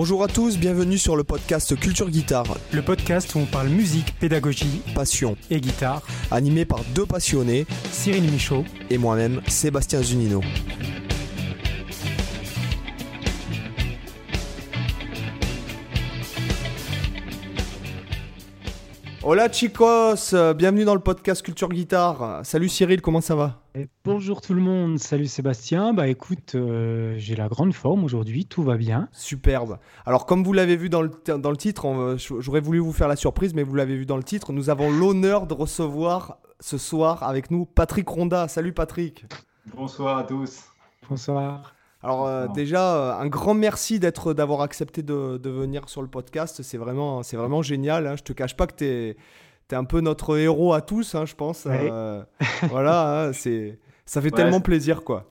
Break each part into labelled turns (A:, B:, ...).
A: Bonjour à tous, bienvenue sur le podcast Culture Guitare.
B: Le podcast où on parle musique, pédagogie,
A: passion
B: et guitare.
A: Animé par deux passionnés,
B: Cyril Michaud
A: et moi-même, Sébastien Zunino. Hola chicos, bienvenue dans le podcast Culture Guitare. Salut Cyril, comment ça va?
B: Bonjour tout le monde, salut Sébastien. Bah écoute, euh, j'ai la grande forme aujourd'hui, tout va bien.
A: Superbe. Alors comme vous l'avez vu dans le, dans le titre, j'aurais voulu vous faire la surprise, mais vous l'avez vu dans le titre, nous avons l'honneur de recevoir ce soir avec nous Patrick Ronda. Salut Patrick.
C: Bonsoir à tous.
B: Bonsoir.
A: Alors euh, déjà, euh, un grand merci d'être, d'avoir accepté de, venir sur le podcast. C'est vraiment, c'est vraiment génial. Hein. Je te cache pas que tu es, un peu notre héros à tous, hein, je pense. Euh, voilà, hein, c'est, ça fait tellement plaisir, quoi.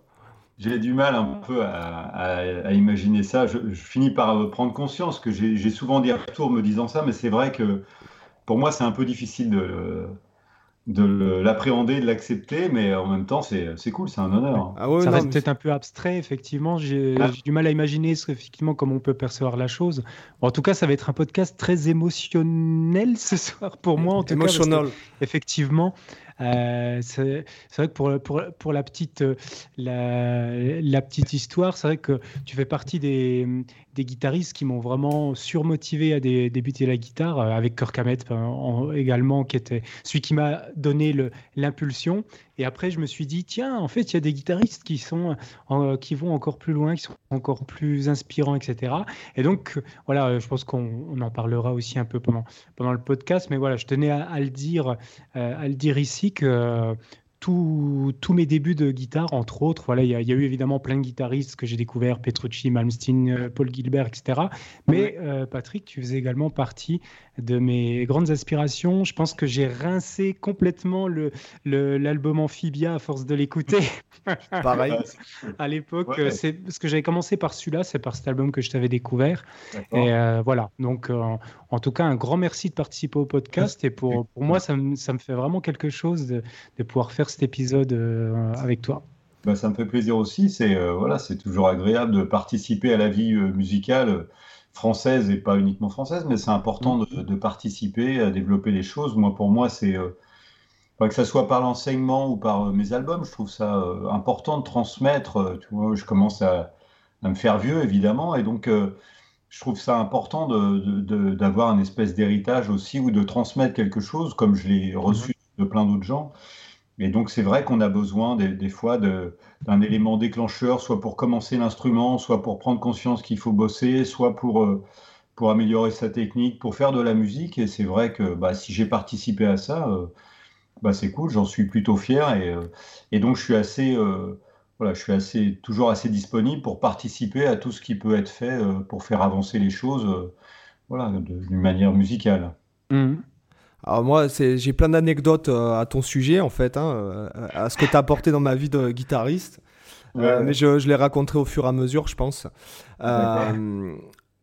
C: J'ai du mal un peu à, imaginer ça. Je, finis par prendre conscience que j'ai, j'ai souvent des retours me disant ça, mais c'est vrai que pour moi, c'est un peu difficile de de l'appréhender, de l'accepter, mais en même temps, c'est cool, c'est un honneur.
B: Ah ça reste peut-être un peu abstrait, effectivement. J'ai ah. du mal à imaginer effectivement comment on peut percevoir la chose. en tout cas, ça va être un podcast très émotionnel ce soir pour moi. En tout
A: Cas,
B: effectivement, euh, c'est vrai que pour, pour, pour la, petite, la, la petite histoire, c'est vrai que tu fais partie des, des guitaristes qui m'ont vraiment surmotivé à débuter la guitare, euh, avec Kirk Hammett euh, également, qui était celui qui m'a donné l'impulsion. Et après, je me suis dit, tiens, en fait, il y a des guitaristes qui, sont, qui vont encore plus loin, qui sont encore plus inspirants, etc. Et donc, voilà, je pense qu'on en parlera aussi un peu pendant, pendant le podcast. Mais voilà, je tenais à, le, dire, à le dire ici que tous mes débuts de guitare, entre autres. Voilà, il y, a eu évidemment plein de guitaristes que j'ai découverts, Petrucci, Malmsteen, euh, Paul Gilbert, etc. Mais euh, Patrick, tu faisais également partie de mes grandes aspirations. Je pense que j'ai rincé complètement l'album le, Amphibia à force de l'écouter.
A: Pareil.
B: à l'époque, c'est parce que j'avais commencé par celui-là, c'est par cet album que je t'avais découvert. Et euh, voilà. Donc, en tout cas, un grand merci de participer au podcast. Et pour, pour moi, ça me, ça me fait vraiment quelque chose de, de pouvoir faire cet épisode euh, avec toi.
C: Bah, ça me fait plaisir aussi. C'est euh, voilà, c'est toujours agréable de participer à la vie euh, musicale française et pas uniquement française, mais c'est important mm. de, participer à développer les choses. Moi, pour moi, c'est que ça soit par l'enseignement ou par mes albums, je trouve ça important de transmettre. tu vois, je commence à, à, me faire vieux, évidemment, et donc je trouve ça important d'avoir de, de, une espèce d'héritage aussi ou de transmettre quelque chose, comme je l'ai reçu mm. de plein d'autres gens. Et donc, c'est vrai qu'on a besoin des, fois d'un élément déclencheur, soit pour commencer l'instrument, soit pour prendre conscience qu'il faut bosser, soit pour, euh, pour améliorer sa technique, pour faire de la musique. Et c'est vrai que bah, si j'ai participé à ça, euh, bah, c'est cool, j'en suis plutôt fier. Et, euh, et, donc, je suis assez. voilà, je suis assez, toujours assez disponible pour participer à tout ce qui peut être fait pour faire avancer les choses voilà, d'une manière musicale.
A: Mmh. Alors moi, j'ai plein d'anecdotes euh, à ton sujet, en fait, hein, euh, à ce que tu as apporté dans ma vie de guitariste. Euh, mais je, je, les raconterai au fur et à mesure, je pense.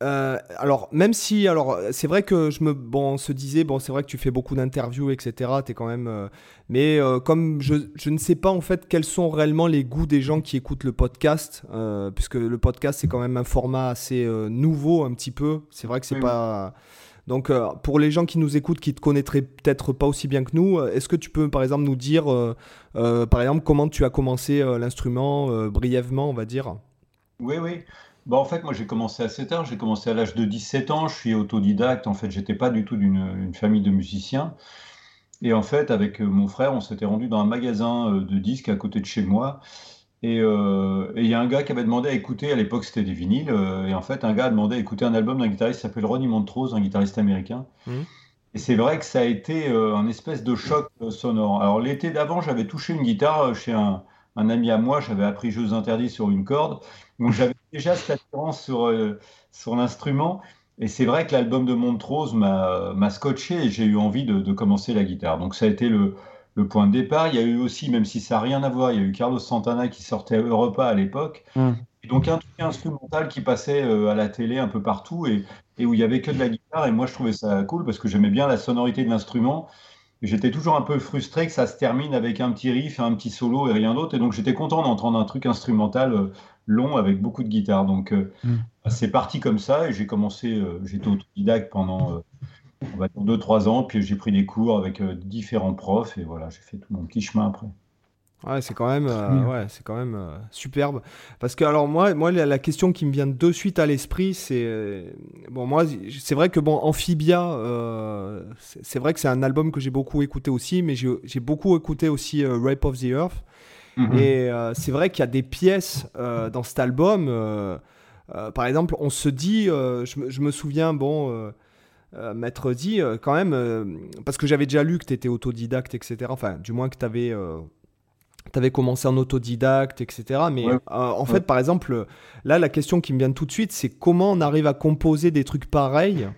A: alors, même si, alors, c'est vrai que je me, bon, on se disait, bon, c'est vrai que tu fais beaucoup d'interviews, etc. Es quand même, mais comme je, je, ne sais pas en fait quels sont réellement les goûts des gens qui écoutent le podcast, puisque le podcast c'est quand même un format assez nouveau un petit peu. C'est vrai que c'est pas. Donc, euh, pour les gens qui nous écoutent, qui te connaîtraient peut-être pas aussi bien que nous, euh, est-ce que tu peux, par exemple, nous dire, euh, par exemple, comment tu as commencé l'instrument, brièvement, on va dire?
C: Oui, oui. Bah, en fait, moi, j'ai commencé assez tard. J'ai commencé à l'âge de 17 ans. Je suis autodidacte. En fait, j'étais pas du tout d'une famille de musiciens. Et en fait, avec mon frère, on s'était rendu dans un magasin de disques à côté de chez moi. Euh, et il y a un gars qui avait demandé à écouter, à l'époque c'était des vinyles, euh, et en fait un gars a demandé à écouter un album d'un guitariste qui s'appelle Ronnie Montrose, un guitariste américain. Mmh. Et c'est vrai que ça a été euh, un espèce de choc sonore. Alors l'été d'avant, j'avais touché une guitare chez un, ami à moi, j'avais appris Jeux interdits sur une corde, donc j'avais déjà cette attirance sur, sur l'instrument. Et c'est vrai que l'album de Montrose m'a scotché et j'ai eu envie de, de, commencer la guitare. Donc ça a été le, le point de départ. Il y a eu aussi, même si ça n'a rien à voir, il y a eu Carlos Santana qui sortait à Europa à l'époque. Mm. Et donc un truc instrumental qui passait euh, à la télé un peu partout et, où il y avait que de la guitare. Et moi, je trouvais ça cool parce que j'aimais bien la sonorité de l'instrument. J'étais toujours un peu frustré que ça se termine avec un petit riff, un petit solo et rien d'autre. Et donc j'étais content d'entendre un truc instrumental euh, long avec beaucoup de guitare. Donc, mm. c'est parti comme ça et j'ai commencé, j'étais autodidacte pendant on va dire 2-3 ans, puis j'ai pris des cours avec différents profs et voilà, j'ai fait tout mon petit chemin après.
A: Ouais, c'est quand même, euh, ouais, c'est quand même euh, superbe. Parce que alors moi, moi la, question qui me vient de suite à l'esprit, c'est euh, bon moi, c'est vrai que bon Amphibia, c'est vrai que c'est un album que j'ai beaucoup écouté aussi, mais j'ai beaucoup écouté aussi Rape of the Earth. Mhm. Et c'est vrai qu'il y a des pièces dans cet album. par exemple, on se dit, je, je, me souviens, bon. Maître dit quand même, parce que j'avais déjà lu que tu étais autodidacte, etc. Enfin, du moins que tu avais tu avais commencé en autodidacte, etc. Mais euh, en fait, par exemple, là, la question qui me vient tout de suite, c'est comment on arrive à composer des trucs pareils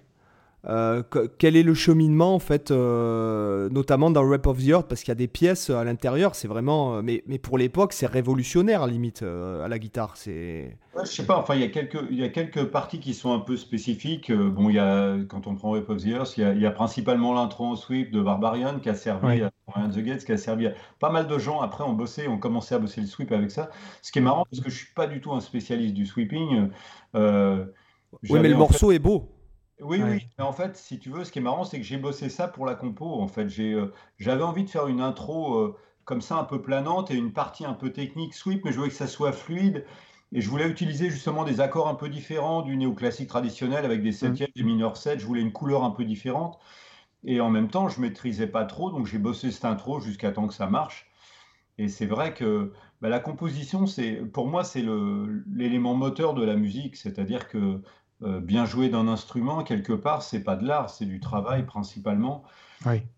A: euh, quel est le cheminement en fait, euh, notamment dans Rap of the Earth, parce qu'il y a des pièces à l'intérieur, c'est vraiment, mais, mais pour l'époque, c'est révolutionnaire limite à la guitare. C'est.
C: je sais pas. Enfin, il y a quelques, il y a quelques parties qui sont un peu spécifiques. Bon, il y a quand on prend Rap of the Earth, il y a, principalement l'intro en sweep de Barbarian qui a servi à the Gates, qui a servi à pas mal de gens. Après, ont bossé, ont commencé à bosser le sweep avec ça. Ce qui est marrant parce que je suis pas du tout un spécialiste du sweeping.
A: oui, mais le morceau est beau.
C: Oui, oui, mais en fait, si tu veux, ce qui est marrant, c'est que j'ai bossé ça pour la compo. En fait, j'ai, euh, j'avais envie de faire une intro euh, comme ça, un peu planante, et une partie un peu technique, sweep, mais je voulais que ça soit fluide. Et je voulais utiliser justement des accords un peu différents du néoclassique traditionnel avec des mmh. septièmes, des mineurs 7. Je voulais une couleur un peu différente. Et en même temps, je maîtrisais pas trop, donc j'ai bossé cette intro jusqu'à temps que ça marche. Et c'est vrai que bah, la composition, c'est, pour moi, c'est l'élément moteur de la musique. C'est-à-dire que euh, bien jouer d'un instrument, quelque part, c'est pas de l'art, c'est du travail principalement.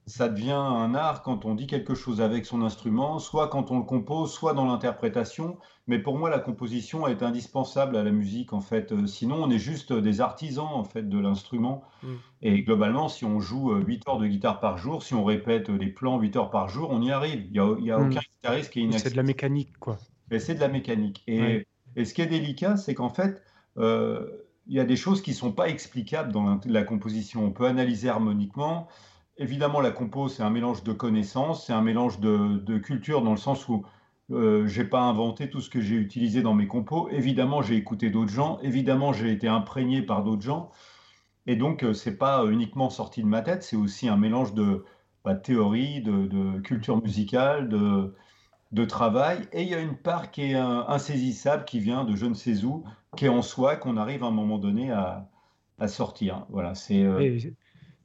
C: Ça devient un art quand on dit quelque chose avec son instrument, soit quand on le compose, soit dans l'interprétation. Mais pour moi, la composition est indispensable à la musique, en fait. Euh, sinon, on est juste des artisans, en fait, de l'instrument. Mm. Et globalement, si on joue 8 euh, heures de guitare par jour, si on répète des plans 8 heures par jour, on y arrive. Il n'y a, y a mm. aucun guitariste qui est inaccessible.
B: C'est de la mécanique, quoi.
C: c'est de la mécanique. Et, et, ce qui est délicat, c'est qu'en fait, il y a des choses qui ne sont pas explicables dans la, composition. On peut analyser harmoniquement. Évidemment, la compo, c'est un mélange de connaissances, c'est un mélange de, culture dans le sens où euh, je n'ai pas inventé tout ce que j'ai utilisé dans mes compos. Évidemment, j'ai écouté d'autres gens. Évidemment, j'ai été imprégné par d'autres gens. Et donc, euh, ce n'est pas uniquement sorti de ma tête, c'est aussi un mélange de, bah, théorie, de, culture musicale, de, de travail. Et il y a une part qui est insaisissable, qui vient de je ne sais où, qui est en soi, qu'on arrive à un moment donné à, sortir. Voilà, c'est. Euh,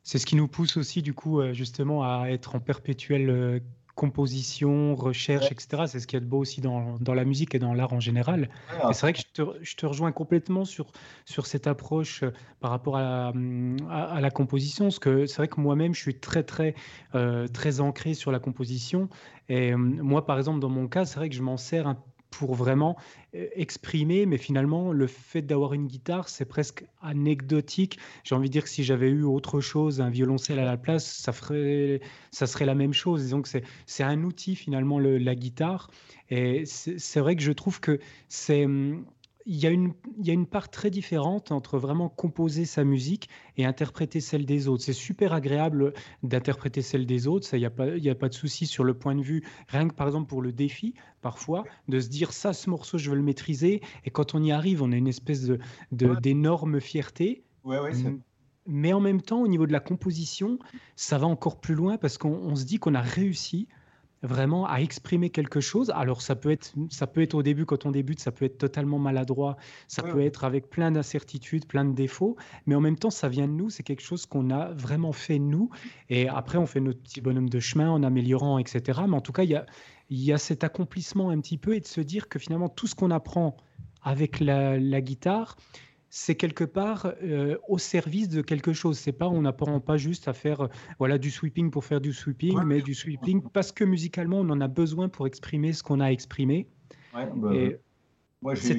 B: c'est ce qui nous pousse aussi, du coup, euh, justement, à être en perpétuelle euh, composition, recherche, etc. C'est ce qui est de beau aussi dans, dans la musique et dans l'art en général. c'est vrai que je te, je te, rejoins complètement sur, sur cette approche par rapport à, à, la composition, parce que c'est vrai que moi-même, je suis très, très, très ancré sur la composition. Et moi, par exemple, dans mon cas, c'est vrai que je m'en sers un pour vraiment euh, exprimer, mais finalement, le fait d'avoir une guitare, c'est presque anecdotique. J'ai envie de dire que si j'avais eu autre chose, un violoncelle à la place, ça, ferait, ça serait la même chose. Donc, c'est un outil, finalement, le, la guitare. Et c'est vrai que je trouve que c'est hum, il y, a une, il y a une part très différente entre vraiment composer sa musique et interpréter celle des autres. C'est super agréable d'interpréter celle des autres, ça, il n'y a, pas, il y a pas de souci sur le point de vue, rien que par exemple pour le défi, parfois, de se dire ça, ce morceau, je veux le maîtriser, et quand on y arrive, on a une espèce d'énorme de, fierté.
C: Ouais, ouais,
B: mais en même temps, au niveau de la composition, ça va encore plus loin parce qu'on se dit qu'on a réussi vraiment à exprimer quelque chose. Alors ça peut être, ça peut être au début quand on débute, ça peut être totalement maladroit, ça peut être avec plein d'incertitudes, plein de défauts, mais en même temps ça vient de nous, c'est quelque chose qu'on a vraiment fait nous. Et après on fait notre petit bonhomme de chemin en améliorant, etc. Mais en tout cas il y a, y a cet accomplissement un petit peu et de se dire que finalement tout ce qu'on apprend avec la, la guitare, c'est quelque part euh, au service de quelque chose. C'est pas, on n'apprend pas juste à faire euh, voilà du sweeping pour faire du sweeping, mais du sweeping parce que musicalement on en a besoin pour exprimer ce qu'on a exprimé.
C: Ouais, bah, moi, je suis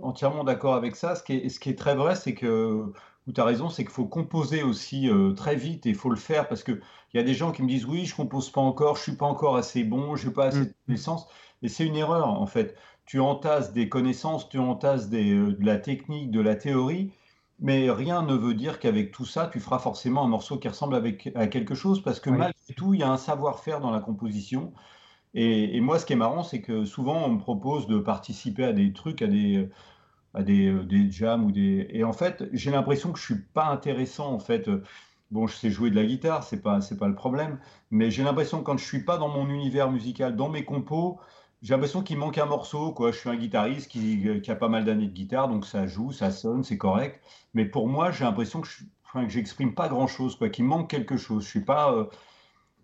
C: entièrement d'accord avec ça. Ce qui est, ce qui est très vrai, c'est que où tu as raison, c'est qu'il faut composer aussi euh, très vite et il faut le faire parce qu'il y a des gens qui me disent oui, je compose pas encore, je suis pas encore assez bon, je n'ai pas assez mmh. de connaissances. Et c'est une erreur en fait tu entasses des connaissances, tu entasses euh, de la technique, de la théorie, mais rien ne veut dire qu'avec tout ça, tu feras forcément un morceau qui ressemble à quelque chose, parce que malgré tout, il y a un savoir-faire dans la composition. Et, moi, ce qui est marrant, c'est que souvent, on me propose de participer à des trucs, à des, à des, des jams ou des. Et en fait, j'ai l'impression que je suis pas intéressant, en fait. Bon, je sais jouer de la guitare, c'est pas, c'est pas le problème, mais j'ai l'impression que quand je suis pas dans mon univers musical, dans mes compos, j'ai l'impression qu'il manque un morceau. Quoi. Je suis un guitariste qui, qui a pas mal d'années de guitare, donc ça joue, ça sonne, c'est correct. Mais pour moi, j'ai l'impression que je, enfin, j'exprime pas grand chose, quoi, qu'il manque quelque chose. Je suis pas. Euh,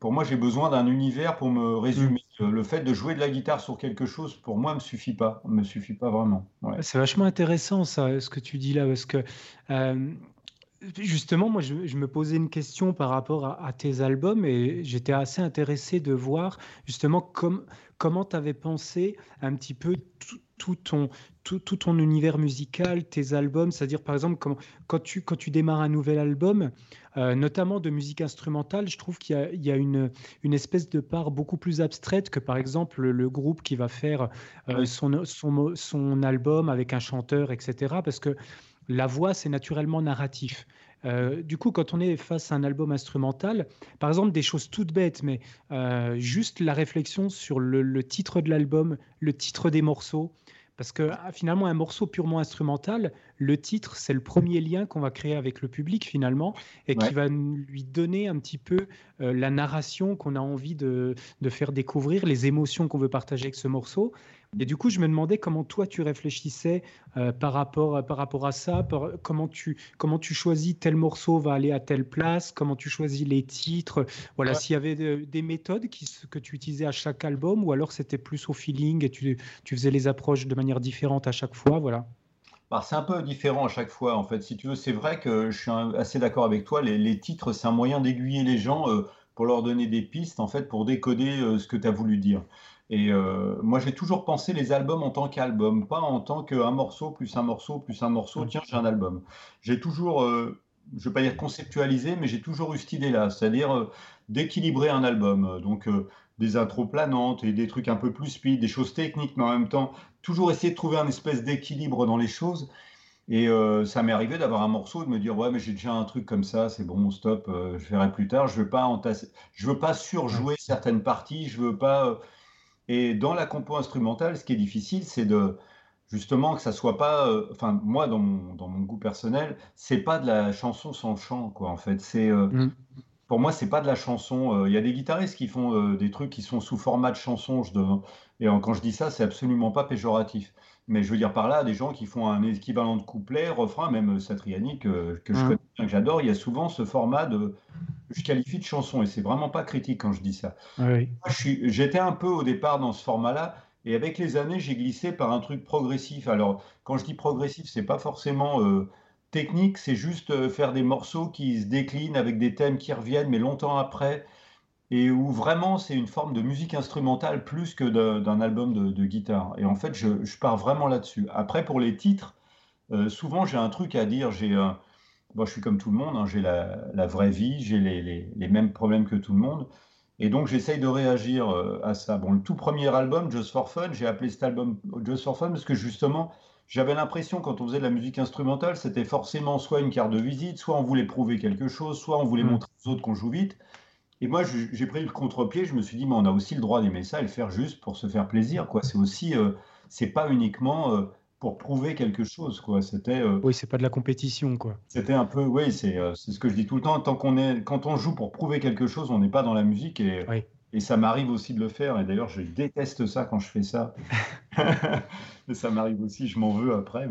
C: pour moi, j'ai besoin d'un univers pour me résumer. Mm. Le fait de jouer de la guitare sur quelque chose, pour moi, me suffit pas. Me suffit pas vraiment.
B: C'est vachement intéressant ça, ce que tu dis là, parce que euh, Justement, moi, je, me posais une question par rapport à, tes albums et j'étais assez intéressé de voir justement comment tu avais pensé un petit peu tout, ton, tout, ton univers musical, tes albums, c'est-à-dire par exemple quand, tu, quand tu démarres un nouvel album, euh, notamment de musique instrumentale, je trouve qu'il y a, une, une, espèce de part beaucoup plus abstraite que par exemple le groupe qui va faire euh, son, son, son album avec un chanteur, etc. Parce que la voix, c'est naturellement narratif. Euh, du coup, quand on est face à un album instrumental, par exemple, des choses toutes bêtes, mais euh, juste la réflexion sur le titre de l'album, le titre des morceaux, parce que ah, finalement, un morceau purement instrumental, le titre, c'est le premier lien qu'on va créer avec le public finalement, et qui va lui donner un petit peu euh, la narration qu'on a envie de, faire découvrir, les émotions qu'on veut partager avec ce morceau. Et du coup, je me demandais comment toi tu réfléchissais euh, par, rapport, par rapport à ça, comment, tu, comment tu choisis tel morceau va aller à telle place, comment tu choisis les titres, voilà, s'il y avait des méthodes qui, que tu utilisais à chaque album, ou alors c'était plus au feeling et tu, tu faisais les approches de manière différente à chaque fois, voilà.
C: Bah, c'est un peu différent à chaque fois, en fait. Si tu veux, c'est vrai que je suis assez d'accord avec toi. Les, titres, c'est un moyen d'aiguiller les gens euh, pour leur donner des pistes, en fait, pour décoder euh, ce que tu as voulu dire. Et euh, moi, j'ai toujours pensé les albums en tant qu'album, pas en tant qu'un morceau plus un morceau plus un morceau. Tiens, j'ai un album. J'ai toujours, je ne vais pas dire conceptualisé, mais j'ai toujours eu cette idée-là, c'est-à-dire d'équilibrer un album. Donc, des intros planantes et des trucs un peu plus speed, des choses techniques, mais en même temps, toujours essayer de trouver un espèce d'équilibre dans les choses. Et euh, ça m'est arrivé d'avoir un morceau, de me dire ouais mais j'ai déjà un truc comme ça, c'est bon, stop, euh, je verrai plus tard. Je veux pas entasser, je veux pas surjouer certaines parties, je veux pas. Euh, et dans la compo instrumentale, ce qui est difficile, c'est de justement que ça soit pas. Enfin moi dans mon, dans mon goût personnel, c'est pas de la chanson sans chant quoi. En fait, c'est mmh pour moi, c'est pas de la chanson. Euh, il y a des guitaristes qui font euh, des trucs qui sont sous format de chanson. Je Et quand je dis ça, c'est absolument pas péjoratif. Mais je veux dire par là, des gens qui font un équivalent de couplet, refrain, même Satriani, que, que je mmh. connais bien, que j'adore, il y a souvent ce format de. Je qualifie de chanson, et c'est vraiment pas critique quand je dis ça. J'étais un peu au départ dans ce format-là, et avec les années, j'ai glissé par un truc progressif. Alors, quand je dis progressif, c'est pas forcément. Euh, technique, c'est juste euh, faire des morceaux qui se déclinent avec des thèmes qui reviennent, mais longtemps après, et où vraiment c'est une forme de musique instrumentale plus que d'un album de, guitare. Et en fait, je, pars vraiment là-dessus. Après, pour les titres, euh, souvent j'ai un truc à dire. J'ai, je suis comme tout le monde, hein, j'ai la, vraie vie, j'ai les, mêmes problèmes que tout le monde. Et donc j'essaye de réagir euh, à ça. Bon, le tout premier album, Just for Fun, j'ai appelé cet album Just for Fun parce que justement, j'avais l'impression, quand on faisait de la musique instrumentale, c'était forcément soit une carte de visite, soit on voulait prouver quelque chose, soit on voulait mm. montrer aux autres qu'on joue vite. Et moi, j'ai pris le contre-pied, je me suis dit, mais on a aussi le droit d'aimer ça et le faire juste pour se faire plaisir. quoi. C'est aussi, euh, c'est pas uniquement euh, pour prouver quelque chose. quoi. C'était.
B: Euh, oui, c'est pas de la compétition. quoi.
C: C'était un peu, oui, c'est ce que je dis tout le temps. Tant qu'on est, quand on joue pour prouver quelque chose, on n'est pas dans la musique. Et, oui. Et ça m'arrive aussi de le faire. Et d'ailleurs, je déteste ça quand je fais ça. mais ça m'arrive aussi, je m'en veux après.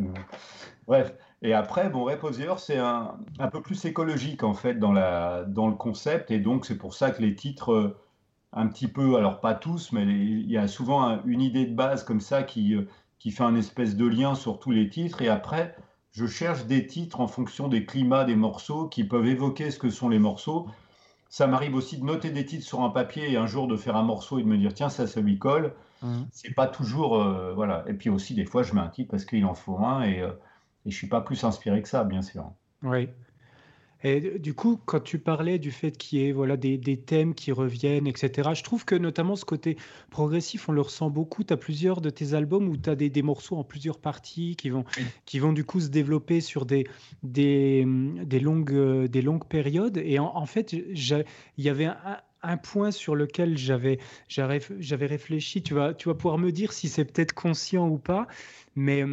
C: Bref. Et après, bon, Reposier, c'est un, un, peu plus écologique en fait dans, la, dans le concept. Et donc, c'est pour ça que les titres, euh, un petit peu, alors pas tous, mais il y a souvent une idée de base comme ça qui, euh, qui fait un espèce de lien sur tous les titres. Et après, je cherche des titres en fonction des climats des morceaux qui peuvent évoquer ce que sont les morceaux. Ça m'arrive aussi de noter des titres sur un papier et un jour de faire un morceau et de me dire tiens ça ça lui colle. Mmh. C'est pas toujours euh, voilà. Et puis aussi des fois je mets un titre parce qu'il en faut un et, euh, et je suis pas plus inspiré que ça bien sûr.
B: Oui. Et du coup, quand tu parlais du fait qu'il y ait voilà, des, thèmes qui reviennent, etc., je trouve que notamment ce côté progressif, on le ressent beaucoup. Tu as plusieurs de tes albums où tu as des, morceaux en plusieurs parties qui vont, qui vont du coup se développer sur des, des, longues, des longues périodes. Et en, fait, il y avait un point sur lequel j'avais j'avais réfléchi. Tu vas, tu vas pouvoir me dire si c'est peut-être conscient ou pas. Mais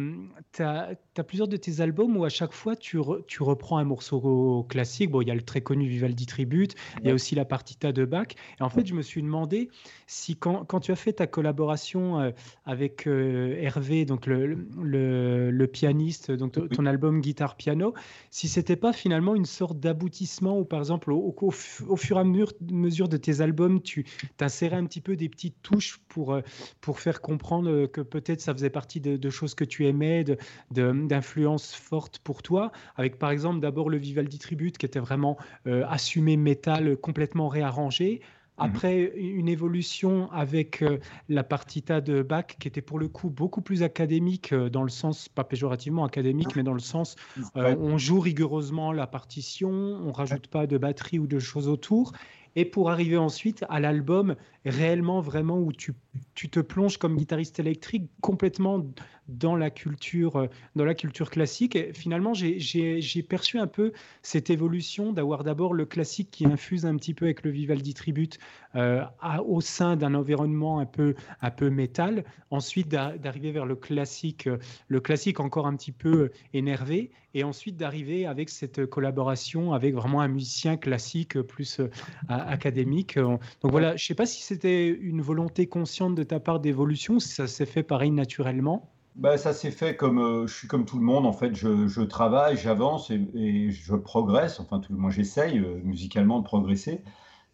B: tu as, plusieurs de tes albums où à chaque fois tu, tu reprends un morceau classique. Bon, il y a le très connu Vivaldi Tribute, il y a aussi la partita de Bach. Et en fait, je me suis demandé si quand, quand tu as fait ta collaboration euh, avec euh, Hervé, donc le, le, le, pianiste, donc ton album guitare piano, si c'était pas finalement une sorte d'aboutissement où par exemple au, au, fur et à mesure de tes albums, tu t'insérais un petit peu des petites touches pour, euh, pour faire comprendre que peut-être ça faisait partie de, de choses que tu aimais, d'influence de, forte pour toi, avec par exemple d'abord le Vivaldi Tribute qui était vraiment euh, assumé métal complètement réarrangé. Mhm. Après, une évolution avec euh, la partita de Bach, qui était pour le coup beaucoup plus académique, euh, dans le sens, pas péjorativement académique, mais dans le sens, on joue rigoureusement la partition, on rajoute pas de batterie ou de choses autour et pour arriver ensuite à l'album réellement vraiment où tu, tu, te plonges comme guitariste électrique complètement dans la culture, euh, dans la culture classique. Finalement, j'ai perçu un peu cette évolution d'avoir d'abord le classique qui infuse un petit peu avec le Vivaldi Tribute euh, au sein d'un environnement un peu, un peu métal, ensuite d'arriver vers le classique, euh, le classique encore un petit peu énervé, et ensuite d'arriver avec cette collaboration avec vraiment un musicien classique plus académique. Donc voilà, je ne sais pas si c'était une volonté consciente de ta part d'évolution, si ça s'est fait pareil naturellement.
C: Bah, ça s'est fait comme euh, je suis comme tout le monde en fait. Je, je travaille, j'avance et, je progresse. Enfin, tout, moi, j'essaye euh, musicalement de progresser.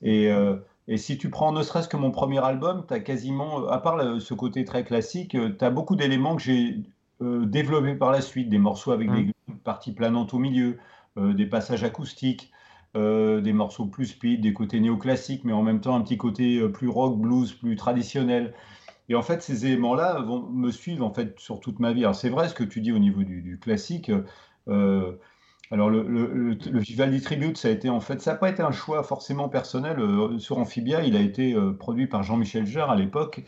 C: Et, euh, et, si tu prends ne serait-ce que mon premier album, tu as quasiment, à part ce côté très classique, tu as beaucoup d'éléments que j'ai développés par la suite, des morceaux avec des parties planantes au milieu, des passages acoustiques. des morceaux plus speed, des côtés néoclassiques, mais en même temps un petit côté plus rock, blues, plus traditionnel. Et en fait, ces éléments-là vont me suivre en fait sur toute ma vie. Alors c'est vrai ce que tu dis au niveau du, classique. Euh, alors le, le, Vivaldi Tribute, ça a été en fait, ça n'a pas été un choix forcément personnel. Euh, sur Amphibia, il a été euh, produit par Jean-Michel Jarre à l'époque.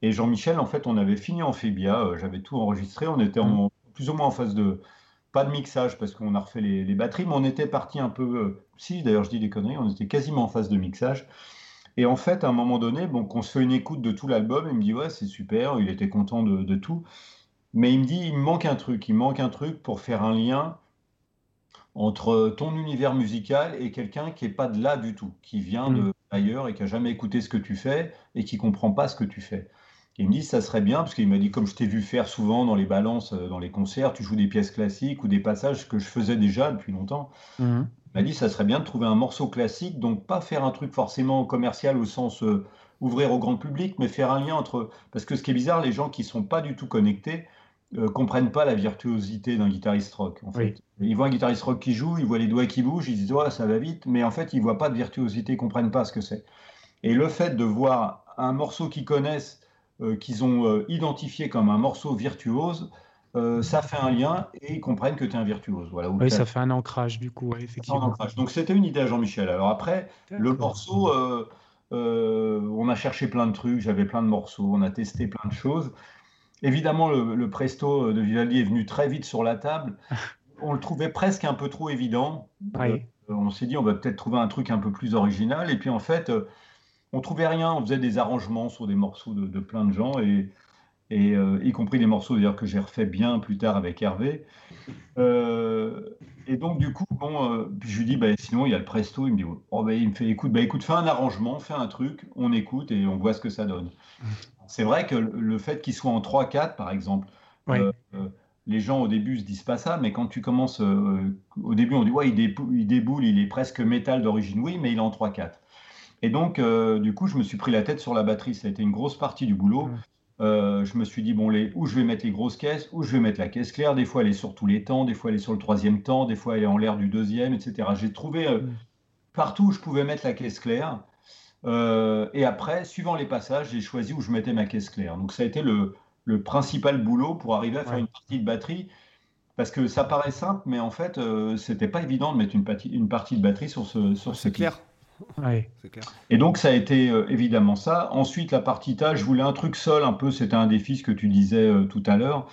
C: Et Jean-Michel, en fait, on avait fini Amphibia, j'avais tout enregistré, on était en, plus ou moins en phase de, pas de mixage parce qu'on a refait les, les, batteries, mais on était parti un peu, si d'ailleurs je dis des conneries, on était quasiment en phase de mixage. Et en fait, à un moment donné, bon, on se fait une écoute de tout l'album, il me dit ouais, c'est super, il était content de, tout. Mais il me dit, il me manque un truc, il me manque un truc pour faire un lien entre ton univers musical et quelqu'un qui n'est pas de là du tout, qui vient de mm. ailleurs et qui a jamais écouté ce que tu fais et qui comprend pas ce que tu fais. Et il me dit, ça serait bien, parce qu'il m'a dit, comme je t'ai vu faire souvent dans les balances, euh, dans les concerts, tu joues des pièces classiques ou des passages que je faisais déjà depuis longtemps. Mm m'a dit ça serait bien de trouver un morceau classique, donc pas faire un truc forcément commercial au sens euh, ouvrir au grand public, mais faire un lien entre. Parce que ce qui est bizarre, les gens qui sont pas du tout connectés euh, comprennent pas la virtuosité d'un guitariste rock. En fait. Ils voient un guitariste rock qui joue, ils voient les doigts qui bougent, ils disent ouais, ça va vite, mais en fait ils voient pas de virtuosité, ils comprennent pas ce que c'est. Et le fait de voir un morceau qu'ils connaissent, qu'ils ont identifié comme un morceau virtuose, euh, ça fait un lien et ils comprennent que tu es un virtuose. Voilà,
B: oui, ça fait un ancrage du coup, effectivement.
C: Donc c'était une idée à Jean-Michel. Alors après, le morceau, euh, euh, on a cherché plein de trucs, j'avais plein de morceaux, on a testé plein de choses. Évidemment, le, presto de Vivaldi est venu très vite sur la table. On le trouvait presque un peu trop évident. on s'est dit, on va peut-être trouver un truc un peu plus original. Et puis en fait, on trouvait rien. On faisait des arrangements sur des morceaux de, de plein de gens. Et, et euh, y compris des morceaux d'ailleurs que j'ai refait bien plus tard avec Hervé. Euh, et donc du coup, bon, euh, je lui dis, bah, sinon il y a le presto, il me dit, oh, bah, il me fait, écoute, bah, écoute, fais un arrangement, fais un truc, on écoute et on voit ce que ça donne. C'est vrai que le fait qu'il soit en 3-4, par exemple, les gens au début se disent pas ça, mais quand tu commences, au début on dit, ouais, il, déboule, il, déboule, il est presque métal d'origine, oui, mais il est en 3-4. Et donc, du coup, je me suis pris la tête sur la batterie. Ça a été une grosse partie du boulot. Euh, je me suis dit, bon, les, où je vais mettre les grosses caisses, où je vais mettre la caisse claire. Des fois, elle est sur tous les temps, des fois, elle est sur le troisième temps, des fois, elle est en l'air du deuxième, etc. J'ai trouvé euh, partout où je pouvais mettre la caisse claire. Euh, et après, suivant les passages, j'ai choisi où je mettais ma caisse claire. Donc, ça a été le, le principal boulot pour arriver à faire une partie de batterie. Parce que ça paraît simple, mais en fait, c'était pas évident de mettre une, partie, une partie de batterie sur ce, sur ce
A: clair.
C: Et donc ça a été euh, évidemment ça. Ensuite la partita, je voulais un truc seul un peu, c'était un défi ce que tu disais euh, tout à l'heure.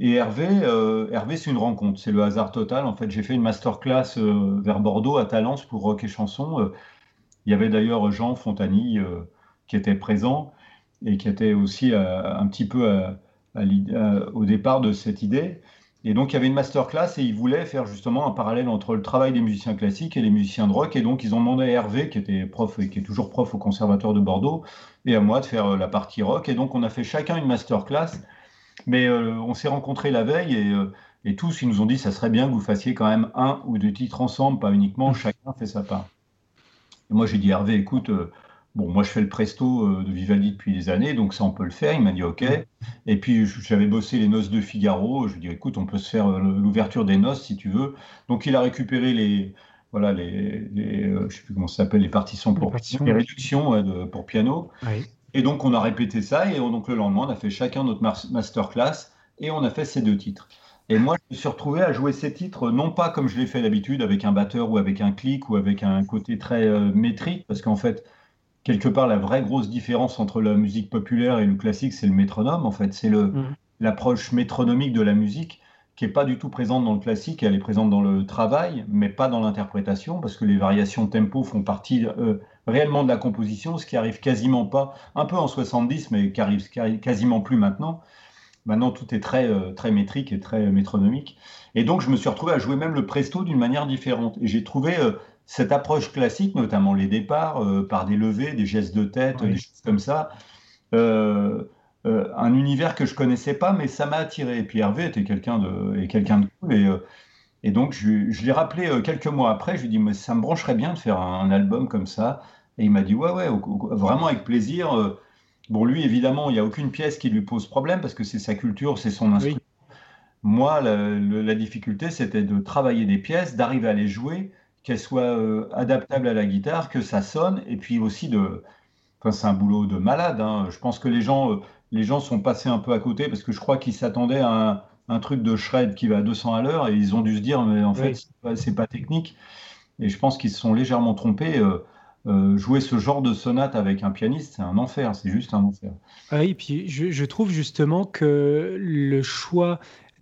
C: Et Hervé, euh, Hervé c'est une rencontre, c'est le hasard total. En fait j'ai fait une masterclass vers Bordeaux à Talence pour rock et chanson. Il y avait d'ailleurs Jean Fontani qui était présent et qui était aussi un petit peu au départ de cette idée. Et donc, il y avait une masterclass et ils voulaient faire justement un parallèle entre le travail des musiciens classiques et les musiciens de rock. Et donc, ils ont demandé à Hervé, qui était prof et qui est toujours prof au Conservatoire de Bordeaux, et à moi de faire euh, la partie rock. Et donc, on a fait chacun une masterclass. Mais euh, on s'est rencontrés la veille et, euh, et, tous, ils nous ont dit ça serait bien que vous fassiez quand même un ou deux titres ensemble, pas uniquement chacun fait sa part. Et moi, j'ai dit Hervé, écoute, Bon, moi, je fais le presto euh, de Vivaldi depuis des années, donc ça, on peut le faire. Il m'a dit OK. Et puis, j'avais bossé les noces de Figaro. Je lui ai dit, écoute, on peut se faire euh, l'ouverture des noces si tu veux. Donc, il a récupéré les, voilà, les, euh, je sais plus comment ça s'appelle, les partitions pour les, réductions pour piano. Et donc, on a répété ça. Et donc, le lendemain, on a fait chacun notre masterclass et on a fait ces deux titres. Et moi, je me suis retrouvé à jouer ces titres, non pas comme je l'ai fait d'habitude, avec un batteur ou avec un clic ou avec un côté très métrique, parce qu'en fait, quelque part, la vraie grosse différence entre la musique populaire et le classique, c'est le métronome. En fait, c'est mm. l'approche métronomique de la musique qui n'est pas du tout présente dans le classique. Elle est présente dans le travail, mais pas dans l'interprétation, parce que les variations tempo font partie euh, réellement de la composition, ce qui arrive quasiment pas, un peu en 70, mais qui arrive, quasiment plus maintenant. Maintenant, tout est très, euh, très métrique et très métronomique. Et donc, je me suis retrouvé à jouer même le presto d'une manière différente. Et j'ai trouvé euh, cette approche classique, notamment les départs euh, par des levées, des gestes de tête, des choses comme ça, euh, euh, un univers que je connaissais pas, mais ça m'a attiré. Et puis Hervé était quelqu'un de, quelqu'un de cool. Et, et donc je, je l'ai rappelé quelques mois après. Je lui ai dit, mais ça me brancherait bien de faire un, album comme ça. Et il m'a dit, ouais, ouais, vraiment avec plaisir. Bon, lui, évidemment, il n'y a aucune pièce qui lui pose problème parce que c'est sa culture, c'est son instrument. Moi, la, la difficulté, c'était de travailler des pièces, d'arriver à les jouer qu'elle soit euh, adaptable à la guitare, que ça sonne, et puis aussi de. Enfin, c'est un boulot de malade. Hein. Je pense que les gens, euh, les gens sont passés un peu à côté parce que je crois qu'ils s'attendaient à un, truc de shred qui va à 200 à l'heure et ils ont dû se dire, mais en fait, c'est pas, technique. Et je pense qu'ils se sont légèrement trompés. Euh, jouer ce genre de sonate avec un pianiste, c'est un enfer, c'est juste un enfer.
B: Ah oui, puis je, trouve justement que le choix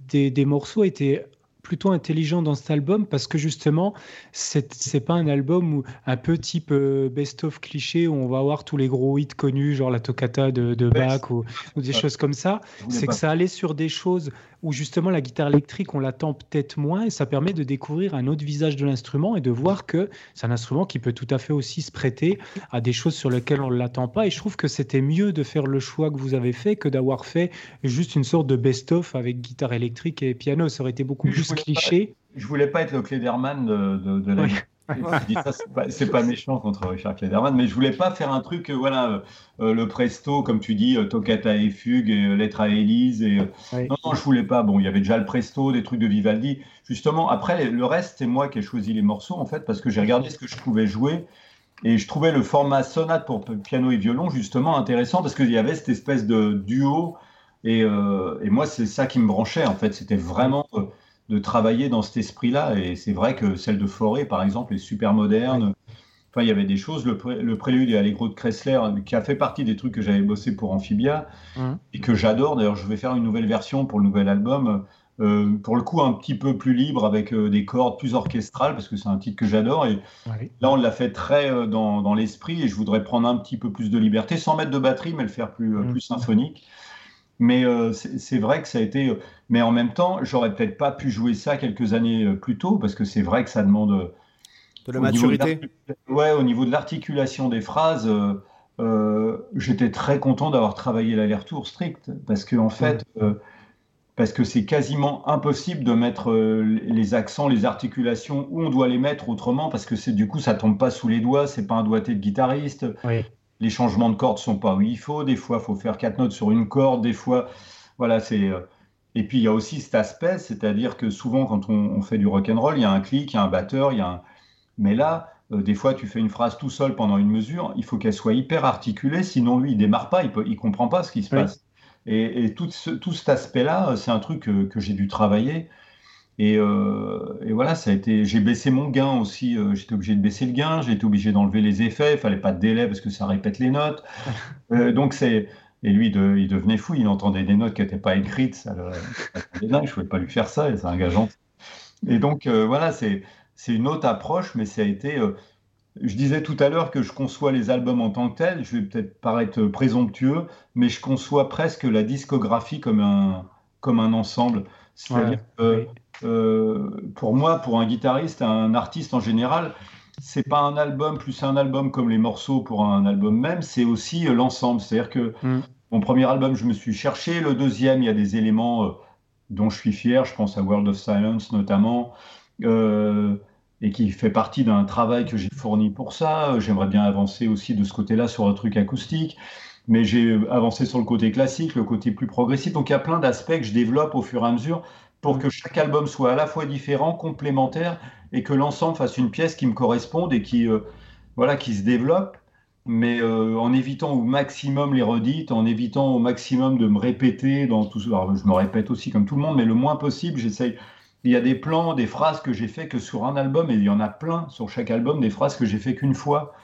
B: des, des morceaux était plutôt intelligent dans cet album parce que justement, c'est pas un album où, un peu type euh, best-of cliché où on va avoir tous les gros hits connus, genre la toccata de, de Bach ou, des choses comme ça. C'est que ça allait sur des choses où justement la guitare électrique, on l'attend peut-être moins et ça permet de découvrir un autre visage de l'instrument et de voir que c'est un instrument qui peut tout à fait aussi se prêter à des choses sur lesquelles on ne l'attend pas. Et je trouve que c'était mieux de faire le choix que vous avez fait que d'avoir fait juste une sorte de best-of avec guitare électrique et piano. Ça aurait été beaucoup plus cliché.
C: je voulais pas être le Klederman de, de, la c'est pas, méchant contre Richard Klederman, mais je voulais pas faire un truc, euh, voilà, euh, euh, le presto, comme tu dis, toccata et fugue, et lettre à Élise. Et, Non, non, je voulais pas. Bon, il y avait déjà le presto, des trucs de Vivaldi. Justement, après, le reste, c'est moi qui ai choisi les morceaux, en fait, parce que j'ai regardé ce que je pouvais jouer. Et je trouvais le format sonate pour piano et violon, justement, intéressant, parce qu'il y avait cette espèce de duo. Et, et moi, c'est ça qui me branchait, en fait. C'était vraiment de travailler dans cet esprit-là. Et c'est vrai que celle de Forêt, par exemple, est super moderne. Enfin, il y avait des choses, le, prélude et Allegro de Kressler, qui a fait partie des trucs que j'avais bossé pour Amphibia mmh. et que j'adore. D'ailleurs, je vais faire une nouvelle version pour le nouvel album. Euh, pour le coup, un petit peu plus libre, avec euh, des cordes plus orchestrales, parce que c'est un titre que j'adore. Et là, on l'a fait très euh, dans, l'esprit, et je voudrais prendre un petit peu plus de liberté, sans mettre de batterie, mais le faire plus, mmh. plus symphonique. Mais euh, c'est vrai que ça a été. Euh, mais en même temps, j'aurais peut-être pas pu jouer ça quelques années euh, plus tôt, parce que c'est vrai que ça demande.
A: De la maturité
C: Ouais, au niveau de l'articulation des phrases, j'étais très content d'avoir travaillé l'aller-retour strict, parce que en fait. parce que c'est quasiment impossible de mettre les accents, les articulations où on doit les mettre autrement, parce que c'est du coup ça tombe pas sous les doigts, c'est pas un doigté de guitariste. Oui les changements de cordes sont pas où il faut. Des fois, il faut faire quatre notes sur une corde. Des fois, voilà, c'est. Euh, et puis il y a aussi cet aspect, c'est-à-dire que souvent quand on, fait du rock and roll, il y a un clic, il y a un batteur, il y a un. Mais là, euh, des fois, tu fais une phrase tout seul pendant une mesure, il faut qu'elle soit hyper articulée, sinon lui, il démarre pas, il, ne comprend pas ce qui se passe. Et, tout, tout, cet aspect-là, c'est un truc que, que j'ai dû travailler. Euh, et, voilà, ça a été. J'ai baissé mon gain aussi. Euh, j'étais obligé de baisser le gain. J'ai été obligé d'enlever les effets. Il fallait pas de délai parce que ça répète les notes. Euh, donc c'est. Et lui, il devenait fou. Il entendait des notes qui n'étaient pas écrites. Ça le... Je ne pouvais pas lui faire ça. C'est engageant. Et donc voilà, c'est c'est une autre approche, mais ça a été. je disais tout à l'heure que je conçois les albums en tant que tels. Je vais peut-être paraître présomptueux, mais je conçois presque la discographie comme un, comme un ensemble. C'est-à-dire euh, pour moi, pour un guitariste, un artiste en général, c'est pas un album plus un album comme les morceaux pour un album même, c'est aussi euh, l'ensemble. C'est-à-dire que mm. mon premier album, je me suis cherché. Le deuxième, il y a des éléments euh, dont je suis fier. Je pense à World of Silence notamment. et qui fait partie d'un travail que j'ai fourni pour ça. J'aimerais bien avancer aussi de ce côté-là sur un truc acoustique mais j'ai avancé sur le côté classique, le côté plus progressif. Donc il y a plein d'aspects que je développe au fur et à mesure pour que chaque album soit à la fois différent, complémentaire, et que l'ensemble fasse une pièce qui me corresponde et qui, euh, voilà, qui se développe, mais euh, en évitant au maximum les redites, en évitant au maximum de me répéter dans tout Alors, je me répète aussi comme tout le monde, mais le moins possible, j'essaye. Il y a des plans, des phrases que j'ai fait que sur un album, et il y en a plein sur chaque album, des phrases que j'ai fait qu'une fois.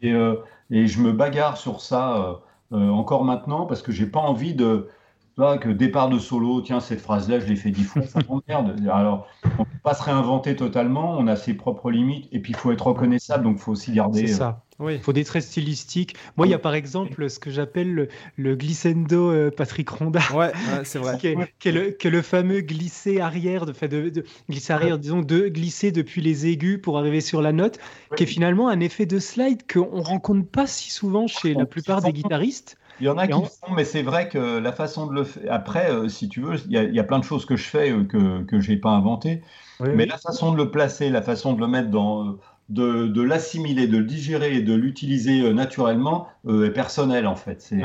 C: Et, euh, et, je me bagarre sur ça encore maintenant parce que j'ai pas envie de que départ de solo, tiens, cette phrase-là, je l'ai fait dix fois, ça m'emmerde. Alors, on ne peut pas se réinventer totalement, on a ses propres limites, et puis il faut être reconnaissable, donc il faut aussi garder.
B: C'est ça. Il faut des traits stylistiques. Moi, il y a par exemple ce que j'appelle le, glissando euh, Patrick Ronda.
A: Ouais, c'est vrai.
B: qui, est, le, fameux glisser arrière, de, de, de glisser arrière, disons, de glisser depuis les aigus pour arriver sur la note, qui est finalement un effet de slide qu'on rencontre pas si souvent chez la plupart des guitaristes.
C: Il y en a qui le font, mais c'est vrai que la façon de le faire. Après, euh, si tu veux, il y, a plein de choses que je fais euh, que, que je n'ai pas inventées. mais la façon de le placer, la façon de le mettre dans. De, de l'assimiler, de le digérer et de l'utiliser euh, naturellement est personnelle, en fait. C'est.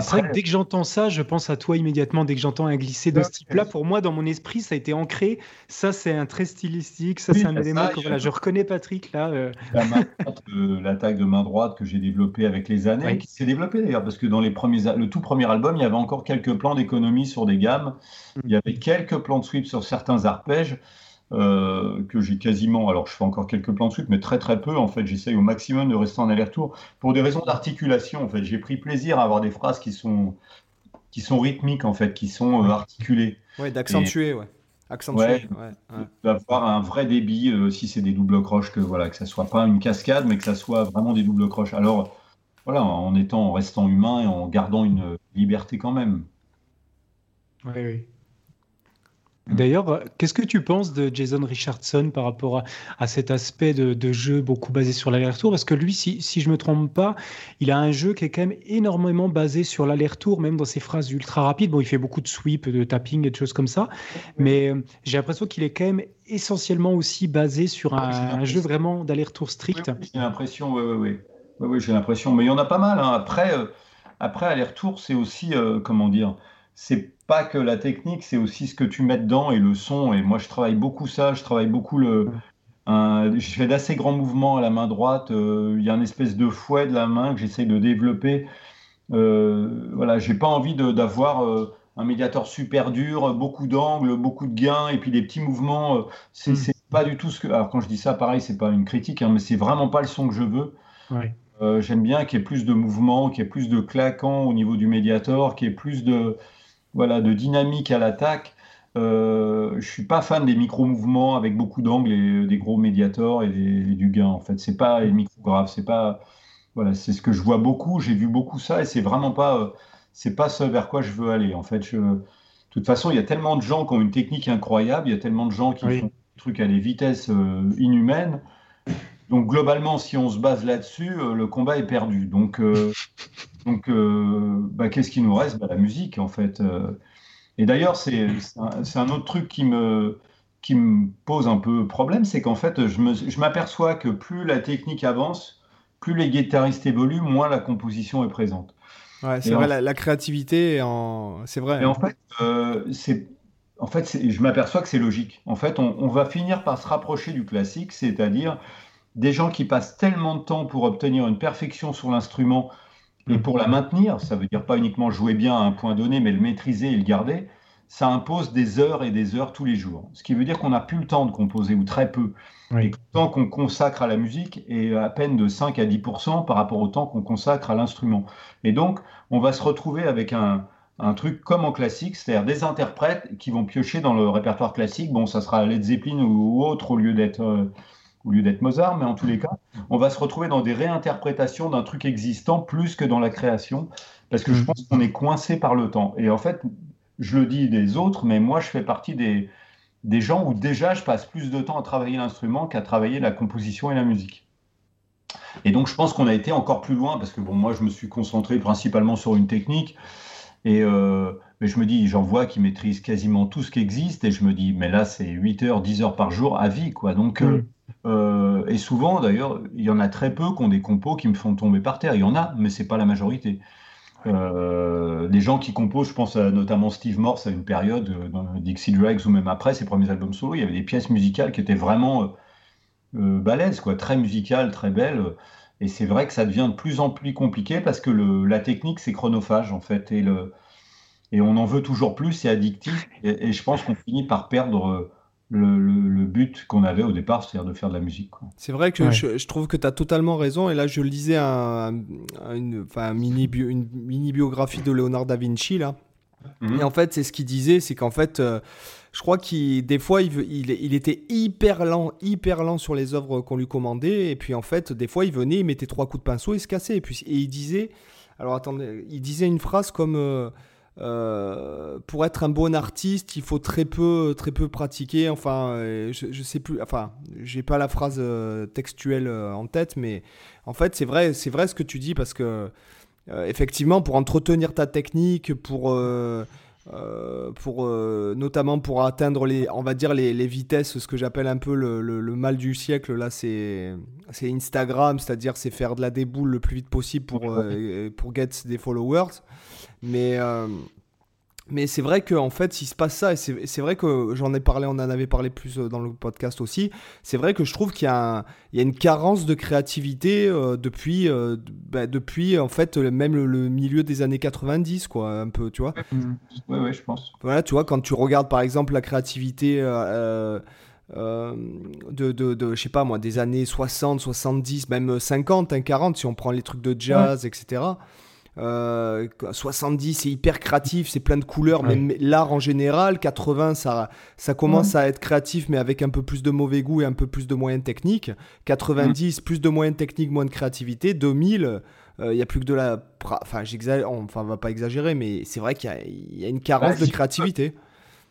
B: C'est vrai que dès que j'entends ça, je pense à toi immédiatement. Dès que j'entends un glisser de ce type-là, pour moi, dans mon esprit, ça a été ancré. Ça, c'est un trait stylistique. Ça, c'est un élément que voilà, je reconnais Patrick là. Euh.
C: L'attaque de main droite que j'ai développée avec les années, qui s'est développée d'ailleurs, parce que dans les premiers, le tout premier album, il y avait encore quelques plans d'économie sur des gammes. Mm. Il y avait quelques plans de sweep sur certains arpèges. Euh, que j'ai quasiment, alors je fais encore quelques plans de suite, mais très très peu en fait. J'essaye au maximum de rester en aller-retour pour des raisons d'articulation en fait. J'ai pris plaisir à avoir des phrases qui sont qui sont rythmiques en fait, qui sont euh, articulées.
A: Ouais, d'accentuer, ouais. Accentuer, ouais,
C: D'avoir un vrai débit, euh, si c'est des doubles croches, que voilà, que ça soit pas une cascade, mais que ça soit vraiment des doubles croches. Alors voilà, en étant, en restant humain et en gardant une liberté quand même.
B: Oui, oui. D'ailleurs, qu'est-ce que tu penses de Jason Richardson par rapport à, cet aspect de, jeu beaucoup basé sur l'aller-retour? Parce que lui, si, je ne me trompe pas, il a un jeu qui est quand même énormément basé sur l'aller-retour, même dans ses phrases ultra rapides. Bon, il fait beaucoup de sweep, de tapping et de choses comme ça, mais euh, j'ai l'impression qu'il est quand même essentiellement aussi basé sur un, jeu vraiment d'aller-retour strict.
C: j'ai l'impression, oui, oui, oui. oui, j'ai l'impression, mais il y en a pas mal. Hein. Après, euh, après aller-retour, c'est aussi, euh, comment dire, c'est pas que la technique, c'est aussi ce que tu mets dedans et le son. Et moi, je travaille beaucoup ça. Je travaille beaucoup le. je fais d'assez grands mouvements à la main droite. Euh, il y a une espèce de fouet de la main que j'essaye de développer. Euh, voilà, j'ai pas envie d'avoir euh, un médiateur super dur, beaucoup d'angles, beaucoup de gains et puis des petits mouvements. C'est mm. pas du tout ce que. Alors quand je dis ça, pareil, c'est pas une critique, hein, mais c'est vraiment pas le son que je veux. J'aime bien qu'il y ait plus de mouvements, qu'il y ait plus de claquants au niveau du médiator, qu'il y ait plus de voilà, de dynamique à l'attaque. Euh, je suis pas fan des micro-mouvements avec beaucoup d'angles et des gros médiators et, du gain. En fait, c'est pas les micrographes, c'est pas voilà, c'est ce que je vois beaucoup. J'ai vu beaucoup ça et c'est vraiment pas euh, c'est pas ce vers quoi je veux aller. En fait, de toute façon, il y a tellement de gens qui ont une technique incroyable, il y a tellement de gens qui font des trucs à des vitesses euh, inhumaines. Donc globalement, si on se base là-dessus, euh, le combat est perdu. Donc, euh, donc euh, bah, qu'est-ce qui nous reste? Bah, La musique, en fait. Et d'ailleurs, c'est un, autre truc qui me, qui me pose un peu problème, c'est qu'en fait, je m'aperçois que plus la technique avance, plus les guitaristes évoluent, moins la composition est présente.
A: Ouais, c'est vrai, la, créativité, en... c'est vrai.
C: Et en fait, c'est en fait, je m'aperçois que c'est logique. En fait, on, on, va finir par se rapprocher du classique, c'est-à-dire des gens qui passent tellement de temps pour obtenir une perfection sur l'instrument et pour la maintenir, ça veut dire pas uniquement jouer bien à un point donné, mais le maîtriser et le garder, ça impose des heures et des heures tous les jours. Ce qui veut dire qu'on n'a plus le temps de composer, ou très peu. Et le temps qu'on consacre à la musique est à peine de 5 à 10% par rapport au temps qu'on consacre à l'instrument. Et donc, on va se retrouver avec un, un truc comme en classique, c'est-à-dire des interprètes qui vont piocher dans le répertoire classique. Bon, ça sera Led Zeppelin ou autre au lieu d'être. Euh, au lieu d'être Mozart, mais en tous les cas, on va se retrouver dans des réinterprétations d'un truc existant plus que dans la création, parce que je mm. pense qu'on est coincé par le temps. Et en fait, je le dis des autres, mais moi, je fais partie des, des gens où déjà je passe plus de temps à travailler l'instrument qu'à travailler la composition et la musique. Et donc, je pense qu'on a été encore plus loin, parce que bon, moi, je me suis concentré principalement sur une technique. Et euh, mais je me dis, j'en vois qui maîtrisent quasiment tout ce qui existe, et je me dis, mais là, c'est 8 heures, 10 heures par jour à vie, quoi. Donc, euh, euh, et souvent, d'ailleurs, il y en a très peu qui ont des compos qui me font tomber par terre. Il y en a, mais c'est pas la majorité. Euh, les gens qui composent, je pense à notamment Steve Morse à une période, dans Dixie Dregs ou même après ses premiers albums solo, il y avait des pièces musicales qui étaient vraiment balèzes, quoi, très musicales, très belles. Et c'est vrai que ça devient de plus en plus compliqué parce que le, la technique, c'est chronophage, en fait. Et le, et on en veut toujours plus, c'est addictif, et, je pense qu'on finit par perdre euh, le, but qu'on avait au départ, c'est-à-dire de faire de la musique.
A: C'est vrai que je, trouve que tu as totalement raison, et là je lisais un, une, mini une mini biographie de Léonard da Vinci, là, mhm. et en fait c'est ce qu'il disait, c'est qu'en fait... Euh, je crois qu'il des fois il, il, il, était hyper lent, hyper lent sur les œuvres qu'on lui commandait. Et puis en fait des fois il venait, il mettait trois coups de pinceau, il se cassait. Et puis et il disait alors attendez, il disait une phrase comme euh, euh, pour être un bon artiste, il faut très peu, très peu pratiquer. Enfin, euh, je, je sais plus. Enfin, j'ai pas la phrase euh, textuelle en tête, mais en fait, c'est vrai, c'est vrai ce que tu dis parce que effectivement, pour entretenir ta technique, pour pour notamment pour atteindre les, on va dire les, les vitesses, ce que j'appelle un peu le, le, mal du siècle. Là, c'est c'est Instagram, c'est-à-dire c'est faire de la déboule le plus vite possible pour pour get des followers. Mais, euh, mais c'est vrai qu'en fait, il se passe ça, et c'est vrai que j'en ai parlé, on en avait parlé plus euh, dans le podcast aussi. C'est vrai que je trouve qu'il y, a une carence de créativité euh, depuis, bah, depuis, en fait, même le, milieu des années 90, quoi, un peu, tu vois.
C: Oui, oui, je pense.
A: Voilà, tu vois, quand tu regardes par exemple la créativité. de, de, de, je sais pas moi, des années 60, 70, même 50, 40, si on prend les trucs de jazz, etc. 70, euh, c'est hyper créatif, c'est plein de couleurs, mais l'art en général, 80, ça, ça commence à être créatif, mais avec un peu plus de mauvais goût et un peu plus de moyens techniques. 90, plus de moyens techniques, moins de créativité. 2000, il euh, n'y a plus que de la. Enfin, j'exagère, enfin, on va pas exagérer, mais c'est vrai qu'il y, a une carence de créativité.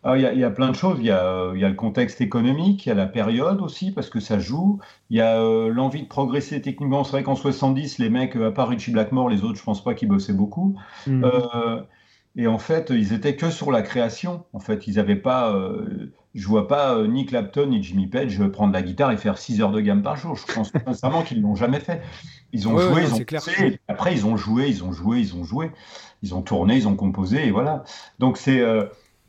C: Il y, a plein de choses. Il y, a, le contexte économique, il y a la période aussi, parce que ça joue. Il y a euh, l'envie de progresser techniquement. C'est vrai qu'en 70, les mecs, à part Richie Blackmore, les autres, je pense pas qu'ils bossaient beaucoup. Mm. Euh, et en fait, ils étaient que sur la création. En fait, ils n'avaient pas. Euh, je vois pas ni Clapton ni Jimmy Page prendre la guitare et faire 6 heures de gamme par jour. Je pense sincèrement qu'ils l'ont jamais fait. Ils ont joué, ils ont clair. après ils ont joué, ils ont joué, ils ont joué, ils ont tourné, ils ont composé et voilà. Donc c'est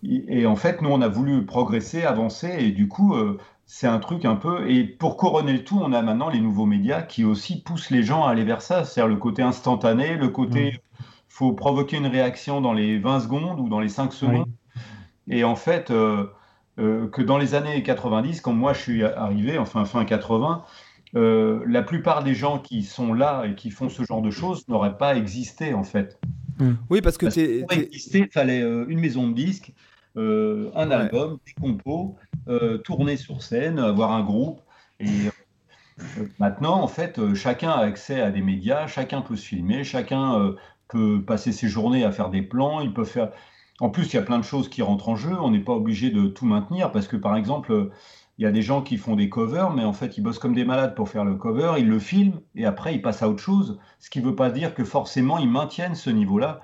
C: et en fait, nous, on a voulu progresser, avancer, et du coup, euh, c'est un truc un peu. Et pour couronner le tout, on a maintenant les nouveaux médias qui aussi poussent les gens à aller vers ça, c'est-à-dire le côté instantané, le côté. il faut provoquer une réaction dans les 20 secondes ou dans les 5 secondes. Et en fait, euh, euh, que dans les années 90, quand moi je suis arrivé, enfin fin 80, la plupart des gens qui sont là et qui font ce genre de choses n'auraient pas existé en fait.
A: Oui, parce que
C: pour exister, il fallait une maison de disques, euh, un album, des compos, euh, tourner sur scène, avoir un groupe. Et euh, maintenant, en fait, chacun a accès à des médias, chacun peut se filmer, chacun peut passer ses journées à faire des plans, il peut faire. En plus, il y a plein de choses qui rentrent en jeu. On n'est pas obligé de tout maintenir parce que, par exemple, il y a des gens qui font des covers, mais en fait, ils bossent comme des malades pour faire le cover, ils le filment et après, ils passent à autre chose. Ce qui ne veut pas dire que forcément, ils maintiennent ce niveau-là.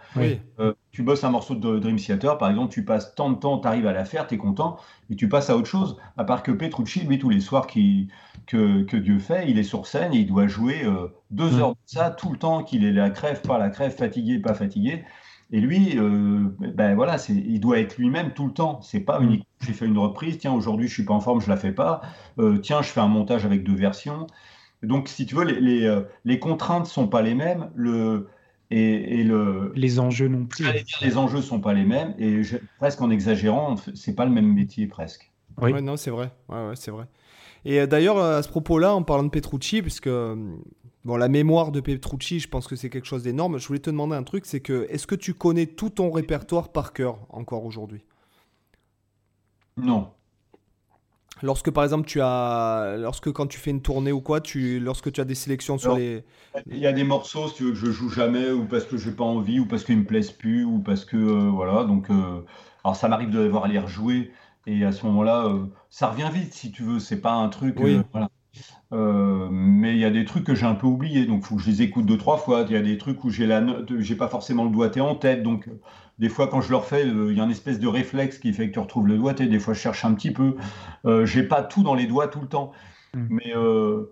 C: Euh, tu bosses un morceau de Dream Theater, par exemple, tu passes tant de temps, tu arrives à la faire, tu es content, et tu passes à autre chose. À part que Petrucci, lui, tous les soirs qui, que, que, Dieu fait, il est sur scène et il doit jouer euh, deux heures de ça tout le temps, qu'il est la crève, pas la crève, fatigué, pas fatigué. Et lui, euh, ben voilà, il doit être lui-même tout le temps. C'est pas mm. uniquement j'ai fait une reprise, tiens, aujourd'hui je suis pas en forme, je la fais pas. Euh, tiens, je fais un montage avec deux versions. Donc, si tu veux, les, les, euh, les contraintes sont pas les mêmes. Le, et, et le,
B: les enjeux non plus.
C: les enjeux sont pas les mêmes. Et presque en exagérant, c'est pas le même métier presque.
A: Oui, non, c'est vrai. Ouais, ouais, c'est vrai. Et d'ailleurs, à ce propos-là, en parlant de Petrucci, puisque Bon, la mémoire de Petrucci, je pense que c'est quelque chose d'énorme. Je voulais te demander un truc, c'est que est-ce que tu connais tout ton répertoire par cœur encore aujourd'hui?
C: Non.
A: Lorsque par exemple tu as, lorsque quand tu fais une tournée ou quoi, tu, lorsque tu as des sélections sur les.
C: Il y a des morceaux, si tu veux, que je joue jamais, ou parce que j'ai pas envie, ou parce qu'ils me plaisent plus, ou parce que euh, voilà. Donc, euh, alors ça m'arrive de devoir les rejouer, et à ce moment-là, euh, ça revient vite, si tu veux. C'est pas un truc,
A: Oui.
C: voilà. Euh, mais il y a des trucs que j'ai un peu oubliés, donc il faut que je les écoute deux, trois fois. Il y a des trucs où j'ai la note, j'ai pas forcément le doigté en tête, donc euh, des fois quand je le refais, euh, il y a une espèce de réflexe qui fait que tu retrouves le doigté. Des fois je cherche un petit peu. Euh, j'ai pas tout dans les doigts tout le temps,
B: Mm.
C: mais euh,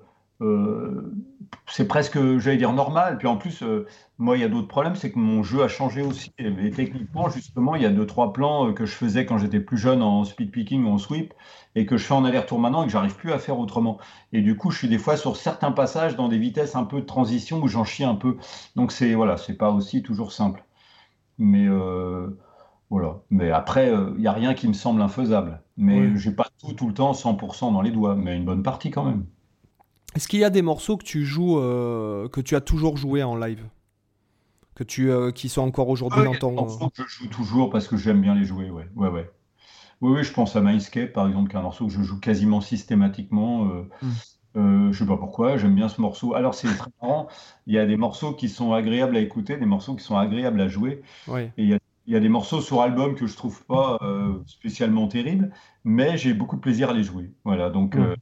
C: c'est presque, j'allais dire normal. Puis en plus, euh, moi il y a d'autres problèmes, c'est que mon jeu a changé aussi. Et, techniquement, justement, il y a deux, trois plans euh, que je faisais quand j'étais plus jeune en speed picking ou en sweep et que je fais en aller-retour maintenant et que j'arrive plus à faire autrement. Et du coup, je suis des fois sur certains passages dans des vitesses un peu de transition où j'en chie un peu. Donc c'est voilà, c'est pas aussi toujours simple. Mais euh, voilà. Mais après, il n'y a rien qui me semble infaisable. Mais
A: Oui.
C: j'ai pas tout tout le temps 100% dans les doigts, mais une bonne partie quand même.
A: Est-ce qu'il y a des morceaux que tu joues, euh, que tu as toujours joué en live, que tu, euh, qui sont encore aujourd'hui
C: Ah,
A: dans ton.
C: morceaux que je joue toujours parce que j'aime bien les jouer, ouais. Ouais, ouais. Oui, oui, je pense à Mindscape, par exemple, qui est un morceau que je joue quasiment systématiquement. euh,
B: Mm.
C: je sais pas pourquoi, j'aime bien ce morceau. Alors, c'est très marrant, il y a des morceaux qui sont agréables à écouter, des morceaux qui sont agréables à jouer.
A: Ouais.
C: Et il y a, il y a des morceaux sur album que je trouve pas euh, spécialement terribles, mais j'ai beaucoup de plaisir à les jouer. Voilà, donc
B: Mm.
C: euh,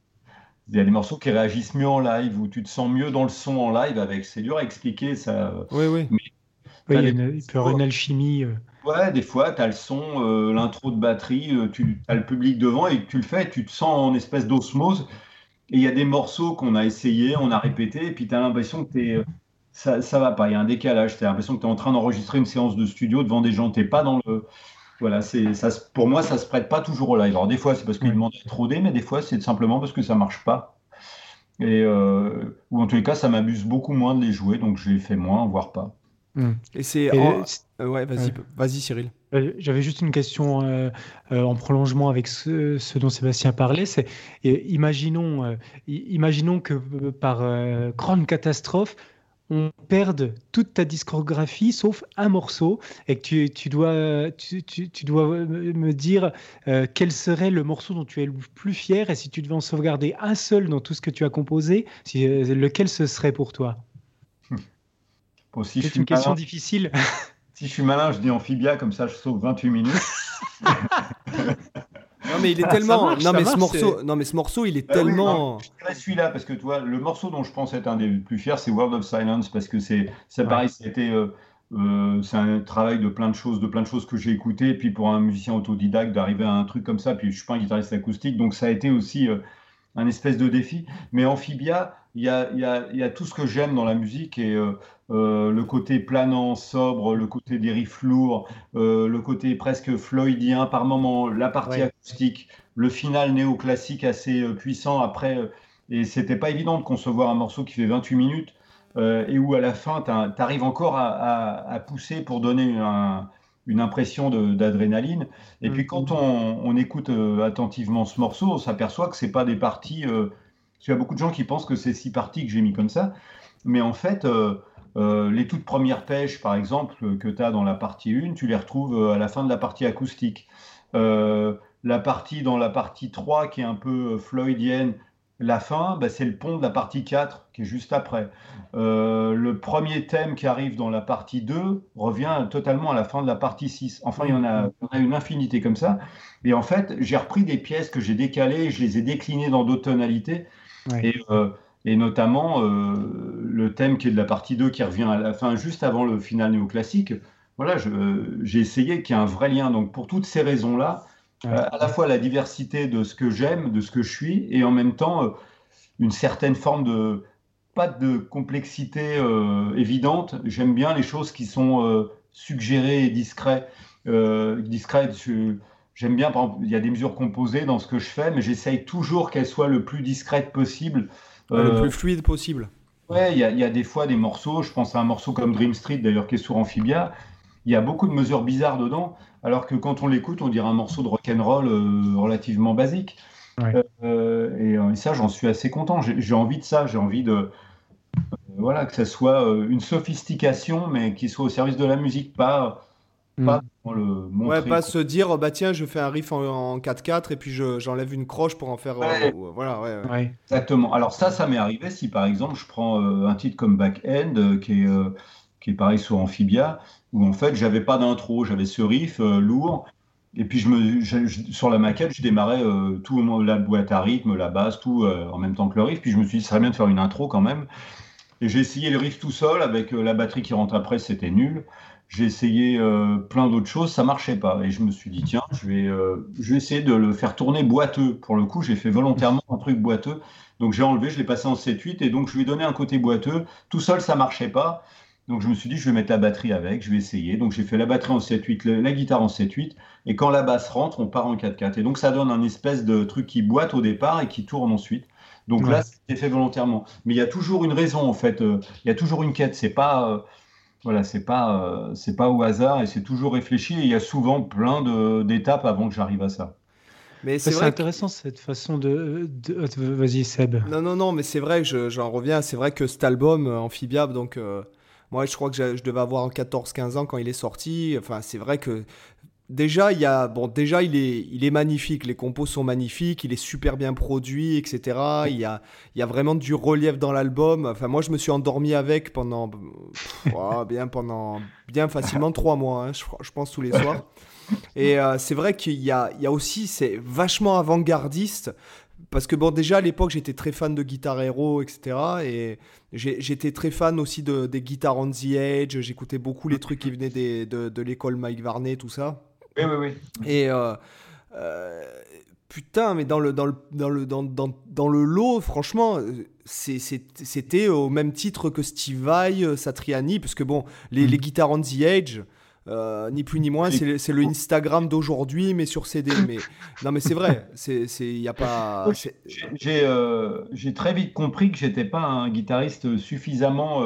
C: il y a des morceaux qui réagissent mieux en live, où tu te sens mieux dans le son en live avec. C'est dur à expliquer, ça.
A: Oui, oui.
B: Oui, il, y a
C: T'as
B: une- il peut y avoir une alchimie. euh,
C: Ouais, des fois, tu as le son, euh, l'intro de batterie, euh, tu as le public devant et tu le fais, tu te sens en espèce d'osmose. Et il y a des morceaux qu'on a essayé, on a répété, et puis tu as l'impression que t'es, euh, ça, ça va pas, il y a un décalage. Tu as l'impression que tu es en train d'enregistrer une séance de studio devant des gens, tu pas dans le. Voilà, c'est, ça, pour moi, ça se prête pas toujours au live. Alors, des fois, c'est parce qu'ils
B: Ouais.
C: demandent d'être rodé, mais des fois, c'est simplement parce que ça marche pas. Et, euh, ou en tous les cas, ça m'abuse beaucoup moins de les jouer, donc je les fais moins, voire pas.
B: hmm.
A: Et c'est. En-
B: euh,
A: ouais, vas-y,
B: ouais.
A: vas-y, Cyril.
B: Euh, J'avais juste une question euh, euh, en prolongement avec ce, ce dont Sébastien parlait. C'est imaginons, euh, imaginons que par euh, grande catastrophe, on perde toute ta discographie sauf un morceau. Et que tu, tu dois, tu, tu- tu dois me dire euh, quel serait le morceau dont tu es le plus fier. Et si tu devais en sauvegarder un seul dans tout ce que tu as composé, si, euh, lequel ce serait pour toi?
C: Bon, si je
B: C'est une question
C: malin-
B: difficile.
C: Si je suis malin, je dis amphibia, comme ça je sauve 28 minutes.
A: Non, mais il est
B: Ça
A: tellement.
B: marche,
A: non,
B: ça
A: mais ce morceau, non, mais ce morceau, il est
C: Bah oui,
A: tellement.
C: non, je celui-là, parce que tu vois, le morceau dont je pense être un des plus fiers, c'est World of Silence, parce que c'est
B: Ouais.
C: pareil, c'était. euh, euh, c'est un travail de plein de choses, de plein de choses que j'ai écoutées, et puis pour un musicien autodidacte d'arriver à un truc comme ça, puis je suis pas un guitariste acoustique, donc ça a été aussi euh, un espèce de défi. Mais Amphibia, il y a, il y a- y a tout ce que j'aime dans la musique, et euh, euh, le côté planant, sobre, le côté des riffs lourds, euh, le côté presque floydien par moment, la partie
B: Ouais.
C: acoustique, le final néoclassique assez euh, puissant après. et c'était pas évident de concevoir un morceau qui fait 28 minutes euh, et où à la fin, tu arrives encore à, à- à pousser pour donner un- une impression d'adrénaline. Et puis
B: Mhm.
C: quand on, on écoute euh, attentivement ce morceau, on s'aperçoit que c'est pas des parties. euh, parce qu'il y a beaucoup de gens qui pensent que c'est six parties que j'ai mis comme ça. Mais en fait, euh, les toutes premières pêches, par exemple, que tu as dans la partie 1, tu les retrouves euh, à la fin de la partie acoustique. Euh, la partie dans la partie 3 qui est un peu floydienne, la fin, bah, c'est le pont de la partie 4 qui est juste après. Euh, le premier thème qui arrive dans la partie 2 revient totalement à la fin de la partie 6. Enfin, il y en a, il y en a une infinité comme ça. Et en fait, j'ai repris des pièces que j'ai décalées, je les ai déclinées dans d'autres tonalités.
B: Ouais.
C: Et, et notamment le thème qui est de la partie 2 qui revient à la fin, juste avant le final néoclassique. Voilà, j'ai essayé qu'il y ait un vrai lien. Donc, pour toutes ces raisons-là,
B: Ouais.
C: euh, à la fois la diversité de ce que j'aime, de ce que je suis, et en même temps, euh, une certaine forme de. pas de complexité euh, évidente. J'aime bien les choses qui sont suggérées et discrètes. Discrètes, J'aime bien, par exemple, il y a des mesures composées dans ce que je fais, mais j'essaye toujours qu'elles soient le plus discrètes possible.
A: Le plus fluide possible.
C: Ouais, il y a, il y a des fois des morceaux, je pense à un morceau comme Dream Street d'ailleurs qui est sur Amphibia, il y a beaucoup de mesures bizarres dedans, alors que quand on l'écoute, on dirait un morceau de rock'n'roll euh, relativement basique.
B: Ouais.
C: Euh, et, euh, et ça, j'en suis assez content. J'ai envie de ça, j'ai envie de. euh, voilà, que ça soit une sophistication, mais qui soit au service de la musique, pas.
A: Hmm. Pas le montrer. Ouais, pas se dire, bah tiens, je fais un riff en, 4-4 et puis j'enlève une croche pour en faire. Euh, voilà, ouais,
C: Exactement. Alors, ça, ça m'est arrivé si par exemple je prends euh, un titre comme Back End euh, qui, est, qui est pareil sur Amphibia, où en fait, j'avais pas d'intro, j'avais ce riff lourd. Et puis je me, sur la maquette, je démarrais tout la boîte à rythme, la basse, tout en même temps que le riff. Puis je me suis dit, ça serait bien de faire une intro quand même. Et j'ai essayé le riff tout seul avec la batterie qui rentre après, c'était nul. J'ai essayé euh, plein d'autres choses, ça marchait pas. Et je me suis dit, tiens, je vais, euh, je vais essayer de le faire tourner boiteux. Pour le coup, j'ai fait volontairement un truc boiteux. Donc j'ai enlevé, je l'ai passé en 7-8 et donc je lui ai donné un côté boiteux. Tout seul, ça marchait pas. Donc je me suis dit, je vais mettre la batterie avec, je vais essayer. Donc j'ai fait la batterie en 7-8, la guitare en 7-8. Et quand la basse rentre, on part en 4-4. Et donc ça donne un espèce de truc qui boite au départ et qui tourne ensuite. Donc là, c'était fait volontairement. Mais il y a toujours une raison, en fait. Euh, il y a toujours une quête. C'est pas voilà, c'est pas, euh, c'est pas au hasard et c'est toujours réfléchi. Et il y a souvent plein d'étapes avant que j'arrive à ça.
B: Mais c'est intéressant cette façon de. Vas-y, Seb.
A: Non, non, non, mais c'est vrai que j'en reviens. C'est vrai que cet album, euh, Amphibiable, donc. Euh, moi, je crois que je devais avoir 14-15 ans quand il est sorti. Enfin, c'est vrai que déjà, il y a, bon, déjà il, est, il est magnifique, les compos sont magnifiques, il est super bien produit, etc. Il y a, il y a vraiment du relief dans l'album. Enfin, moi, je me suis endormi avec pendant, bien, pendant, bien facilement trois mois, hein, je, pense tous les soirs. Et euh, c'est vrai qu'il y a, il y a aussi, c'est vachement avant-gardiste. Parce que bon, déjà à l'époque, j'étais très fan de Guitar Hero, etc. Et j'étais très fan aussi de, des guitares on the edge. J'écoutais beaucoup les trucs qui venaient des, de, de l'école Mike Varney, tout ça.
C: Oui, oui, oui.
A: Et euh, euh, putain, mais dans le, dans le, dans le, dans, dans, dans le lot, franchement, c'était au même titre que Steve Vai, euh, Satriani, parce que bon, les, les mm. guitares on the edge. ni plus ni moins, c'est le Instagram d'aujourd'hui, mais sur CD. Mais non, mais c'est vrai, c'est il y a pas.
C: J'ai très vite compris que j'étais pas un guitariste suffisamment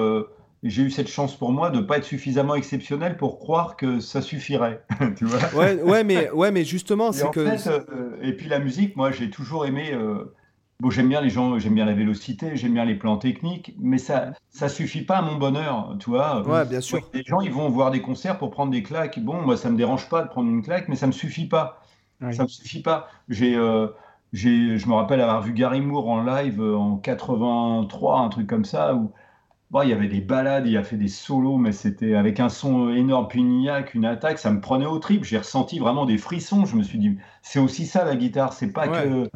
C: j'ai eu cette chance pour moi de ne pas être suffisamment exceptionnel pour croire que ça suffirait. tu vois
A: ouais, ouais, mais, ouais, mais justement, c'est que.
C: Euh, et puis la musique, moi, j'ai toujours aimé. Euh, bon, j'aime bien les gens, j'aime bien la vélocité, j'aime bien les plans techniques, mais ça ça suffit pas à mon bonheur, tu vois.
A: Ouais, bien sûr.
C: Les gens, ils vont voir des concerts pour prendre des claques. Bon, moi, ça me dérange pas de prendre une claque, mais ça me suffit pas. Ça me suffit pas. J'ai. Euh, j'ai, je me rappelle avoir vu Gary Moore en live en 83, un truc comme ça, où il y avait des balades, il a fait des solos, mais c'était avec un son énorme, puis une une attaque, ça me prenait au trip. J'ai ressenti vraiment des frissons. Je me suis dit, c'est aussi ça la guitare, c'est pas que.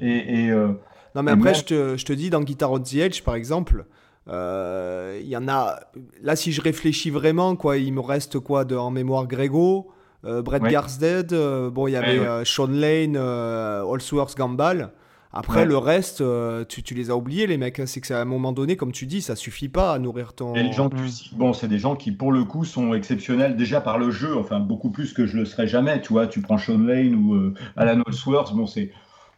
C: Et, euh,
A: non, mais après, je, te, je, te, dis, dans Guitar on the Edge, par exemple, euh, il y en a. Là, si je réfléchis vraiment, quoi, il me reste quoi de, en mémoire Grégo, euh, Brett Garsted, bon, il y avait Sean Lane, Allsworth Gambal. Après, le reste, euh, tu, tu, les as oubliés, les mecs. Hein. C'est que à un moment donné, comme tu dis, ça suffit pas à nourrir ton.
C: Et les gens bon, c'est des gens qui, pour le coup, sont exceptionnels déjà par le jeu, enfin, beaucoup plus que je le serais jamais. Tu vois, tu prends Sean Lane ou euh, Alan Holsworth, bon, c'est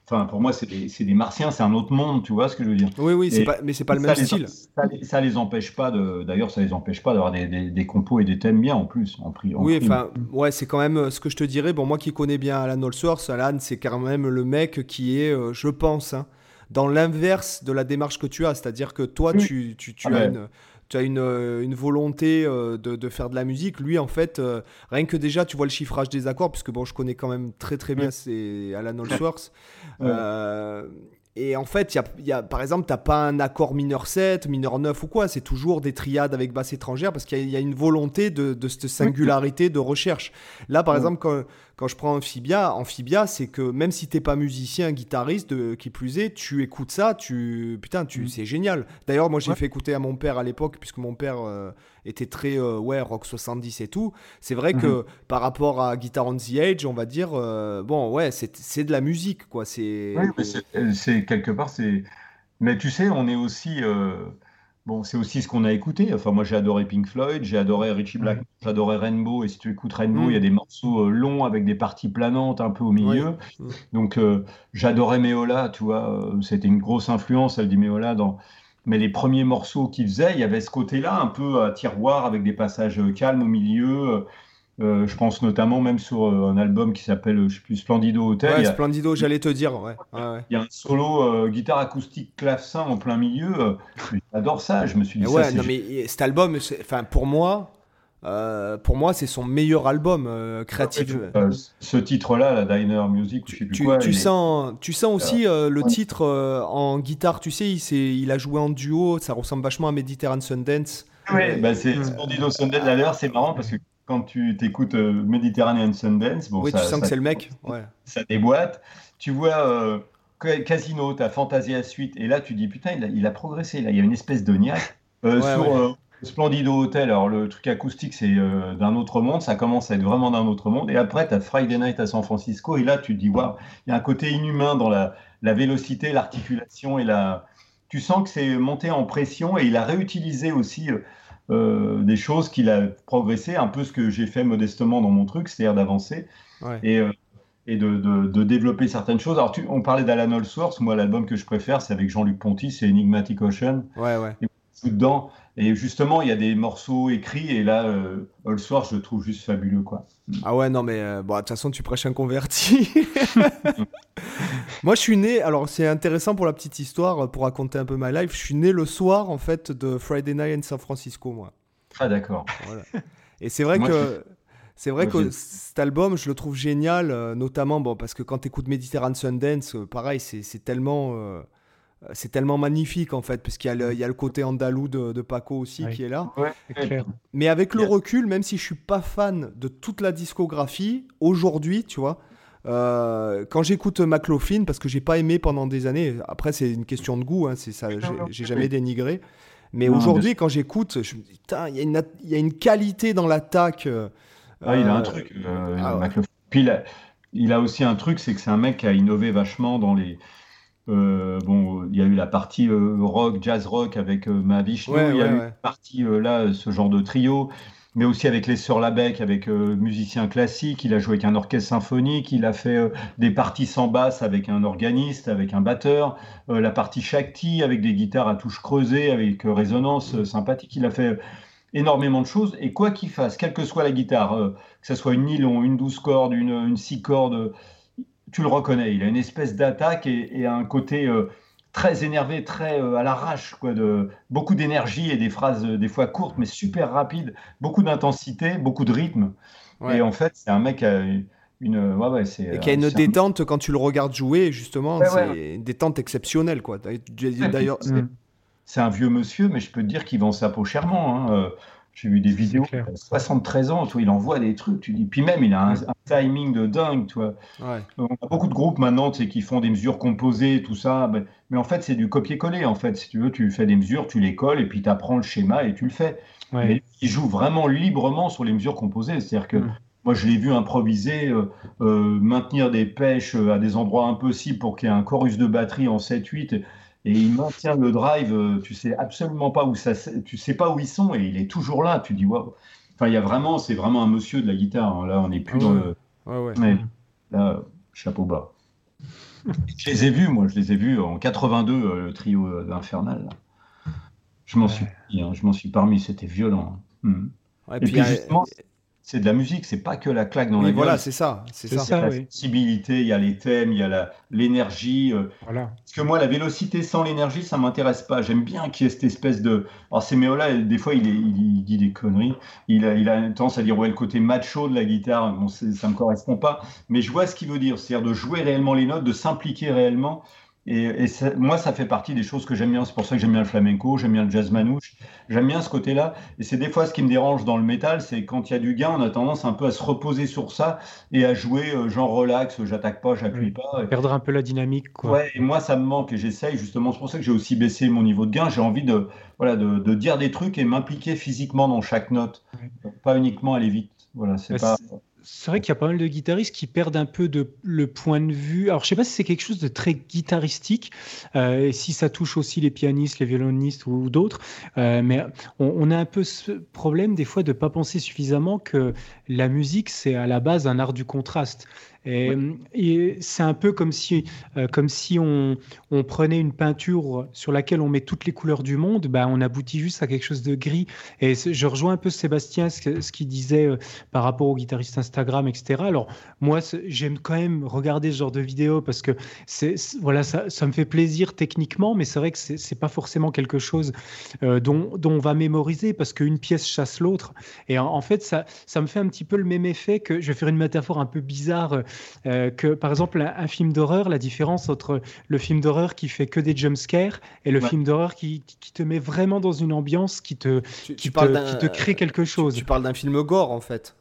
C: Enfin, pour moi, c'est des, des, martiens, c'est un autre monde, tu vois ce que je veux dire.
A: Oui, oui, pas, mais c'est pas le même style.
C: ça, les, les empêche pas de. D'ailleurs, ça les empêche pas d'avoir des, des, compos et des thèmes bien en plus, en prix.
A: oui, enfin, ouais, c'est quand même euh, ce que je te dirais. Bon, moi qui connais bien Alan Allsworth, Alan, c'est quand même le mec qui est, euh, je pense, hein, dans l'inverse de la démarche que tu as. C'est-à-dire que toi, tu, tu, tu ah as une tu as une, euh, une volonté euh, de, de, faire de la musique. Lui, en fait, euh, rien que déjà, tu vois le chiffrage des accords, puisque bon, je connais quand même très très bien, c'est Alan Allsworth. Et en fait, y a, y a, par exemple, tu n'as pas un accord mineur 7, mineur 9 ou quoi. C'est toujours des triades avec basse étrangère parce qu'il y, a une volonté de, de cette singularité de recherche. Là, par exemple, quand, quand je prends Amphibia, Amphibia, c'est que même si t'es pas musicien, guitariste, de, qui plus est, tu écoutes ça, tu putain, tu, mm. c'est génial. D'ailleurs, moi, j'ai fait écouter à mon père à l'époque, puisque mon père euh, était très euh, ouais rock 70 et tout. C'est vrai que mm-hmm. par rapport à Guitar on the Age, on va dire, euh, bon, ouais, c'est de la musique, quoi. C'est.
C: c'est quelque part, c'est. Mais tu sais, on est aussi Bon, c'est aussi ce qu'on a écouté. Enfin, moi, j'ai adoré Pink Floyd, j'ai adoré Richie Black, j'adorais Rainbow. Et si tu écoutes Rainbow, il y a mm. des morceaux euh, longs avec des parties planantes un peu au milieu. Mm. Donc, euh, j'adorais Meola, tu vois. Euh, c'était une grosse influence, elle dit Meola, dans. Mais les premiers morceaux qu'il faisait, il y avait ce côté-là, un peu à tiroir, avec des passages calmes au milieu. Euh, je pense notamment même sur euh, un album qui s'appelle, je sais plus, Splendido Hotel.
A: Ouais, Splendido, j'allais te dire. Ouais.
C: Il y a un solo euh, guitare acoustique clavecin en plein milieu. J'adore ça. Je me suis dit.
A: Ouais, non, mais cet album, enfin, pour moi, Euh, pour moi, c'est son meilleur album euh, créatif.
C: Euh, ce titre-là, la Diner Music,
A: tu, tu, tu sens, tu sens aussi le titre en guitare. Tu sais, il, il a joué en duo. Ça ressemble vachement à Mediterranean Sundance.
C: Oui, bah c'est Splendido Sundance. D'ailleurs, c'est marrant parce que quand tu t'écoutes Mediterranean Sundance,
A: bon, oui, tu sens que c'est le mec. Ouais.
C: Ça déboîte. Tu vois Casino, tu as Fantasia Suite, et là tu dis putain, il a, il a progressé. Là, il y a une espèce de niaque. sur, Splendido Hotel, alors le truc acoustique, c'est euh, d'un autre monde, ça commence à être vraiment d'un autre monde. Et après, tu as Friday Night à San Francisco, et là, tu te dis, waouh, il y a un côté inhumain dans la, vélocité, l'articulation et la. Tu sens que c'est monté en pression, et il a réutilisé aussi euh, euh, des choses qu'il a progressé, un peu ce que j'ai fait modestement dans mon truc, c'est-à-dire d'avancer. Et. et de, développer certaines choses. Alors, tu, on parlait d'Alan Allsworth. Moi, l'album que je préfère, c'est avec Jean-Luc Ponty, c'est Enigmatic Ocean.
A: Ouais, ouais. Et
C: dedans, et justement, il y a des morceaux écrits, et là, euh, All Soir, je le trouve juste fabuleux, quoi.
A: Ah ouais, non, mais euh, bon, de toute façon, tu prêches un converti. Moi, je suis né, alors c'est intéressant pour la petite histoire, pour raconter un peu ma life. Je suis né le soir, en fait, de Friday Night in San Francisco, moi.
C: Ah, d'accord.
A: Et c'est vrai que. C'est vrai que cet album, je le trouve génial, euh, notamment bon, parce que quand tu écoutes Mediterranean Sundance, pareil, c'est tellement euh, c'est tellement magnifique en fait, parce qu'il y, y, a le côté andalou de, Paco aussi qui est là. Mais avec le recul, même si je suis pas fan de toute la discographie, aujourd'hui, tu vois, euh, quand j'écoute McLaughlin, parce que j'ai pas aimé pendant des années, après c'est une question de goût, hein, c'est ça, j'ai jamais dénigré. Mais aujourd'hui, quand j'écoute, je me dis, il y, y, a une qualité dans l'attaque.
C: Euh, ah, il a un truc, ah Puis il a, il a aussi un truc, c'est que c'est un mec qui a innové vachement dans les euh, bon, il y a eu la partie euh, rock, jazz rock avec euh, Mahavishnu, il y a eu la partie là, ce genre de trio, mais aussi avec les Sœurs Labec, avec musiciens classiques. Il a joué avec un orchestre symphonique, il a fait des parties sans basse avec un organiste, avec un batteur, la partie Shakti avec des guitares à touches creusées, avec résonance sympathique. Il a fait énormément de choses, et quoi qu'il fasse, quelle que soit la guitare, que ce soit une nylon, une douze cordes, une, une six cordes, tu le reconnais. Il a une espèce d'attaque et, un côté euh, très énervé, très euh, à l'arrache, quoi, de beaucoup d'énergie et des phrases euh, des fois courtes mais super rapides, beaucoup d'intensité, beaucoup de rythme. Et en fait, c'est un mec qui a une, ouais, ouais,
A: et qui a une détente quand tu le regardes jouer, justement, c'est une détente exceptionnelle, quoi.
C: D'ailleurs, c'est un vieux monsieur, mais je peux te dire qu'il vend sa peau chèrement. Hein. J'ai vu des vidéos, 73 ans, toi, il envoie des trucs. Tu dis, puis même, il a un, timing de dingue, toi. On a beaucoup de groupes maintenant, qui font des mesures composées, tout ça. Mais, en fait, c'est du copier-coller. En fait, si tu veux, tu fais des mesures, tu les colles et puis tu apprends le schéma et tu le fais. Mais il joue vraiment librement sur les mesures composées. C'est-à-dire que mm. moi, je l'ai vu improviser, euh, euh, maintenir des pêches à des endroits impossibles pour qu'il y ait un chorus de batterie en 7-8 et il maintient le drive, euh, tu sais absolument pas où ça, tu sais pas où ils sont et il est toujours là. Tu dis waouh. Enfin, il y a vraiment, c'est vraiment un monsieur de la guitare. Hein. Là, on n'est plus dans le. Mais là, chapeau bas. je les ai vus, moi, je les ai vus en 82, euh, le trio euh, d'Infernal. Je m'en suis, hein, je m'en suis parmi, c'était violent. Hein. Hmm. et, puis, justement, c'est de la musique, c'est pas que la claque dans la gueule.
A: Voilà, c'est ça, c'est ça.
C: la sensibilité, il y a les thèmes, il y a l'énergie. Euh. Voilà. Parce que moi, la vélocité sans l'énergie, ça m'intéresse pas. J'aime bien qu'il y ait cette espèce de. Alors, Semeola, des fois, il, est, il, dit des conneries. Il a, il a tendance à dire ouais, le côté macho de la guitare, bon, ça me correspond pas. Mais je vois ce qu'il veut dire, c'est-à-dire de jouer réellement les notes, de s'impliquer réellement. Et, moi, ça fait partie des choses que j'aime bien. C'est pour ça que j'aime bien le flamenco, j'aime bien le jazz manouche. J'aime bien ce côté-là. Et c'est des fois ce qui me dérange dans le métal, c'est quand il y a du gain, on a tendance un peu à se reposer sur ça et à jouer euh, genre relax, j'attaque pas, j'appuie pas.
B: Perdre un peu la dynamique. Quoi.
C: Ouais, et moi, ça me manque et j'essaye justement. C'est pour ça que j'ai aussi baissé mon niveau de gain. J'ai envie de, voilà, de, dire des trucs et m'impliquer physiquement dans chaque note. Pas uniquement aller vite. Voilà, c'est bah, pas
B: c'est vrai qu'il y a pas mal de guitaristes qui perdent un peu de, le point de vue. Alors, je sais pas si c'est quelque chose de très guitaristique, euh, et si ça touche aussi les pianistes, les violonistes ou, d'autres, euh, mais on, a un peu ce problème des fois de ne pas penser suffisamment que la musique, c'est à la base un art du contraste. Et, c'est un peu comme si, euh, comme si on, on, prenait une peinture sur laquelle on met toutes les couleurs du monde, bah, on aboutit juste à quelque chose de gris. Et je rejoins un peu Sébastien, ce, ce qu'il disait par rapport aux guitaristes Instagram, etc. Alors, moi, j'aime quand même regarder ce genre de vidéos parce que c'est, voilà, ça, ça, me fait plaisir techniquement, mais c'est vrai que c'est, c'est pas forcément quelque chose euh, dont, dont, on va mémoriser parce qu'une pièce chasse l'autre. Et en, fait, ça, ça me fait un petit peu le même effet que, je vais faire une métaphore un peu bizarre, euh, que par exemple, un, film d'horreur, la différence entre le film d'horreur qui fait que des jumpscares et le film d'horreur qui, qui, te met vraiment dans une ambiance qui te, qui, te, qui te crée quelque chose.
A: tu parles d'un film gore en fait.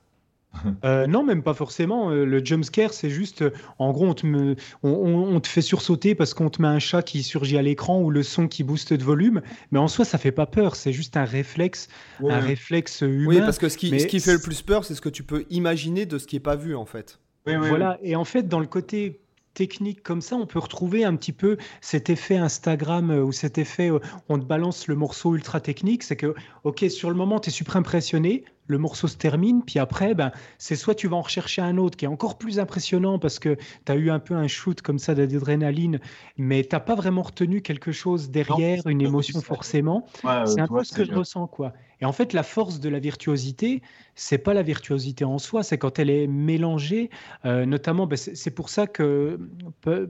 B: Euh, non, même pas forcément. Euh, le jump scare, c'est juste, euh, en gros, on te, me, on, te, fait sursauter parce qu'on te met un chat qui surgit à l'écran ou le son qui booste de volume. Mais en soi, ça fait pas peur. C'est juste un réflexe, un réflexe humain.
A: Oui, parce que ce qui, ce qui fait le plus peur, c'est ce que tu peux imaginer de ce qui est pas vu, en fait.
B: Oui, voilà. Et en fait, dans le côté technique comme ça, on peut retrouver un petit peu cet effet Instagram ou cet effet on te balance le morceau ultra technique. C'est que, ok, sur le moment, tu es super impressionné, le morceau se termine, puis après, ben, c'est soit tu vas en rechercher un autre qui est encore plus impressionnant parce que tu as eu un peu un shoot comme ça d'adrénaline, mais tu n'as pas vraiment retenu quelque chose derrière, une émotion forcément. c'est un peu ce que je ressens. quoi. Et en fait, la force de la virtuosité, c'est pas la virtuosité en soi, c'est quand elle est mélangée. Euh, notamment, ben, c'est pour ça que,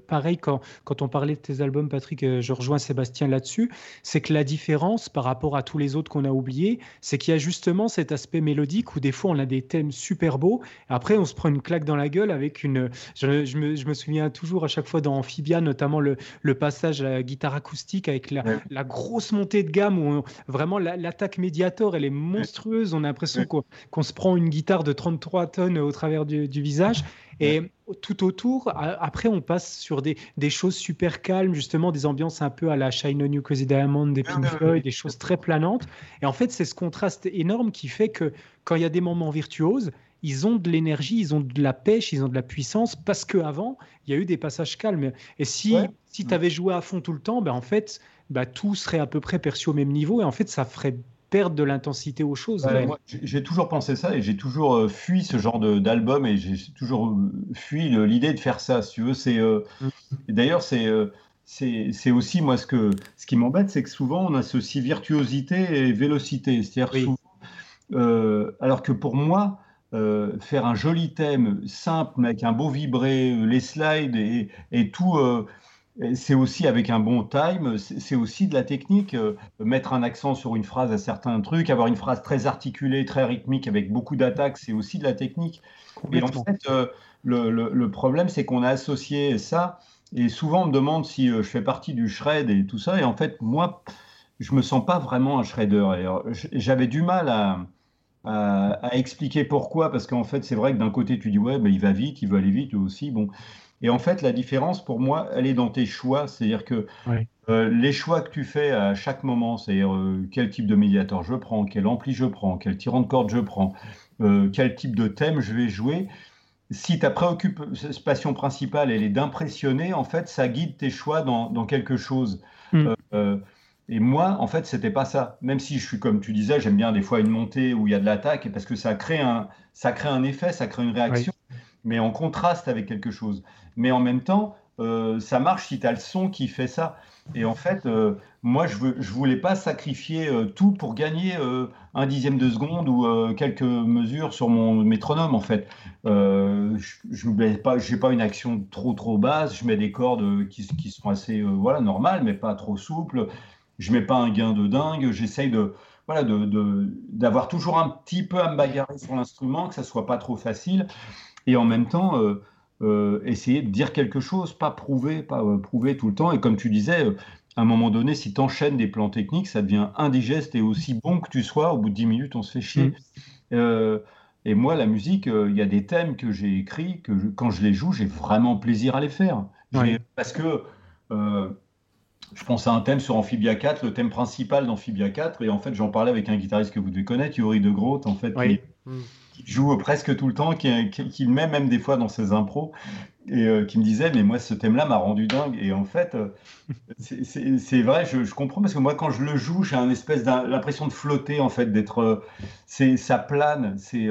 B: pareil, quand, quand on parlait de tes albums, Patrick, euh, je rejoins Sébastien là-dessus, c'est que la différence par rapport à tous les autres qu'on a oubliés, c'est qu'il y a justement cet aspect mélodique où des fois on a des thèmes super beaux, après on se prend une claque dans la gueule avec une. Je, me, souviens toujours à chaque fois dans Amphibia, notamment le, passage à la guitare acoustique avec la, grosse montée de gamme où vraiment l'attaque médiator elle est monstrueuse. On a l'impression qu'on se prend une guitare de 33 tonnes au travers du, visage. Et tout autour, après, on passe sur des, choses super calmes, justement, des ambiances un peu à la Shine on You Crazy Diamond des Pink Floyd, des choses très planantes. Et en fait, c'est ce contraste énorme qui fait que quand il y a des moments virtuoses, ils ont de l'énergie, ils ont de la pêche, ils ont de la puissance, parce qu'avant, il y a eu des passages calmes. Et si, si tu avais joué à fond tout le temps, ben en fait, ben, tout serait à peu près perçu au même niveau. Et en fait, ça ferait perdre de l'intensité aux choses.
C: j'ai toujours pensé ça et j'ai toujours euh, fui ce genre d'album et j'ai toujours euh, fui l'idée de faire ça. Si tu veux, c'est euh, mm. d'ailleurs c'est c'est aussi moi ce que ce qui m'embête, c'est que souvent on associe virtuosité et vélocité. C'est-à-dire alors que pour moi, faire un joli thème simple avec un beau vibré, les slides et, et tout c'est aussi avec un bon time, c'est aussi de la technique, euh, mettre un accent sur une phrase à certains trucs, avoir une phrase très articulée, très rythmique, avec beaucoup d'attaques, c'est aussi de la technique. Et en fait, euh, le, problème, c'est qu'on a associé ça, et souvent on me demande si euh, je fais partie du shred et tout ça, et en fait, moi, je me sens pas vraiment un shredder. J'avais du mal à, expliquer pourquoi, parce qu'en fait, c'est vrai que d'un côté, tu dis, ouais, il va vite, il veut aller vite aussi, bon. Et en fait, la différence pour moi, elle est dans tes choix. C'est-à-dire que euh, les choix que tu fais à chaque moment, c'est-à-dire euh, quel type de médiator je prends, quel ampli je prends, quel tirant de corde je prends, euh, quel type de thème je vais jouer. Si ta préoccupation principale, elle est d'impressionner, en fait, ça guide tes choix dans, quelque chose. Mm. et moi, en fait, c'était pas ça. Même si je suis, comme tu disais, j'aime bien des fois une montée où il y a de l'attaque, parce que ça crée un, ça crée un effet, ça crée une réaction, mais en contraste avec quelque chose mais en même temps, euh, ça marche si tu as le son qui fait ça. Et en fait, euh, moi, je ne voulais pas sacrifier euh, tout pour gagner un dixième de seconde ou quelques mesures sur mon métronome, en fait. je n'ai pas, une action trop, trop basse. Je mets des cordes qui, sont assez voilà, normales, mais pas trop souples. Je mets pas un gain de dingue. J'essaye de voilà, d'avoir toujours un petit peu à me bagarrer sur l'instrument, que ça soit pas trop facile. Et en même temps, essayer de dire quelque chose, pas prouver, pas euh, prouver tout le temps. Et comme tu disais, euh, à un moment donné, si tu enchaînes des plans techniques, ça devient indigeste et aussi bon que tu sois, au bout de 10 minutes, on se fait chier. Mm. et moi, la musique, il y a des thèmes que j'ai écrits, que quand je les joue, j'ai vraiment plaisir à les faire. Parce que je pense à un thème sur Amphibia 4, le thème principal d'Amphibia 4, et en fait, j'en parlais avec un guitariste que vous devez connaître, Yuri de Groot, en fait, qui joue presque tout le temps, qui, qui, met même des fois dans ses impros, et euh, qui me disait, mais moi, ce thème-là m'a rendu dingue. Et en fait, euh, c'est vrai, je, comprends, parce que moi, quand je le joue, j'ai un espèce l'impression de flotter, en fait, d'être... Euh, c'est ça plane, c'est...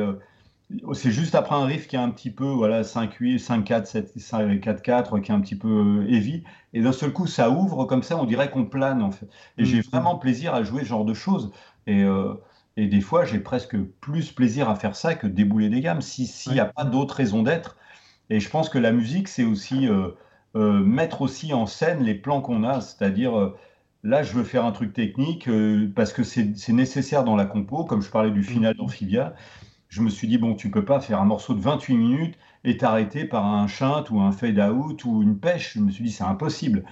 C: c'est juste après un riff qui est un petit peu voilà 5 8 5 4 7 5 4 4 qui est un petit peu heavy et d'un seul coup ça ouvre comme ça on dirait qu'on plane en fait et j'ai mm. vraiment plaisir à jouer ce genre de choses et euh, et des fois j'ai presque plus plaisir à faire ça que débouler des gammes si s'il n'y a pas d'autre raison d'être et je pense que la musique c'est aussi euh, mettre aussi en scène les plans qu'on a c'est-à-dire Là, je veux faire un truc technique parce que c'est nécessaire dans la compo, comme je parlais du final mm. d'Amphibia je me suis dit, bon, tu peux pas faire un morceau de 28 minutes et t'arrêter par un chant ou un fade-out ou une pêche. Je me suis dit, c'est impossible.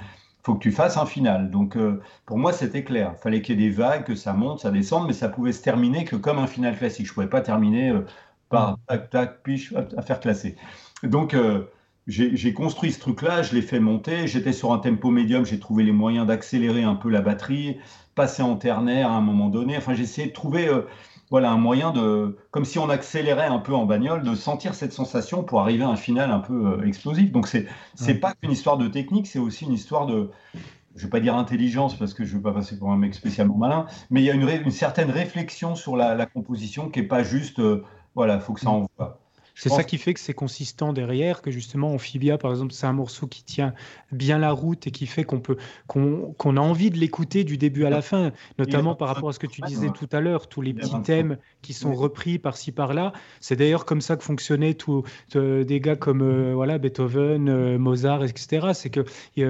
C: Faut que tu fasses un final. Donc, euh, pour moi, c'était clair. Il fallait qu'il y ait des vagues, que ça monte, ça descende, mais ça pouvait se terminer que comme un final classique. Je pouvais pas terminer euh, par tac, tac, piche, à faire classer. Donc, euh, j'ai construit ce truc-là, je l'ai fait monter. J'étais sur un tempo médium, j'ai trouvé les moyens d'accélérer un peu la batterie, passer en ternaire à un moment donné. Enfin, j'ai essayé de trouver voilà un moyen de, comme si on accélérait un peu en bagnole, de sentir cette sensation pour arriver à un final un peu euh, explosif. Donc c'est c'est pas qu'une histoire de technique, c'est aussi une histoire de, je vais pas dire intelligence parce que je veux pas passer pour un mec spécialement malin, mais il y a une, une certaine réflexion sur la, composition qui est pas juste, euh, voilà, faut que ça envoie.
B: C'est ça qui fait que c'est consistant derrière, que justement Amphibia, par exemple, c'est un morceau qui tient bien la route et qui fait qu'on peut qu'on a envie de l'écouter du début à la fin, notamment par rapport à ce que tu disais tout à l'heure, tous les petits thèmes qui sont repris par-ci par-là. C'est d'ailleurs comme ça que fonctionnaient tous euh, des gars comme euh, voilà Beethoven, euh, Mozart, etc. C'est que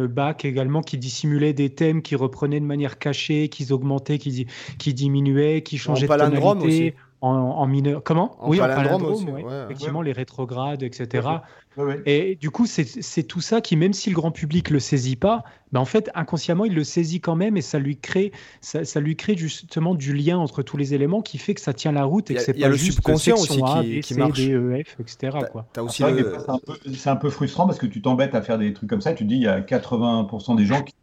B: Bach également qui dissimulait des thèmes, qui reprenaient de manière cachée, qui augmentaient, qui, qui diminuaient, qui changeaient de tonalité en, mineur. Comment
A: Oui, en palindrome,
B: effectivement, les rétrogrades, etc. Et du coup, c'est tout ça qui, même si le grand public le saisit pas, ben en fait, inconsciemment, il le saisit quand même et ça lui crée, ça, lui crée justement du lien entre tous les éléments qui fait que ça tient la route et que c'est pas
A: le juste subconscient aussi qui, qui marche. D,
B: e, F, etc.
C: C'est un, peu frustrant parce que tu t'embêtes à faire des trucs comme ça. Tu dis, il y a 80% des gens qui,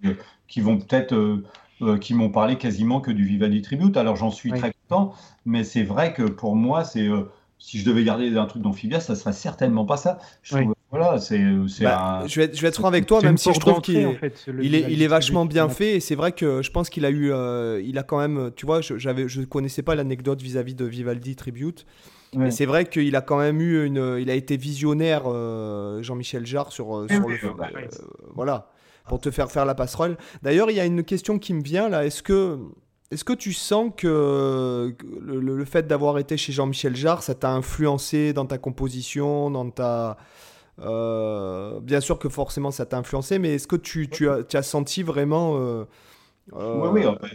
C: qui vont peut-être euh, euh, qui m'ont parlé quasiment que du Vivaldi Tribute. Alors j'en suis très content, mais c'est vrai que pour moi, c'est euh, si je devais garder un truc d'amphibia, ça serait certainement pas ça. Je voilà, c'est,
A: bah, je, vais, je vais être franc avec toi, même si je trouve qu'il il est, il est vachement bien fait. Et c'est vrai que je pense qu'il a eu, euh, il a quand même, tu vois, je, j'avais, je connaissais pas l'anecdote vis-à-vis de Vivaldi Tribute. Mais c'est vrai qu'il a quand même eu une, il a été visionnaire, Jean-Michel Jarre sur, sur le, bah, voilà pour te faire faire la passerelle. D'ailleurs, il y a une question qui me vient là. Est-ce que, est-ce que tu sens que le, fait d'avoir été chez Jean-Michel Jarre, ça t'a influencé dans ta composition, dans ta... Euh, bien sûr que forcément ça t'a influencé, mais est-ce que tu, as, senti vraiment... Euh,
C: euh, oui, oui,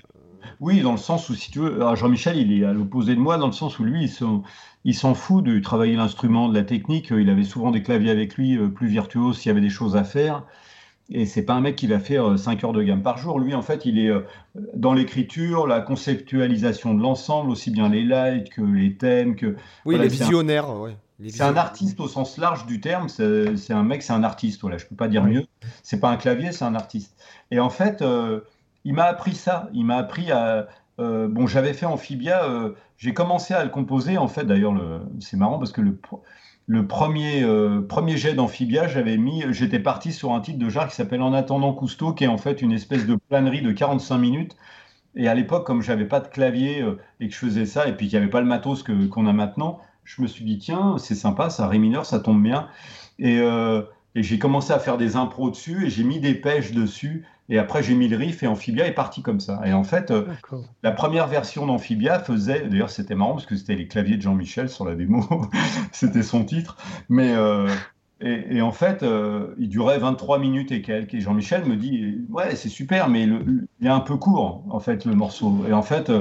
C: oui, dans le sens où, si tu veux, Jean-Michel, il est à l'opposé de moi, dans le sens où lui, il s'en fout de travailler l'instrument, de la technique. Il avait souvent des claviers avec lui, plus virtuoses s'il y avait des choses à faire. Et c'est pas un mec qui va faire 5 heures de gamme par jour. Lui, en fait, il est euh, dans l'écriture, la conceptualisation de l'ensemble, aussi bien les lights que les thèmes. Que,
A: oui, les visionnaires.
C: C'est un artiste au sens large du terme. C'est un mec, c'est un artiste. Voilà, je peux pas dire mieux. C'est pas un clavier, c'est un artiste. Et en fait, euh, il m'a appris ça. Il m'a appris à. Euh, bon, j'avais fait Amphibia. J'ai commencé à le composer. En fait, d'ailleurs, c'est marrant parce que le le premier, euh, premier jet d'amphibia, j'avais mis, j'étais parti sur un titre de genre qui s'appelle En attendant Cousteau, qui est en fait une espèce de planerie de 45 minutes. Et à l'époque, comme j'avais pas de clavier euh, et que je faisais ça, et puis qu'il n'y avait pas le matos que, qu'on a maintenant, je me suis dit, tiens, c'est sympa, ça ré mineur, ça tombe bien. Et, euh, et j'ai commencé à faire des impros dessus, et j'ai mis des pêches dessus, et après, j'ai mis le riff et Amphibia est parti comme ça. Et en fait, euh, la première version d'Amphibia faisait, d'ailleurs, c'était marrant parce que c'était les claviers de Jean-Michel sur la démo, c'était son titre. Mais euh, et, en fait, euh, il durait 23 minutes et quelques. Et Jean-Michel me dit, ouais, c'est super, mais il est un peu court, en fait, le morceau. Et en fait,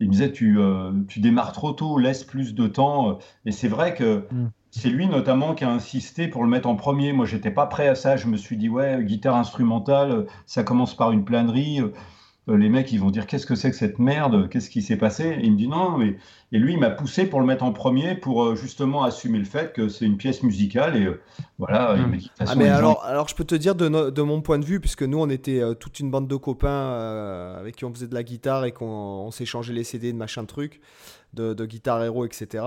C: il me disait, tu, tu démarres trop tôt, laisse plus de temps. Et c'est vrai que mm. C'est lui notamment qui a insisté pour le mettre en premier. Moi, j'étais pas prêt à ça. Je me suis dit, ouais, guitare instrumentale, ça commence par une planerie. Euh, les mecs, ils vont dire, qu'est-ce que c'est que cette merde? Qu'est-ce qui s'est passé? Et il me dit, non, mais. Et lui, il m'a poussé pour le mettre en premier pour euh, justement assumer le fait que c'est une pièce musicale. Et euh, voilà.
A: Hmm. ah, mais alors, alors, je peux te dire, de, de, mon point de vue, puisque nous, on était toute une bande de copains avec qui on faisait de la guitare et qu'on s'échangeait les CD de machin truc de, Guitar Hero, etc.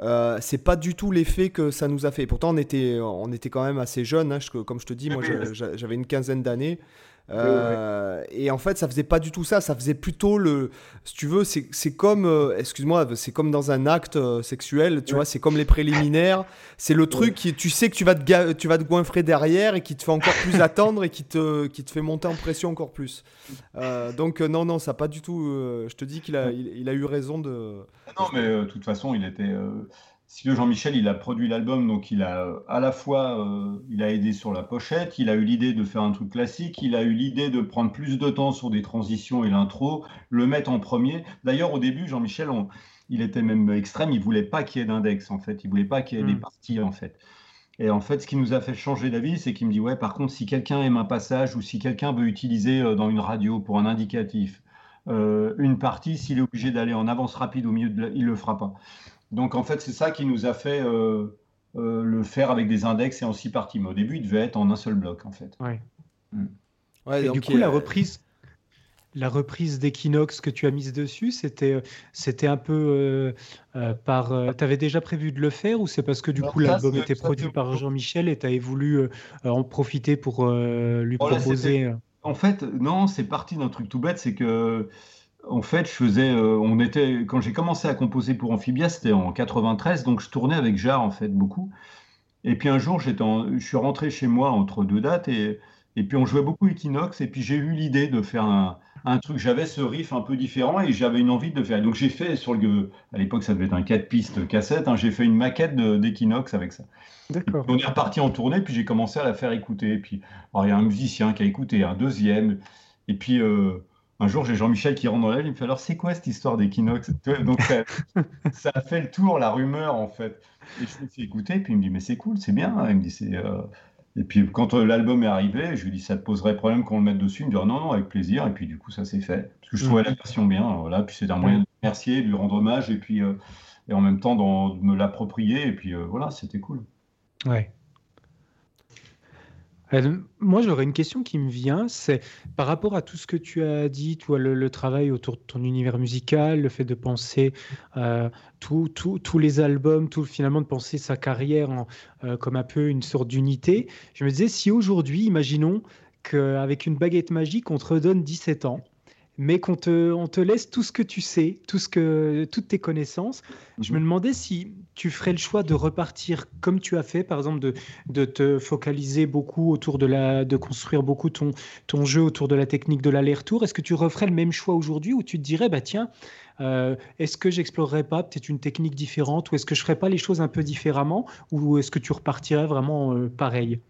A: Euh, c'est pas du tout l'effet que ça nous a fait. Pourtant, on était, on était quand même assez jeunes. Hein, comme je te dis, moi, j'avais une quinzaine d'années. Euh, et en fait, ça faisait pas du tout ça. Ça faisait plutôt le. Si tu veux, c'est comme. Euh, excuse-moi, c'est comme dans un acte euh, sexuel, tu vois, c'est comme les préliminaires. C'est le truc qui. Tu sais que tu vas, te tu vas te goinfrer derrière et qui te fait encore plus attendre et qui te, qui te fait monter en pression encore plus. donc, non, non, ça pas du tout. je te dis qu'il a, il, a eu raison de.
C: Non, mais de toute façon, il était si Jean-Michel, il a produit l'album, donc il a à la fois euh, il a aidé sur la pochette, il a eu l'idée de faire un truc classique, il a eu l'idée de prendre plus de temps sur des transitions et l'intro, le mettre en premier. D'ailleurs, au début, Jean-Michel, il était même extrême, il voulait pas qu'il y ait d'index en fait, il voulait pas qu'il y ait des hmm. parties en fait. Et en fait, ce qui nous a fait changer d'avis, c'est qu'il me dit ouais, par contre, si quelqu'un aime un passage ou si quelqu'un veut utiliser euh, dans une radio pour un indicatif euh, une partie, s'il est obligé d'aller en avance rapide au milieu de, la... il le fera pas. Donc en fait, c'est ça qui nous a fait euh, euh, le faire avec des index et en six parties. Mais au début, il devait être en un seul bloc, en fait.
B: Ouais. Mm. et du coup, la reprise, la reprise d'Equinox que tu as mise dessus, c'était, c'était un peu euh, par. tu avais déjà prévu de le faire ou c'est parce que du coup l'album était produit par Jean-Michel et tu avais voulu en profiter pour lui oh, proposer.
C: en fait, non, c'est parti d'un truc tout bête, c'est que en fait, je faisais, euh, on était, quand j'ai commencé à composer pour Amphibia, c'était en 93, donc je tournais avec Jar en fait beaucoup. Et puis un jour, j'étais, je suis rentré chez moi entre deux dates et, et puis on jouait beaucoup Equinox et puis j'ai eu l'idée de faire un, un truc. J'avais ce riff un peu différent et j'avais une envie de faire. Donc j'ai fait sur le, à l'époque ça devait être un 4 pistes cassette. Hein, j'ai fait une maquette d'Equinox avec ça. D'accord. On est reparti en tournée puis j'ai commencé à la faire écouter. Puis il y a un musicien qui a écouté, un deuxième. Et puis euh, un jour, j'ai Jean-Michel qui rentre dans la il me fait alors c'est quoi cette histoire d'équinoxe? Donc ça, a fait le tour, la rumeur en fait. Et je ai fait écouter, puis il me dit mais c'est cool, c'est bien. Il me dit c'est. Euh, et puis quand euh, l'album est arrivé, je lui ai dit ça te poserait problème qu'on le mette dessus? Il me dit oh, non non avec plaisir. Et puis du coup ça s'est fait parce que je trouvais la version bien. Voilà. Puis c'est un moyen de remercier, de lui rendre hommage et puis euh, et en même temps de me l'approprier. Et puis voilà, c'était cool.
B: Ouais. Moi, j'aurais une question qui me vient, c'est par rapport à tout ce que tu as dit, toi, le, travail autour de ton univers musical, le fait de penser euh, tous les albums, tout, finalement de penser sa carrière en, euh, comme un peu une sorte d'unité. Je me disais, si aujourd'hui, imaginons qu'avec une baguette magique, on te redonne 17 ans, mais qu'on te, on te laisse tout ce que tu sais, tout ce que, toutes tes connaissances. Je me mhm. demandais si tu ferais le choix de repartir comme tu as fait, par exemple, de, de te focaliser beaucoup autour de la, de construire beaucoup ton, ton jeu autour de la technique de l'aller-retour. Est-ce que tu referais le même choix aujourd'hui ou tu te dirais, bah tiens, euh, est-ce que j'explorerais pas peut-être une technique différente ou est-ce que je ferais pas les choses un peu différemment ou est-ce que tu repartirais vraiment euh, pareil?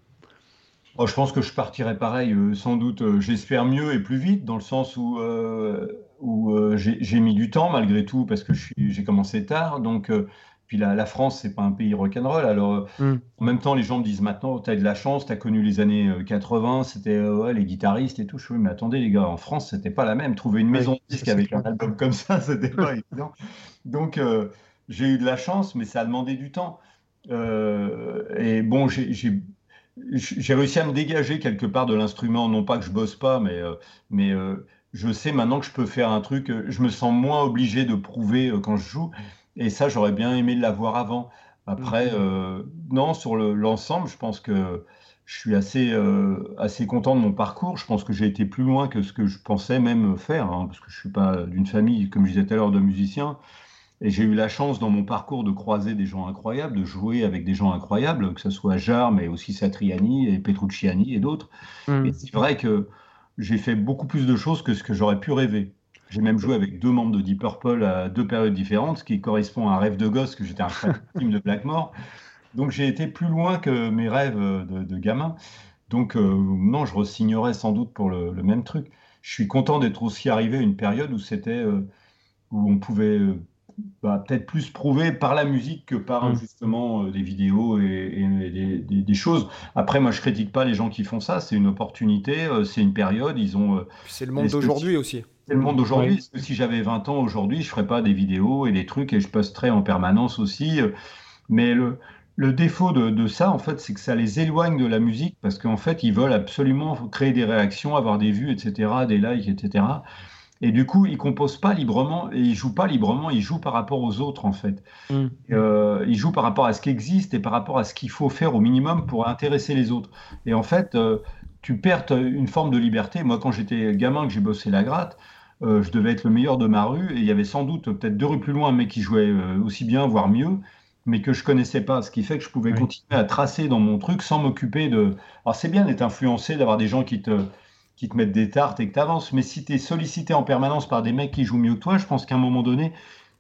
C: Je pense que je partirai pareil, euh, sans doute, euh, j'espère mieux et plus vite, dans le sens où, euh, où j'ai mis du temps malgré tout, parce que j'ai commencé tard. Donc, puis la, la France, c'est pas un pays rock'n'roll. Alors, hmm. en même temps, les gens me disent maintenant, tu as de la chance, tu as connu les années 80, c'était les guitaristes et tout. Je dis, mais attendez, les gars, en France, c'était pas la même. Trouver une maison de disque avec un album comme ça, c'était pas évident. Donc, j'ai eu de la chance, mais ça a demandé du temps. et bon, j'ai j'ai réussi à me dégager quelque part de l'instrument, non pas que je bosse pas, mais, euh, mais euh, je sais maintenant que je peux faire un truc, euh, je me sens moins obligé de prouver quand je joue, et ça j'aurais bien aimé l'avoir avant. Après, mmh. non, sur l'ensemble, je pense que je suis assez, assez content de mon parcours. Je pense que j'ai été plus loin que ce que je pensais même faire, hein, parce que je suis pas d'une famille, comme je disais tout à l'heure, de musiciens. Et j'ai eu la chance dans mon parcours de croiser des gens incroyables, de jouer avec des gens incroyables, que ce soit Jarre, mais aussi Satriani et Petrucciani et d'autres. Mm. Et c'est vrai que j'ai fait beaucoup plus de choses que ce que j'aurais pu rêver. J'ai même joué avec deux membres de Deep Purple à deux périodes différentes, ce qui correspond à un rêve de gosse, que j'étais un film de Blackmore. Donc j'ai été plus loin que mes rêves de, gamin. Donc euh, non, je resignerais sans doute pour le, même truc. Je suis content d'être aussi arrivé à une période où c'était euh, où on pouvait euh, bah, peut-être plus prouvé par la musique que par mm. justement euh, des vidéos et, des, choses. Après, moi, je critique pas les gens qui font ça. C'est une opportunité, euh, c'est une période. Ils ont. Euh,
A: c'est le monde d'aujourd'hui aussi.
C: C'est le monde d'aujourd'hui. Si j'avais 20 ans aujourd'hui, je ferais pas des vidéos et des trucs et je posterais en permanence aussi. Mais le, le défaut de, de, ça, en fait, c'est que ça les éloigne de la musique parce qu'en fait, ils veulent absolument créer des réactions, avoir des vues, etc., des likes, etc. Et du coup, il compose pas librement et il joue pas librement, il joue par rapport aux autres en fait. Mm. Euh, il joue par rapport à ce qui existe et par rapport à ce qu'il faut faire au minimum pour intéresser les autres. Et en fait, euh, tu perds une forme de liberté. Moi, quand j'étais gamin, que j'ai bossé la gratte, je devais être le meilleur de ma rue, et il y avait sans doute peut-être deux rues plus loin un mec qui jouait aussi bien, voire mieux, mais que je connaissais pas, ce qui fait que je pouvais continuer à tracer dans mon truc sans m'occuper de. Alors c'est bien d'être influencé, d'avoir des gens qui te, qui te mettent des tartes et que tu avances, mais si tu es sollicité en permanence par des mecs qui jouent mieux que toi, je pense qu'à un moment donné,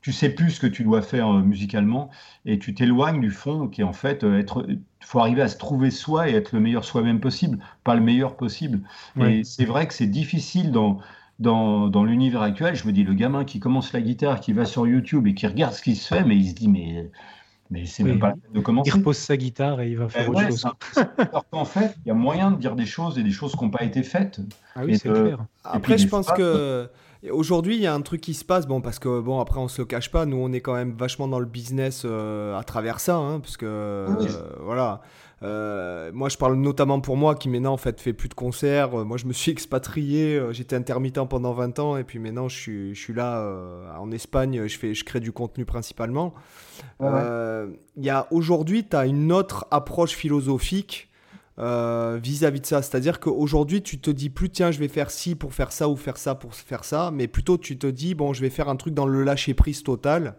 C: tu sais plus ce que tu dois faire euh, musicalement et tu t'éloignes du fond qui est en fait euh, être. Il faut arriver à se trouver soi et être le meilleur soi-même possible, pas le meilleur possible. Et c'est vrai que c'est difficile dans dans, dans l'univers actuel, je me dis, le gamin qui commence la guitare, qui va sur YouTube et qui regarde ce qui se fait, mais il se dit, mais mais c'est même pas de commencer.
B: Il repose sa guitare et il va faire eh autre chose.
C: Alors qu'en fait, il y a moyen de dire des choses et des choses qui n'ont pas été faites.
B: Ah oui, c'est clair.
A: Après, je pense que aujourd'hui, il y a un truc qui se passe. Bon, parce que bon, après, on se le cache pas. Nous, on est quand même vachement dans le business euh, à travers ça, hein, parce que euh, voilà. Euh, moi, je parle notamment pour moi qui maintenant en fait fait plus de concerts. Euh, moi, je me suis expatrié. Euh, j'étais intermittent pendant 20 ans et puis maintenant, je suis, je suis là en Espagne. Je, fais, je crée du contenu principalement. Il y a aujourd'hui, tu as une autre approche philosophique vis-à-vis de ça. C'est-à-dire qu'aujourd'hui, tu te dis plus, tiens, je vais faire ci pour faire ça ou faire ça pour faire ça, mais plutôt tu te dis, bon, je vais faire un truc dans le lâcher prise total.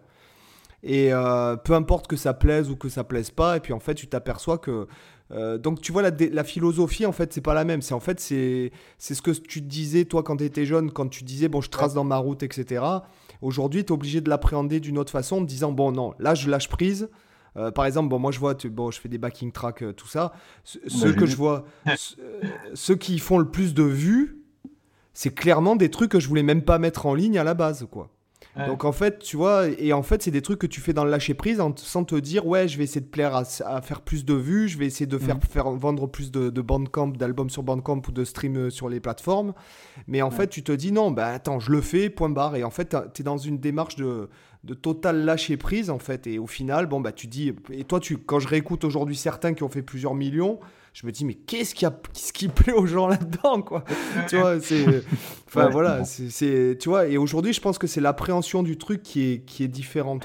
A: Et euh, peu importe que ça plaise ou que ça plaise pas, et puis en fait, tu t'aperçois que. Euh, donc tu vois, la, la, philosophie, en fait, c'est pas la même. C'est en fait, c'est ce que tu disais, toi, quand tu étais jeune, quand tu disais, bon, je trace dans ma route, etc. Aujourd'hui, tu es obligé de l'appréhender d'une autre façon, en te disant, bon, non, là, je lâche prise. Euh, par exemple, bon, moi je vois, bon, je fais des backing tracks, tout ça. ceux que je vois, ceux qui font le plus de vues, c'est clairement des trucs que je voulais même pas mettre en ligne à la base, quoi. Donc en fait, tu vois, et en fait, c'est des trucs que tu fais dans le lâcher prise sans te dire, ouais, je vais essayer de plaire à, faire plus de vues, je vais essayer de faire, faire vendre plus de, de Bandcamp, d'albums sur Bandcamp ou de stream euh, sur les plateformes. Mais en fait, tu te dis, non, bah attends, je le fais, point barre. Et en fait, tu es dans une démarche de, de total lâcher prise, en fait. Et au final, bon, bah tu dis, et toi, tu, quand je réécoute aujourd'hui certains qui ont fait plusieurs millions, je me dis mais qu'est-ce qui a ce qui plaît aux gens là-dedans quoi tu vois c'est enfin voilà c'est tu vois et aujourd'hui je pense que c'est l'appréhension du truc qui est qui est différente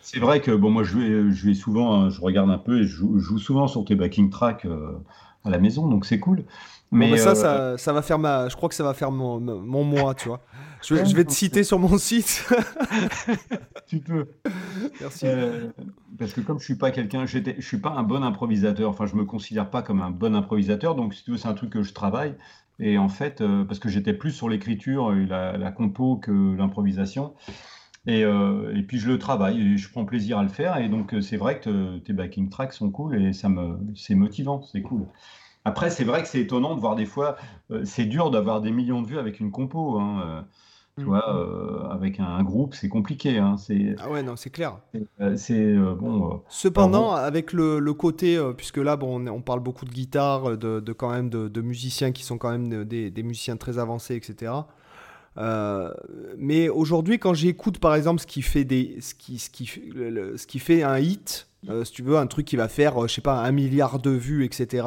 C: c'est vrai que bon moi je vais, je vais souvent hein, je regarde un peu et je joue, souvent sur tes backing tracks euh, à la maison donc c'est cool
A: mais, ça, euh, ça, ça, va faire ma. Je crois que ça va faire mon, mon mois, tu vois. Je vais, je vais, te citer sur mon site.
C: tu peux. Merci. Euh, parce que comme je suis pas quelqu'un, je suis pas un bon improvisateur. Enfin, je me considère pas comme un bon improvisateur. Donc, si tu veux, c'est un truc que je travaille. Et en fait, euh, parce que j'étais plus sur l'écriture, la, la compo que l'improvisation. Et, et, puis je le travaille et je prends plaisir à le faire. Et donc, c'est vrai que tes backing tracks sont cool et ça me, c'est motivant, c'est cool. Après, c'est vrai que c'est étonnant de voir des fois, euh, c'est dur d'avoir des millions de vues avec une compo. Hein, euh, tu vois, mm. euh, avec un, groupe, c'est compliqué. Hein,
A: ah ouais, non, c'est clair.
C: C'est bon.
A: Cependant, avec le, le côté, puisque là, bon, on, parle beaucoup de guitare, de, de quand même de, musiciens qui sont quand même des, des musiciens très avancés, etc. mais aujourd'hui, quand j'écoute par exemple ce qui fait des, ce qui, ce qui, ce qui fait un hit, si tu veux, un truc qui va faire, je sais pas, un milliard de vues, etc.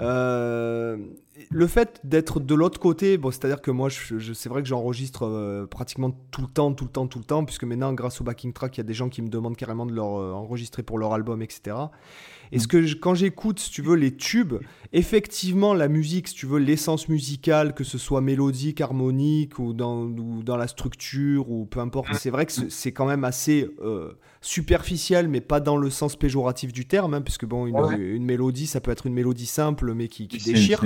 A: Euh, le fait d'être de l'autre côté, c'est-à-dire que moi, c'est vrai que j'enregistre euh, pratiquement tout le temps, tout le temps, tout le temps, puisque maintenant, grâce au backing track, il y a des gens qui me demandent carrément de leur euh, enregistrer pour leur album, etc. Et ce que quand j'écoute, si tu veux, les tubes, effectivement, la musique, si tu veux, l'essence musicale, que ce soit mélodique, harmonique ou dans, dans la structure ou peu importe, c'est vrai que c'est quand même assez euh, superficiel, mais pas dans le sens péjoratif du terme, hein, puisque bon, une, mélodie, ça peut être une mélodie simple, mais qui, déchire.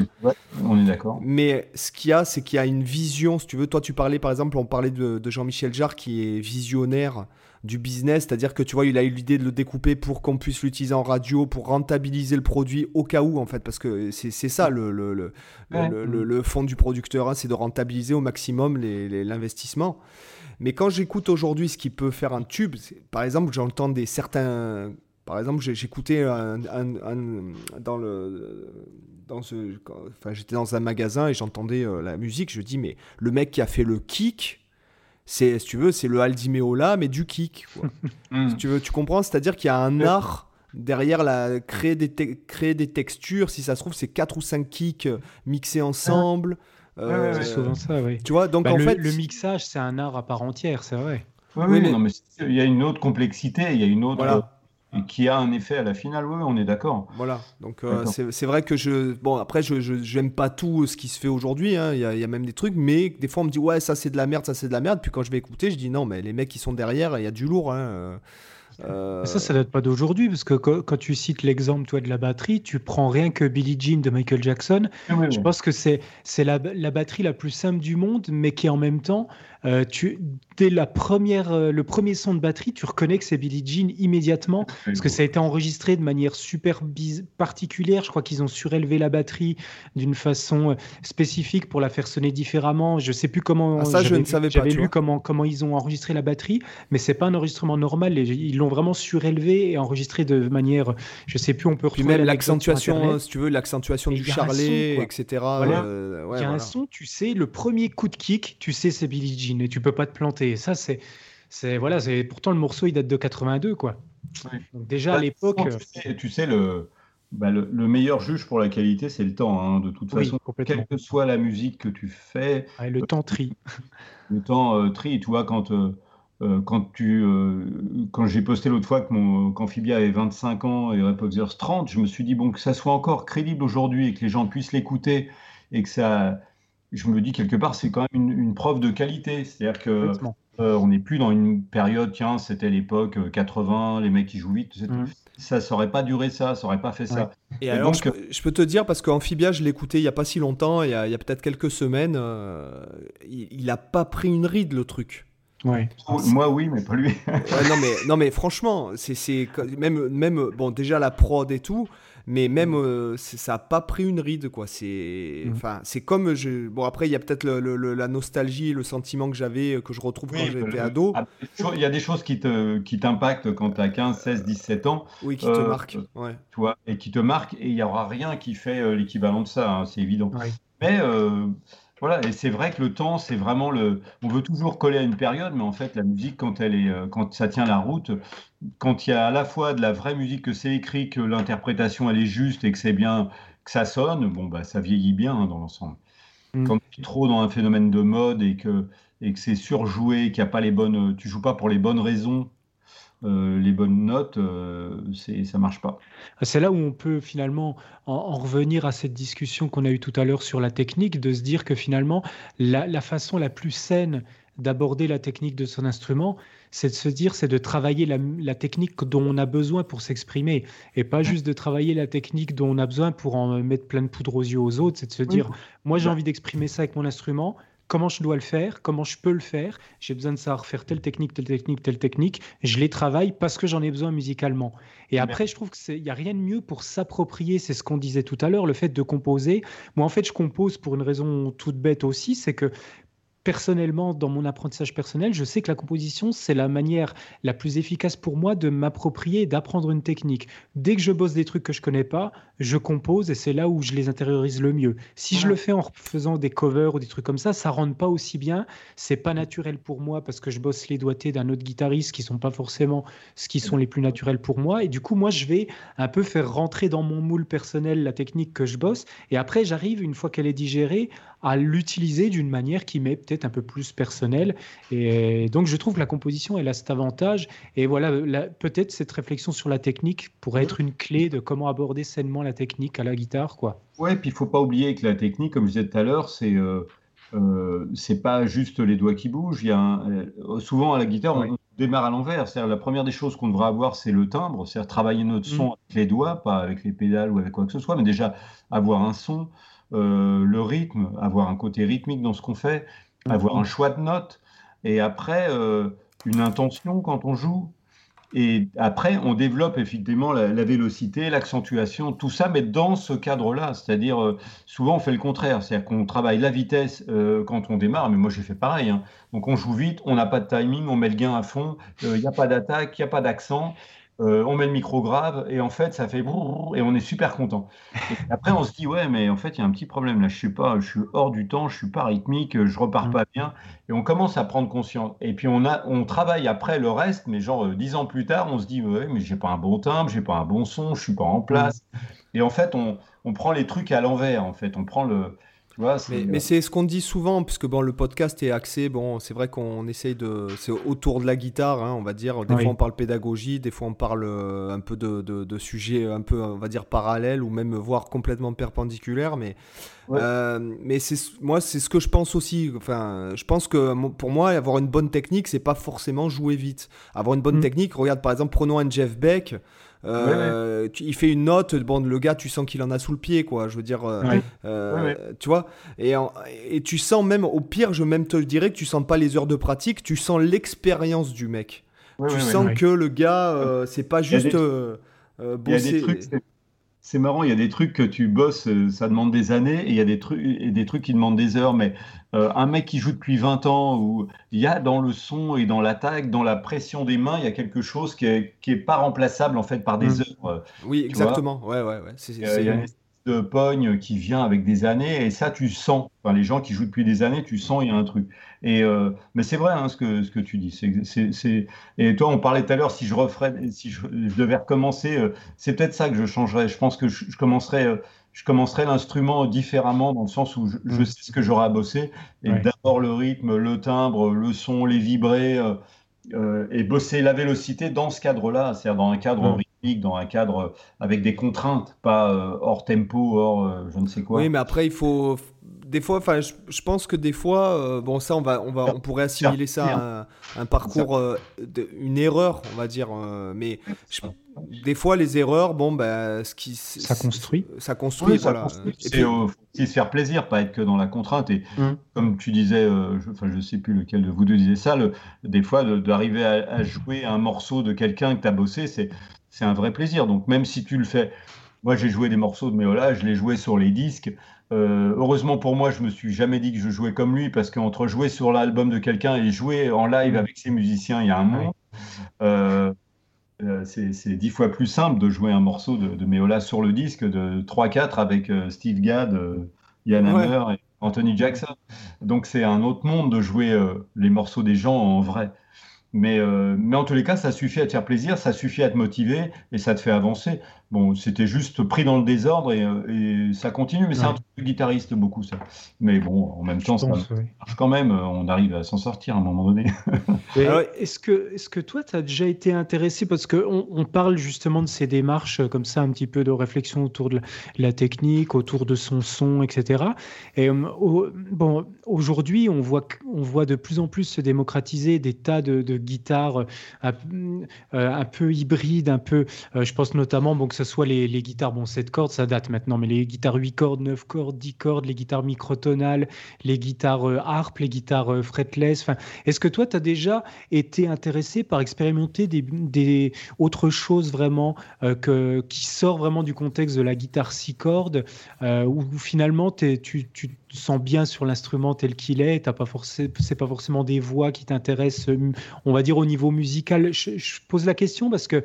C: on est d'accord.
A: Mais ce qu'il y a, c'est qu'il y a une vision, si tu veux. Toi, tu parlais, par exemple, on parlait de, de Jean-Michel Jarre, qui est visionnaire du business, c'est-à-dire que tu vois, il a eu l'idée de le découper pour qu'on puisse l'utiliser en radio, pour rentabiliser le produit au cas où, en fait, parce que c'est ça le, le, le, le, fond du producteur, hein, c'est de rentabiliser au maximum l'investissement. Mais quand j'écoute aujourd'hui ce qui peut faire un tube, par exemple, j'entends des certains. Par exemple, j'écoutais un, dans le. Dans ce, enfin, j'étais dans un magasin et j'entendais euh, la musique. Je dis, mais le mec qui a fait le kick, c'est, si tu veux, c'est le Aldimeola, mais du kick. Hmm. Si tu veux, tu comprends? C'est-à-dire qu'il y a un art derrière la créer des, créer des textures. Si ça se trouve, c'est 4 ou 5 kicks euh, mixés ensemble.
B: Euh, c'est souvent ça, oui.
A: Tu vois, donc
B: bah,
A: en
B: le,
A: fait.
B: Le mixage, c'est un art à part entière, c'est vrai.
C: Oui, mais, non, mais il y a une autre complexité, il y a une autre. Et qui a un effet à la finale, oui, on est d'accord.
A: Voilà, donc euh, c'est vrai que je. Bon, après, je n'aime pas tout ce qui se fait aujourd'hui, hein. il y, a même des trucs, mais des fois on me dit, ouais, ça c'est de la merde, ça c'est de la merde, puis quand je vais écouter, je dis, non, mais les mecs qui sont derrière, il y a du lourd. Hein. Euh,
B: euh, ça, ça date pas d'aujourd'hui, parce que quand, tu cites l'exemple toi de la batterie, tu prends rien que Billie Jean de Michael Jackson. je pense que c'est la, la batterie la plus simple du monde, mais qui en même temps euh, tu, dès la première, euh, le premier son de batterie, tu reconnais que c'est Billie Jean immédiatement, parce que ça a été enregistré de manière super particulière. Je crois qu'ils ont surélevé la batterie d'une façon euh, spécifique pour la faire sonner différemment. Je sais plus comment.
A: Ah, ça, je ne savais pas.
B: J'avais lu comment, comment ils ont enregistré la batterie, mais c'est pas un enregistrement normal. Ils l'ont vraiment surélevé et enregistré de manière. Je sais plus, on peut retrouver.
A: même l'accentuation, si tu veux, l'accentuation du charlet, etc. il y
B: a un son, tu sais, le premier coup de kick, tu sais, c'est Billie Jean et tu peux pas te planter. ça, c'est, c'est voilà, c'est pourtant le morceau il date de 82 quoi. Donc déjà à bah, l'époque.
C: Tu sais, bah, le, le, meilleur juge pour la qualité, c'est le temps. Hein, de toute façon, quelle que soit la musique que tu fais.
B: le temps tri.
C: Le temps euh, tri, tu vois, quand, euh, euh, quand, tu, quand j'ai posté l'autre fois que mon qu'Amphibia avait 25 ans et Rap 30, je me suis dit, bon, que ça soit encore crédible aujourd'hui et que les gens puissent l'écouter et que ça, je me dis quelque part, c'est quand même une, preuve de qualité. C'est-à-dire que euh, on n'est plus dans une période, tiens, c'était l'époque 80, euh, les mecs qui jouent vite. Mmh. Ça n'aurait pas duré ça, ça n'aurait pas fait ça.
A: Et, alors, je, peux te dire, parce qu'Amphibia, je l'ai écouté il n'y a pas si longtemps, il y a, peut-être quelques semaines, euh, il n'a pas pris une ride le truc.
B: Ouais.
C: Moi oui, mais pas lui.
A: non mais non mais franchement, c'est même même bon déjà la prod et tout, mais même mm. euh, ça n'a pas pris une ride quoi c'est mm. enfin c'est comme je bon après il y a peut-être le, la nostalgie le sentiment que j'avais que je retrouve quand j'étais ado
C: ah, il y a des choses qui te qui t'impactent quand tu as 15 16 17 ans
A: oui qui te euh, marquent ouais.
C: tu vois et qui te marquent et il y aura rien qui fait euh, l'équivalent de ça hein, c'est évident mais voilà, et c'est vrai que le temps, c'est vraiment le. On veut toujours coller à une période, mais en fait, la musique, quand elle est, quand ça tient la route, quand il y a à la fois de la vraie musique, que c'est écrit, que l'interprétation elle est juste et que c'est bien, que ça sonne, bon bah ça vieillit bien hein, dans l'ensemble. Mm. Quand tu es trop dans un phénomène de mode et que et que c'est surjoué, qu'il y a pas les bonnes, tu joues pas pour les bonnes raisons, euh, les bonnes notes, euh, c'est ça marche pas.
B: C'est là où on peut finalement en, revenir à cette discussion qu'on a eue tout à l'heure sur la technique, de se dire que finalement la, la façon la plus saine d'aborder la technique de son instrument, c'est de se dire, c'est de travailler la, technique dont on a besoin pour s'exprimer, et pas juste de travailler la technique dont on a besoin pour en mettre plein de poudre aux yeux aux autres. C'est de se dire, moi j'ai envie d'exprimer ça avec mon instrument, comment je dois le faire, comment je peux le faire, j'ai besoin de savoir faire telle technique, telle technique, telle technique, je les travaille parce que j'en ai besoin musicalement. Et après, je trouve qu'il n'y a rien de mieux pour s'approprier, c'est ce qu'on disait tout à l'heure, le fait de composer. Moi, en fait, je compose pour une raison toute bête aussi, c'est que personnellement, dans mon apprentissage personnel, je sais que la composition, c'est la manière la plus efficace pour moi de m'approprier et d'apprendre une technique. Dès que je bosse des trucs que je connais pas, je compose et c'est là où je les intériorise le mieux. Si je le fais en faisant des covers ou des trucs comme ça, ça rentre pas aussi bien. C'est pas naturel pour moi parce que je bosse les doigtés d'un autre guitariste qui sont pas forcément ce qui sont les plus naturels pour moi. Et du coup, moi, je vais un peu faire rentrer dans mon moule personnel la technique que je bosse. Et après, j'arrive, une fois qu'elle est digérée, à l'utiliser d'une manière qui m'est peut-être un peu plus personnelle. Et donc, je trouve que la composition, elle a cet avantage. Et voilà, peut-être cette réflexion sur la technique pourrait être une clé de comment aborder sainement la technique à la guitare. quoi.
C: Ouais, puis il faut pas oublier que la technique, comme je disais tout à l'heure, c'est. Euh, euh c'est pas juste les doigts qui bougent. Il y a euh, souvent à la guitare, on démarre à l'envers. C'est-à-dire la première des choses qu'on devrait avoir, c'est le timbre, c'est-à-dire travailler notre son mm. avec les doigts, pas avec les pédales ou avec quoi que ce soit, mais déjà avoir un son. Euh, le rythme, avoir un côté rythmique dans ce qu'on fait, avoir un choix de notes, et après euh, une intention quand on joue. Et après, on développe effectivement la, vélocité, l'accentuation, tout ça, mais dans ce cadre-là. C'est-à-dire, euh, souvent, on fait le contraire. C'est-à-dire qu'on travaille la vitesse quand on démarre, mais moi, j'ai fait pareil. Hein. Donc, on joue vite, on n'a pas de timing, on met le gain à fond, il n'y a pas d'attaque, il n'y a pas d'accent. Euh, on met le micro grave et en fait ça fait et on est super content. après on se dit ouais mais en fait il y a un petit problème là, je suis pas, je suis hors du temps, je suis pas rythmique, je repars pas bien et on commence à prendre conscience. Et puis on a, on travaille après le reste, mais genre euh, dix ans plus tard on se dit ouais mais j'ai pas un bon timbre, j'ai pas un bon son, je suis pas en place. Et en fait on, on prend les trucs à l'envers en fait, on prend le
A: mais, c'est ce qu'on dit souvent, puisque bon, le podcast est axé, bon, c'est vrai qu'on essaye de. C'est autour de la guitare, hein, on va dire. Des fois, on parle pédagogie, des fois, on parle euh, un peu de, de, sujets un peu, on va dire, parallèles ou même voire complètement perpendiculaires. Mais, euh, mais moi, c'est ce que je pense aussi. Enfin, je pense que pour moi, avoir une bonne technique, c'est pas forcément jouer vite. Avoir une bonne mm. technique, regarde par exemple, prenons un Jeff Beck. Euh, il fait une note, bon, le gars, tu sens qu'il en a sous le pied, quoi. Je veux dire, euh, euh, tu vois. Et, et tu sens même, au pire, je même te le dirais que tu sens pas les heures de pratique, tu sens l'expérience du mec. tu sens que le gars, c'est pas juste bosser
C: c'est marrant, il y a des trucs que tu bosses, euh, ça demande des années, et il y a des trucs, et des trucs qui demandent des heures. Mais euh, un mec qui joue depuis 20 ans, où il y a dans le son et dans l'attaque, dans la pression des mains, il y a quelque chose qui est, qui est pas remplaçable en fait par des mmh. heures. Euh,
A: oui, exactement. Ouais, ouais, ouais.
C: C'est, de pogne qui vient avec des années, et ça, tu sens. Enfin, les gens qui jouent depuis des années, tu sens, il y a un truc. Et, euh, mais c'est vrai hein, ce, que, ce que tu dis. C'est, Et toi, on parlait tout à l'heure, si je referais, si je, devais recommencer, euh, c'est peut-être ça que je changerais. Je pense que je, commencerais. Euh, je commencerais l'instrument différemment dans le sens où je, mm. sais ce que j'aurai à bosser. Et d'abord le rythme, le timbre, le son, les vibrés, et bosser la vélocité dans ce cadre-là, c'est-à-dire dans un cadre mm dans un cadre avec des contraintes, pas euh, hors tempo, hors euh, je ne sais quoi.
A: Oui, mais après, il faut. Des fois, enfin, je, pense que des fois, euh, bon, ça, on, va, on, va, on pourrait assimiler ça à un, parcours, une erreur, on va dire. mais des fois, les erreurs, bon, ben, ce qui.
B: Ça construit.
A: Ça construit, voilà.
C: C'est aussi se faire plaisir, pas être que dans la contrainte. Et mmh. comme tu disais, je, enfin, je sais plus lequel de vous deux disait ça, des fois, d'arriver à, à, jouer un morceau de quelqu'un que tu as bossé, c'est c'est un vrai plaisir. Donc même si tu le fais, moi j'ai joué des morceaux de Méola, je les jouais sur les disques. Euh, heureusement pour moi, je me suis jamais dit que je jouais comme lui parce qu'entre jouer sur l'album de quelqu'un et jouer en live avec ses musiciens, il y a un monde. Euh, euh, c'est dix fois plus simple de jouer un morceau de, de Méola sur le disque de 3-4 avec Steve Gadd, Yann Hammer et Anthony Jackson. Donc c'est un autre monde de jouer les morceaux des gens en vrai. Mais, euh, mais en tous les cas, ça suffit à te faire plaisir, ça suffit à te motiver et ça te fait avancer. Bon, c'était juste pris dans le désordre et, euh, ça continue, mais c'est un truc de guitariste beaucoup ça. Mais bon, en même temps, ça marche quand même, euh, on arrive à s'en sortir à un moment donné.
B: est-ce que, est que toi, tu as déjà été intéressé, parce qu'on on parle justement de ces démarches comme ça, un petit peu de réflexion autour de la, technique, autour de son son, etc. Et bon, aujourd'hui, on voit, on voit de plus en plus se démocratiser des tas de, de guitares un peu hybrides, un peu, je pense notamment bon, que ce soit les, guitares, bon, 7 cordes, ça date maintenant, mais les guitares 8 cordes, 9 cordes, 10 cordes, les guitares microtonales, les guitares euh, harp, les guitares euh, fretless. Est-ce que toi, tu as déjà été intéressé par expérimenter des, autres choses vraiment euh, que, qui sort vraiment du contexte de la guitare 6 cordes, où, finalement tu, tu te sens bien sur l'instrument tel qu'il est, t'as pas forcément, c'est pas forcément des voix qui t'intéressent, on va dire au niveau musical? je, pose la question parce que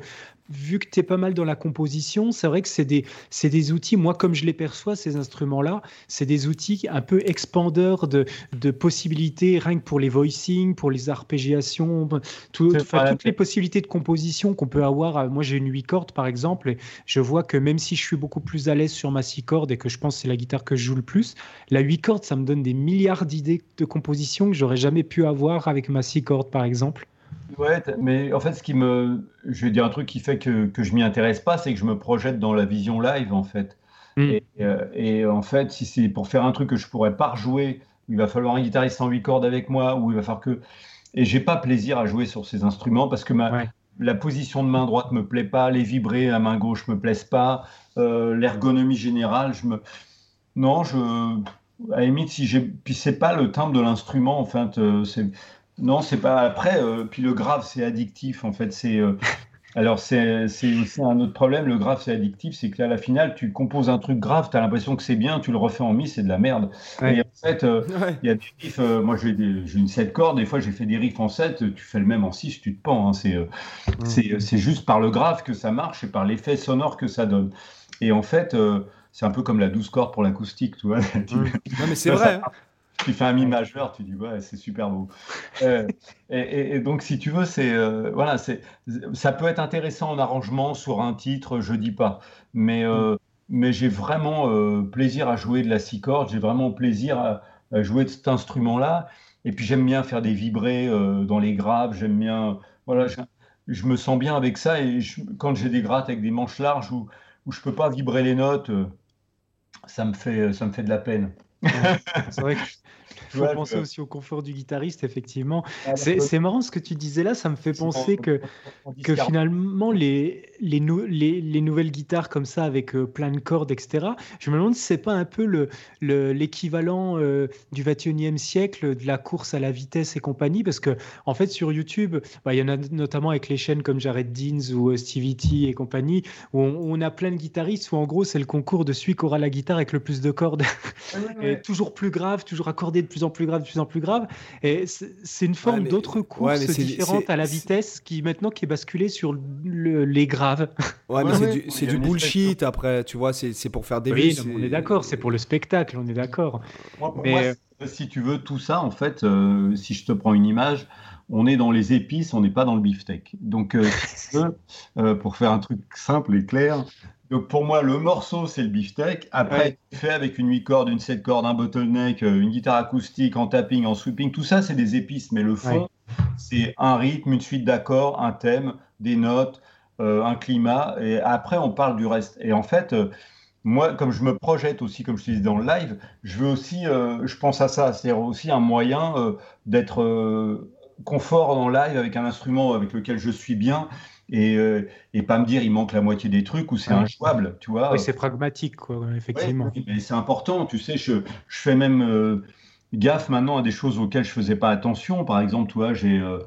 B: vu que tu es pas mal dans la composition, c'est vrai que c'est des, des outils, moi comme je les perçois, ces instruments-là, c'est des outils un peu expandeurs de, de, possibilités, rien que pour les voicing, pour les arpégiations, toutes les possibilités de composition qu'on peut avoir. Moi j'ai une 8 cordes par exemple, et je vois que même si je suis beaucoup plus à l'aise sur ma 6 cordes et que je pense que c'est la guitare que je joue le plus, la 8 cordes ça me donne des milliards d'idées de composition que j'aurais jamais pu avoir avec ma 6 cordes par exemple.
C: Ouais, mais en fait, ce qui me. Je vais dire un truc qui fait que, que je m'y intéresse pas, c'est que je me projette dans la vision live, en fait. Hmm. Et, euh, et, en fait, si c'est pour faire un truc que je pourrais pas rejouer, il va falloir un guitariste en 8 cordes avec moi, ou il va falloir que. Et j'ai pas plaisir à jouer sur ces instruments parce que ma, la position de main droite me plaît pas, les vibrés à main gauche me plaisent pas, euh, l'ergonomie générale, je me. Non, je. À la limite, si j'ai. Puis c'est pas le timbre de l'instrument, en fait. Euh, c'est non, c'est pas. Après, euh, puis le grave, c'est addictif. En fait, c'est. Euh, alors, c'est aussi un autre problème. Le grave, c'est addictif. C'est qu'à la finale, tu composes un truc grave, tu as l'impression que c'est bien, tu le refais en mi, c'est de la merde. Et en fait, euh, il y a des riffs. moi, j'ai une 7 cordes. Des fois, j'ai fait des riffs en 7. Tu fais le même en 6, tu te pends. Hein, c'est juste par le grave que ça marche et par l'effet sonore que ça donne. Et en fait, c'est un peu comme la 12 cordes pour l'acoustique, tu vois.
A: non, mais c'est vrai. Hein
C: tu fais un mi majeur, tu dis ouais, c'est super beau. Euh, et, donc, si tu veux, c'est euh, voilà, c'est ça peut être intéressant en arrangement sur un titre, je dis pas, mais euh, mais j'ai vraiment plaisir à jouer de la six cordes, j'ai vraiment plaisir à, jouer de cet instrument-là. Et puis j'aime bien faire des vibrés dans les graves, j'aime bien, voilà, je, me sens bien avec ça. Et quand j'ai des grattes avec des manches larges où, où je peux pas vibrer les notes, ça me fait, ça me fait de la peine.
B: C'est vrai il faut penser aussi au confort du guitariste, effectivement. Ah, c'est marrant ce que tu disais là, ça me fait penser que, que finalement, les, les, les, nouvelles guitares comme ça, avec euh, plein de cordes, etc., je me demande si c'est pas un peu l'équivalent le, euh, du 21e siècle de la course à la vitesse et compagnie, parce que en fait, sur YouTube, bah, il y en a notamment avec les chaînes comme Jared Deans ou euh, Stevie T et compagnie, où on, a plein de guitaristes, où en gros, c'est le concours de celui qui aura la guitare avec le plus de cordes, et toujours plus grave, toujours accordé de plus en plus grave, de plus en plus grave. Et c'est une forme d'autre course différente à la vitesse qui maintenant qui est basculée sur les graves.
A: Ouais, mais c'est du, bullshit après, tu vois, c'est pour faire des
B: oui, on est d'accord, c'est pour le spectacle, on est d'accord.
C: Mais euh, si tu veux tout ça, en fait, euh, si je te prends une image, on est dans les épices, on n'est pas dans le beefsteak. Donc, euh, pour faire un truc simple et clair, donc pour moi, le morceau, c'est le beefsteak. Après, fait avec une 8 cordes, une 7 cordes, un bottleneck, euh, une guitare acoustique, en tapping, en sweeping, tout ça, c'est des épices. Mais le fond, c'est un rythme, une suite d'accords, un thème, des notes, euh, un climat. Et après, on parle du reste. Et en fait, euh, moi, comme je me projette aussi, comme je te disais dans le live, je veux aussi, je pense à ça. C'est aussi un moyen d'être confort dans le live avec un instrument avec lequel je suis bien et, euh, et, pas me dire il manque la moitié des trucs ou c'est injouable, tu vois.
B: Oui, c'est pragmatique, quoi, effectivement.
C: mais c'est important, tu sais, je, je fais même euh, gaffe maintenant à des choses auxquelles je faisais pas attention. Par exemple, tu vois, j'ai euh,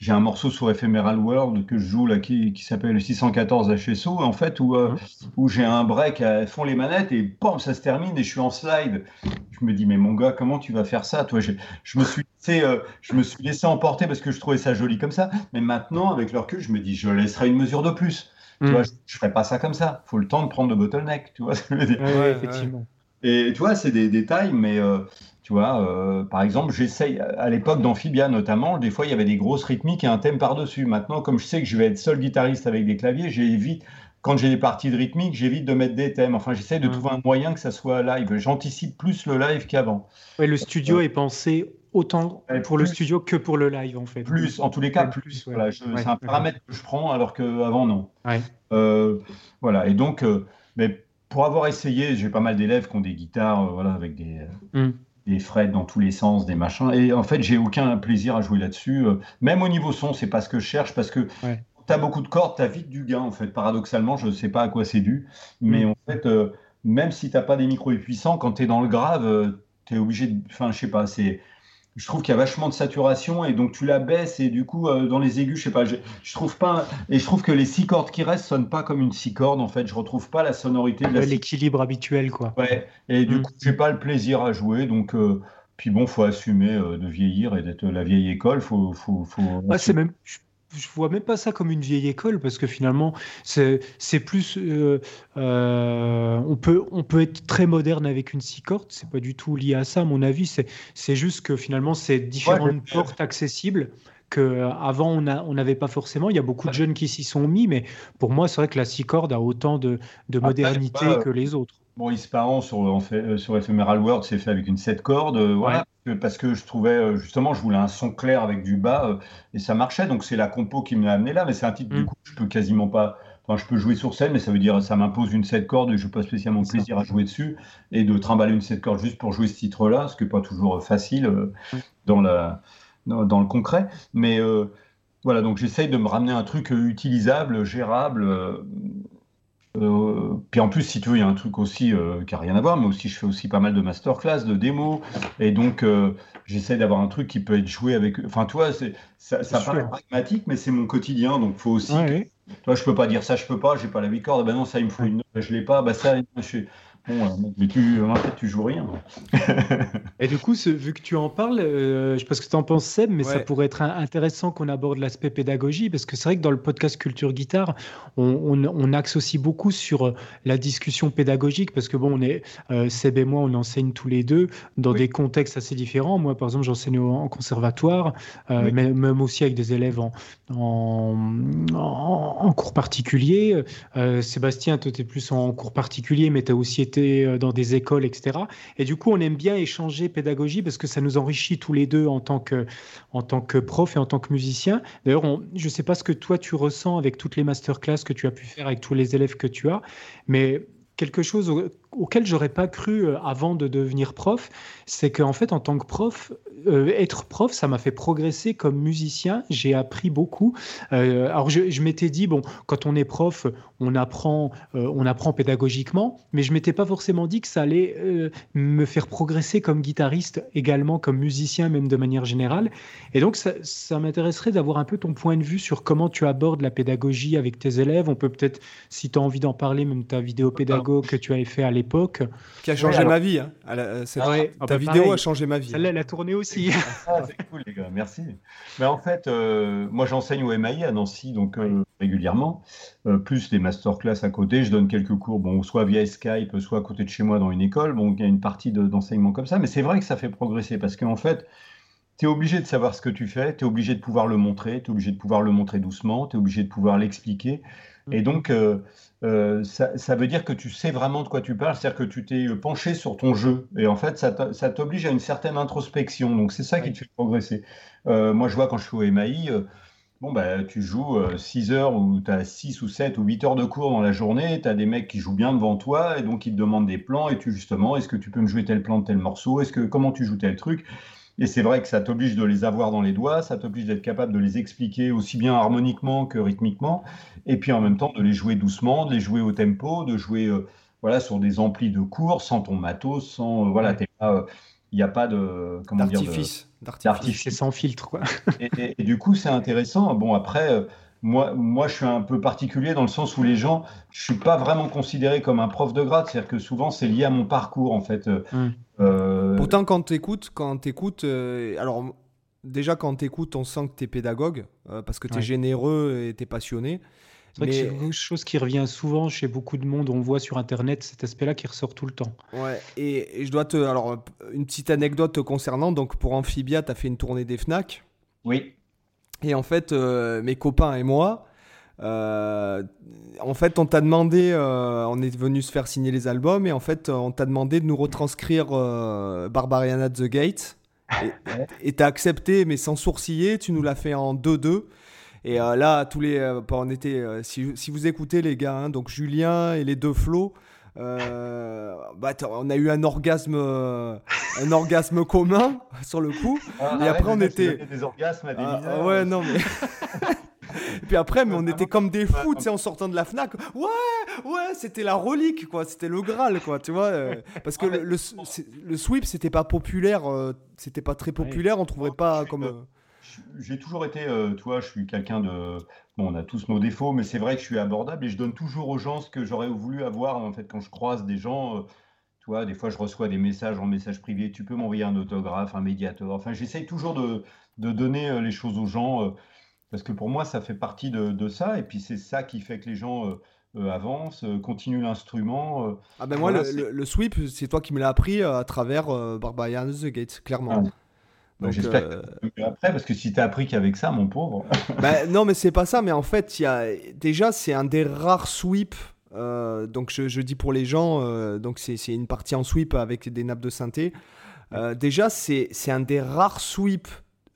C: j'ai un morceau sur Ephemeral World que je joue là qui, qui s'appelle 614 HSO en fait où, euh, où j'ai un break à fond les manettes et bam ça se termine et je suis en slide. Je me dis mais mon gars comment tu vas faire ça toi? Je, je me suis laissé, euh, je me suis laissé emporter parce que je trouvais ça joli comme ça mais maintenant avec le recul je me dis je laisserai une mesure de plus. Tu vois, mm. je, je ferai pas ça comme ça. Faut le temps de prendre le bottleneck, tu vois.
B: Ouais, effectivement.
C: Et tu vois, c'est des détails, mais euh, tu vois, euh, par exemple, j'essaye, à l'époque d'Amphibia notamment, des fois il y avait des grosses rythmiques et un thème par-dessus. Maintenant, comme je sais que je vais être seul guitariste avec des claviers, j'évite, quand j'ai des parties de rythmique, j'évite de mettre des thèmes. Enfin, j'essaie de mmh. trouver un moyen que ça soit live. J'anticipe plus le live qu'avant.
B: Le studio euh, est pensé autant pour le studio que pour le live, en fait.
C: Plus, en tous les cas, plus. Voilà, c'est un paramètre que je prends alors qu'avant, non. Euh, voilà, et donc, mais pour avoir essayé, j'ai pas mal d'élèves qui ont des guitares voilà, avec des. Mmh des frettes dans tous les sens, des machins. Et en fait, j'ai aucun plaisir à jouer là-dessus. Euh, même au niveau son, c'est pas ce que je cherche parce que tu as beaucoup de cordes, tu as vite du gain. En fait, paradoxalement, je ne sais pas à quoi c'est dû. Mais mm. en fait, euh, même si tu n'as pas des micros puissants, quand tu es dans le grave, euh, tu es obligé de. Enfin, je sais pas, c'est je trouve qu'il y a vachement de saturation et donc tu la baisses et du coup euh, dans les aigus je sais pas je, trouve pas et je trouve que les six cordes qui restent sonnent pas comme une six cordes en fait. Je retrouve pas la sonorité de
B: l'équilibre habituel quoi.
C: Ouais et du mm. coup j'ai pas le plaisir à jouer donc euh, puis bon faut assumer euh, de vieillir et d'être la vieille école faut faut, faut
B: c'est même je vois même pas ça comme une vieille école parce que finalement c'est plus euh, euh, on peut on peut être très moderne avec une six cordes c'est pas du tout lié à ça à mon avis c'est juste que finalement c'est différentes portes accessibles que euh, avant on a on n'avait pas forcément. Il y a beaucoup de jeunes qui s'y sont mis mais pour moi c'est vrai que la six cordes a autant de, de modernité que les autres
C: Bon, Ispahan sur, fait, sur Ephemeral World, c'est fait avec une 7 cordes. voilà parce que je trouvais euh, justement, je voulais un son clair avec du bas euh, et ça marchait. Donc c'est la compo qui m'a amené là, mais c'est un titre du mm. coup je peux quasiment pas. Enfin, je peux jouer sur scène, mais ça veut dire ça m'impose une 7 cordes et je n'ai pas spécialement plaisir à jouer dessus et de trimballer une 7 cordes juste pour jouer ce titre-là, ce qui n'est pas toujours euh, facile mm. dans, la, dans, le concret. Mais voilà, donc j'essaye de me ramener un truc utilisable, gérable euh, puis en plus, si tu veux, il y a un truc aussi euh, qui n'a rien à voir, mais aussi je fais aussi pas mal de masterclass, de démos, et donc euh, j'essaie d'avoir un truc qui peut être joué avec. Enfin, toi, c'est ça, ça paraît pragmatique, mais c'est mon quotidien, donc faut aussi. Toi, je peux pas dire ça, je peux pas, j'ai pas la record. Ben non, ça il me faut une note, je l'ai pas. Bah ça, je... Bon, mais tu, en fait, tu joues rien.
B: Et du coup, vu que tu en parles, euh, je sais pas ce que tu en penses, Seb, mais ça pourrait être intéressant qu'on aborde l'aspect pédagogie, parce que c'est vrai que dans le podcast Culture Guitare, on, axe aussi beaucoup sur euh, la discussion pédagogique, parce que bon, on est, euh, Seb et moi, on enseigne tous les deux dans des contextes assez différents. Moi, par exemple, j'enseigne en conservatoire, même aussi avec des élèves en, en, cours particulier. Sébastien, toi, tu es plus en cours particulier, mais tu as aussi été euh, dans des écoles, etc. Et du coup, on aime bien échanger pédagogie parce que ça nous enrichit tous les deux en tant que, en tant que prof et en tant que musicien. D'ailleurs, je ne sais pas ce que toi tu ressens avec toutes les masterclass que tu as pu faire avec tous les élèves que tu as, mais quelque chose auquel j'aurais pas cru euh, avant de devenir prof, c'est qu'en fait, en tant que prof, euh, être prof, ça m'a fait progresser comme musicien. J'ai appris beaucoup. Euh, alors, je, m'étais dit, bon, quand on est prof, on apprend, euh, on apprend pédagogiquement, mais je m'étais pas forcément dit que ça allait me faire progresser comme guitariste, également comme musicien, même de manière générale. Et donc, ça, ça m'intéresserait d'avoir un peu ton point de vue sur comment tu abordes la pédagogie avec tes élèves. On peut peut-être, si tu as envie d'en parler, même ta vidéo pédago que tu avais fait à l'époque.
A: Qui a changé ma vie. Hein. ta bah, vidéo a changé ma vie.
B: Celle-là, elle a tourné aussi.
C: Ah, c'est cool, les gars, merci. Mais en fait, euh, moi, j'enseigne au MAI à Nancy, donc euh, régulièrement, euh, plus des masterclass à côté. Je donne quelques cours, bon, soit via Skype, soit à côté de chez moi dans une école. Bon, il y a une partie d'enseignement comme ça, mais c'est vrai que ça fait progresser parce qu'en fait, tu es obligé de savoir ce que tu fais, tu es obligé de pouvoir le montrer, tu es obligé de pouvoir le montrer doucement, tu es obligé de pouvoir l'expliquer. Et donc, euh, ça, veut dire que tu sais vraiment de quoi tu parles, c'est-à-dire que tu t'es euh, penché sur ton jeu. Et en fait, ça t'oblige à une certaine introspection. Donc, c'est ça qui te fait progresser. Euh, moi, je vois quand je suis au MAI, bon, bah, tu joues 6 heures ou tu as 6 ou 7 ou 8 heures de cours dans la journée, tu as des mecs qui jouent bien devant toi et donc ils te demandent des plans et tu justement, est-ce que tu peux me jouer tel plan de tel morceau? Est-ce que comment tu joues tel truc? Et c'est vrai que ça t'oblige de les avoir dans les doigts, ça t'oblige d'être capable de les expliquer aussi bien harmoniquement que rythmiquement, et puis en même temps de les jouer doucement, de les jouer au tempo, de jouer euh, voilà, sur des amplis de cours, sans ton matos, sans. Euh, voilà, il n'y a pas de.
A: Comment d'artifice.
B: D'artifice. C'est sans filtre, quoi.
C: et, du coup, c'est intéressant. Bon, après. Euh, moi, moi, je suis un peu particulier dans le sens où les gens, je suis pas vraiment considéré comme un prof de grade, c'est-à-dire que souvent c'est lié à mon parcours en fait.
A: Hum. Euh, Pourtant, quand tu écoutes, quand écoutes, euh, alors déjà quand tu écoutes, on sent que tu es pédagogue euh, parce que tu es généreux et tu es passionné.
B: C'est vrai que c'est une chose qui revient souvent chez beaucoup de monde. On voit sur Internet cet aspect-là qui ressort tout le temps.
A: Ouais, et, je dois te. Alors, une petite anecdote concernant. Donc, pour Amphibia, tu as fait une tournée des Fnac.
C: Oui.
A: Et en fait, mes copains et moi, euh, en fait, on t'a demandé, euh, on est venu se faire signer les albums et en fait, on t'a demandé de nous retranscrire euh, Barbarian at the Gate. Et t'as accepté, mais sans sourciller, tu nous l'as fait en 2-2. Et là, tous les, on était, si, si, vous écoutez les gars, hein, donc Julien et les deux flots, bah, on a eu un orgasme, un orgasme commun sur le coup.
C: Ah, et après, on était des orgasmes à des ah,
A: Ouais, non mais. Et puis après, mais on était comme des fous, tu sais, en sortant de la Fnac. Ouais, ouais, c'était la relique, quoi. C'était le Graal, quoi, tu vois. Euh, parce que le, le, sweep, c'était pas populaire, euh, c'était pas très populaire, on trouverait pas comme. Euh,
C: j'ai toujours été, tu vois, je suis quelqu'un de. Bon, on a tous nos défauts, mais c'est vrai que je suis abordable et je donne toujours aux gens ce que j'aurais voulu avoir, en fait, quand je croise des gens. Tu vois, des fois, je reçois des messages en message privé. Tu peux m'envoyer un autographe, un médiateur. Enfin, j'essaye toujours de, de, donner les choses aux gens. Parce que pour moi, ça fait partie de, ça, et puis c'est ça qui fait que les gens euh, euh, avancent, euh, continuent l'instrument.
A: ah ben moi, le, sweep, c'est toi qui me l'as appris à travers Barbarian The Gate, clairement.
C: Ah. J'espère que après, parce que si tu as appris qu'avec ça, mon pauvre.
A: ben, non, mais c'est pas ça, mais en fait, y a... déjà, c'est un des rares sweeps. donc je, je, dis pour les gens, donc c'est une partie en sweep avec des nappes de synthé. déjà, c'est un des rares sweeps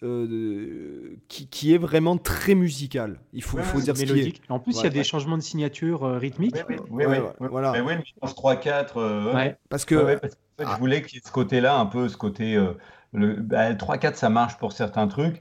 A: euh, qui, est vraiment très musical. Il faut, faut dire ce qui est.
B: En plus, il y a des changements de signature euh, rythmique.
C: Oui, oui, voilà. Mais oui, mais 3-4. Euh, parce que. je ah. voulais qu'il y ait ce côté-là, un peu ce côté. Le, 3-4, bah, ça marche pour certains trucs.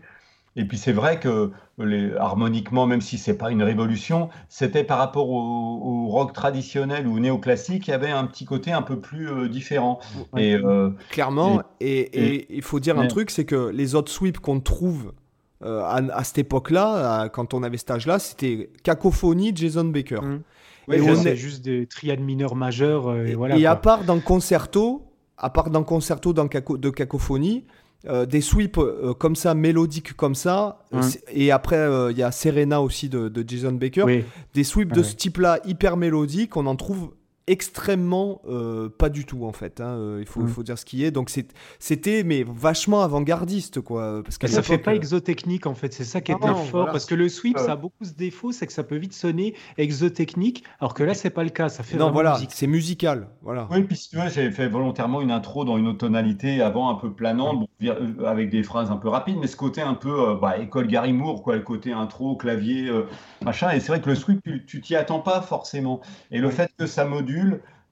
C: Et puis c'est vrai que les, harmoniquement, même si c'est pas une révolution, c'était par rapport au, rock traditionnel ou néoclassique, il y avait un petit côté un peu plus euh, différent.
A: Et, euh, Clairement, et, il faut dire un truc, c'est que les autres sweeps qu'on trouve euh, à, cette époque-là, quand on avait cet âge-là, c'était Cacophonie, Jason Baker. Mmh.
B: et c'est juste des triades mineures majeures. et, voilà,
A: et à part dans concerto, à part dans concerto dans de cacophonie, euh, des sweeps euh, comme ça, mélodiques comme ça, euh, et après il y a Serena aussi de, Jason Baker, des sweeps de ce type-là hyper mélodiques, on en trouve extrêmement euh, pas du tout en fait hein, euh, il faut, mm. faut dire ce qui est. Donc c'était mais vachement avant-gardiste quoi
B: parce que ça fait pas euh, exotechnique en fait c'est ça qui est ah fort parce que le sweep ça a beaucoup ce défaut c'est que ça peut vite sonner exotechnique alors que là c'est pas le cas ça fait
A: non voilà c'est musical voilà.
C: Oui puis tu vois j'avais fait volontairement une intro dans une autre tonalité avant un peu planante avec des phrases un peu rapides mais ce côté un peu bah, école Gary Moore quoi le côté intro clavier machin et c'est vrai que le sweep tu t'y attends pas forcément. Et le fait que ça module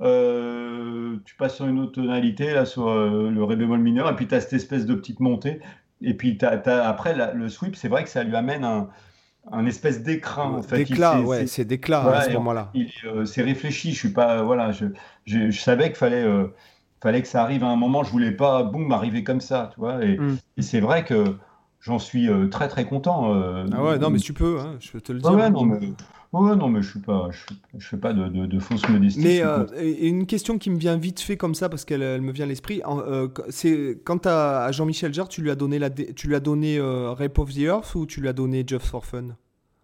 C: euh, tu passes sur une autre tonalité, là, sur euh, le ré bémol mineur, et puis tu as cette espèce de petite montée. Et puis après, le sweep, c'est vrai que ça lui amène un, espèce d'écrin. En fait.
A: D'éclat, ouais, c'est d'éclat à ce moment-là.
C: Euh, c'est réfléchi, je suis pas. Voilà, je, je, savais qu'il fallait. fallait que ça arrive à un moment, je voulais pas, boum, arriver comme ça, tu vois. Et, mm. et c'est vrai que j'en suis très très content.
A: ah ouais, non, mais tu peux, hein, je peux te le dire. Ouais,
C: non, mais, Ouais, non, mais je ne pas, je, fais pas de, de, fausse modestie.
A: Mais euh, une question qui me vient vite fait comme ça, parce qu'elle elle me vient à l'esprit, euh, c'est quand à, Jean-Michel Jarre, tu lui as donné, la, tu lui as donné euh, Rape of the Earth ou tu lui as donné Just for Fun?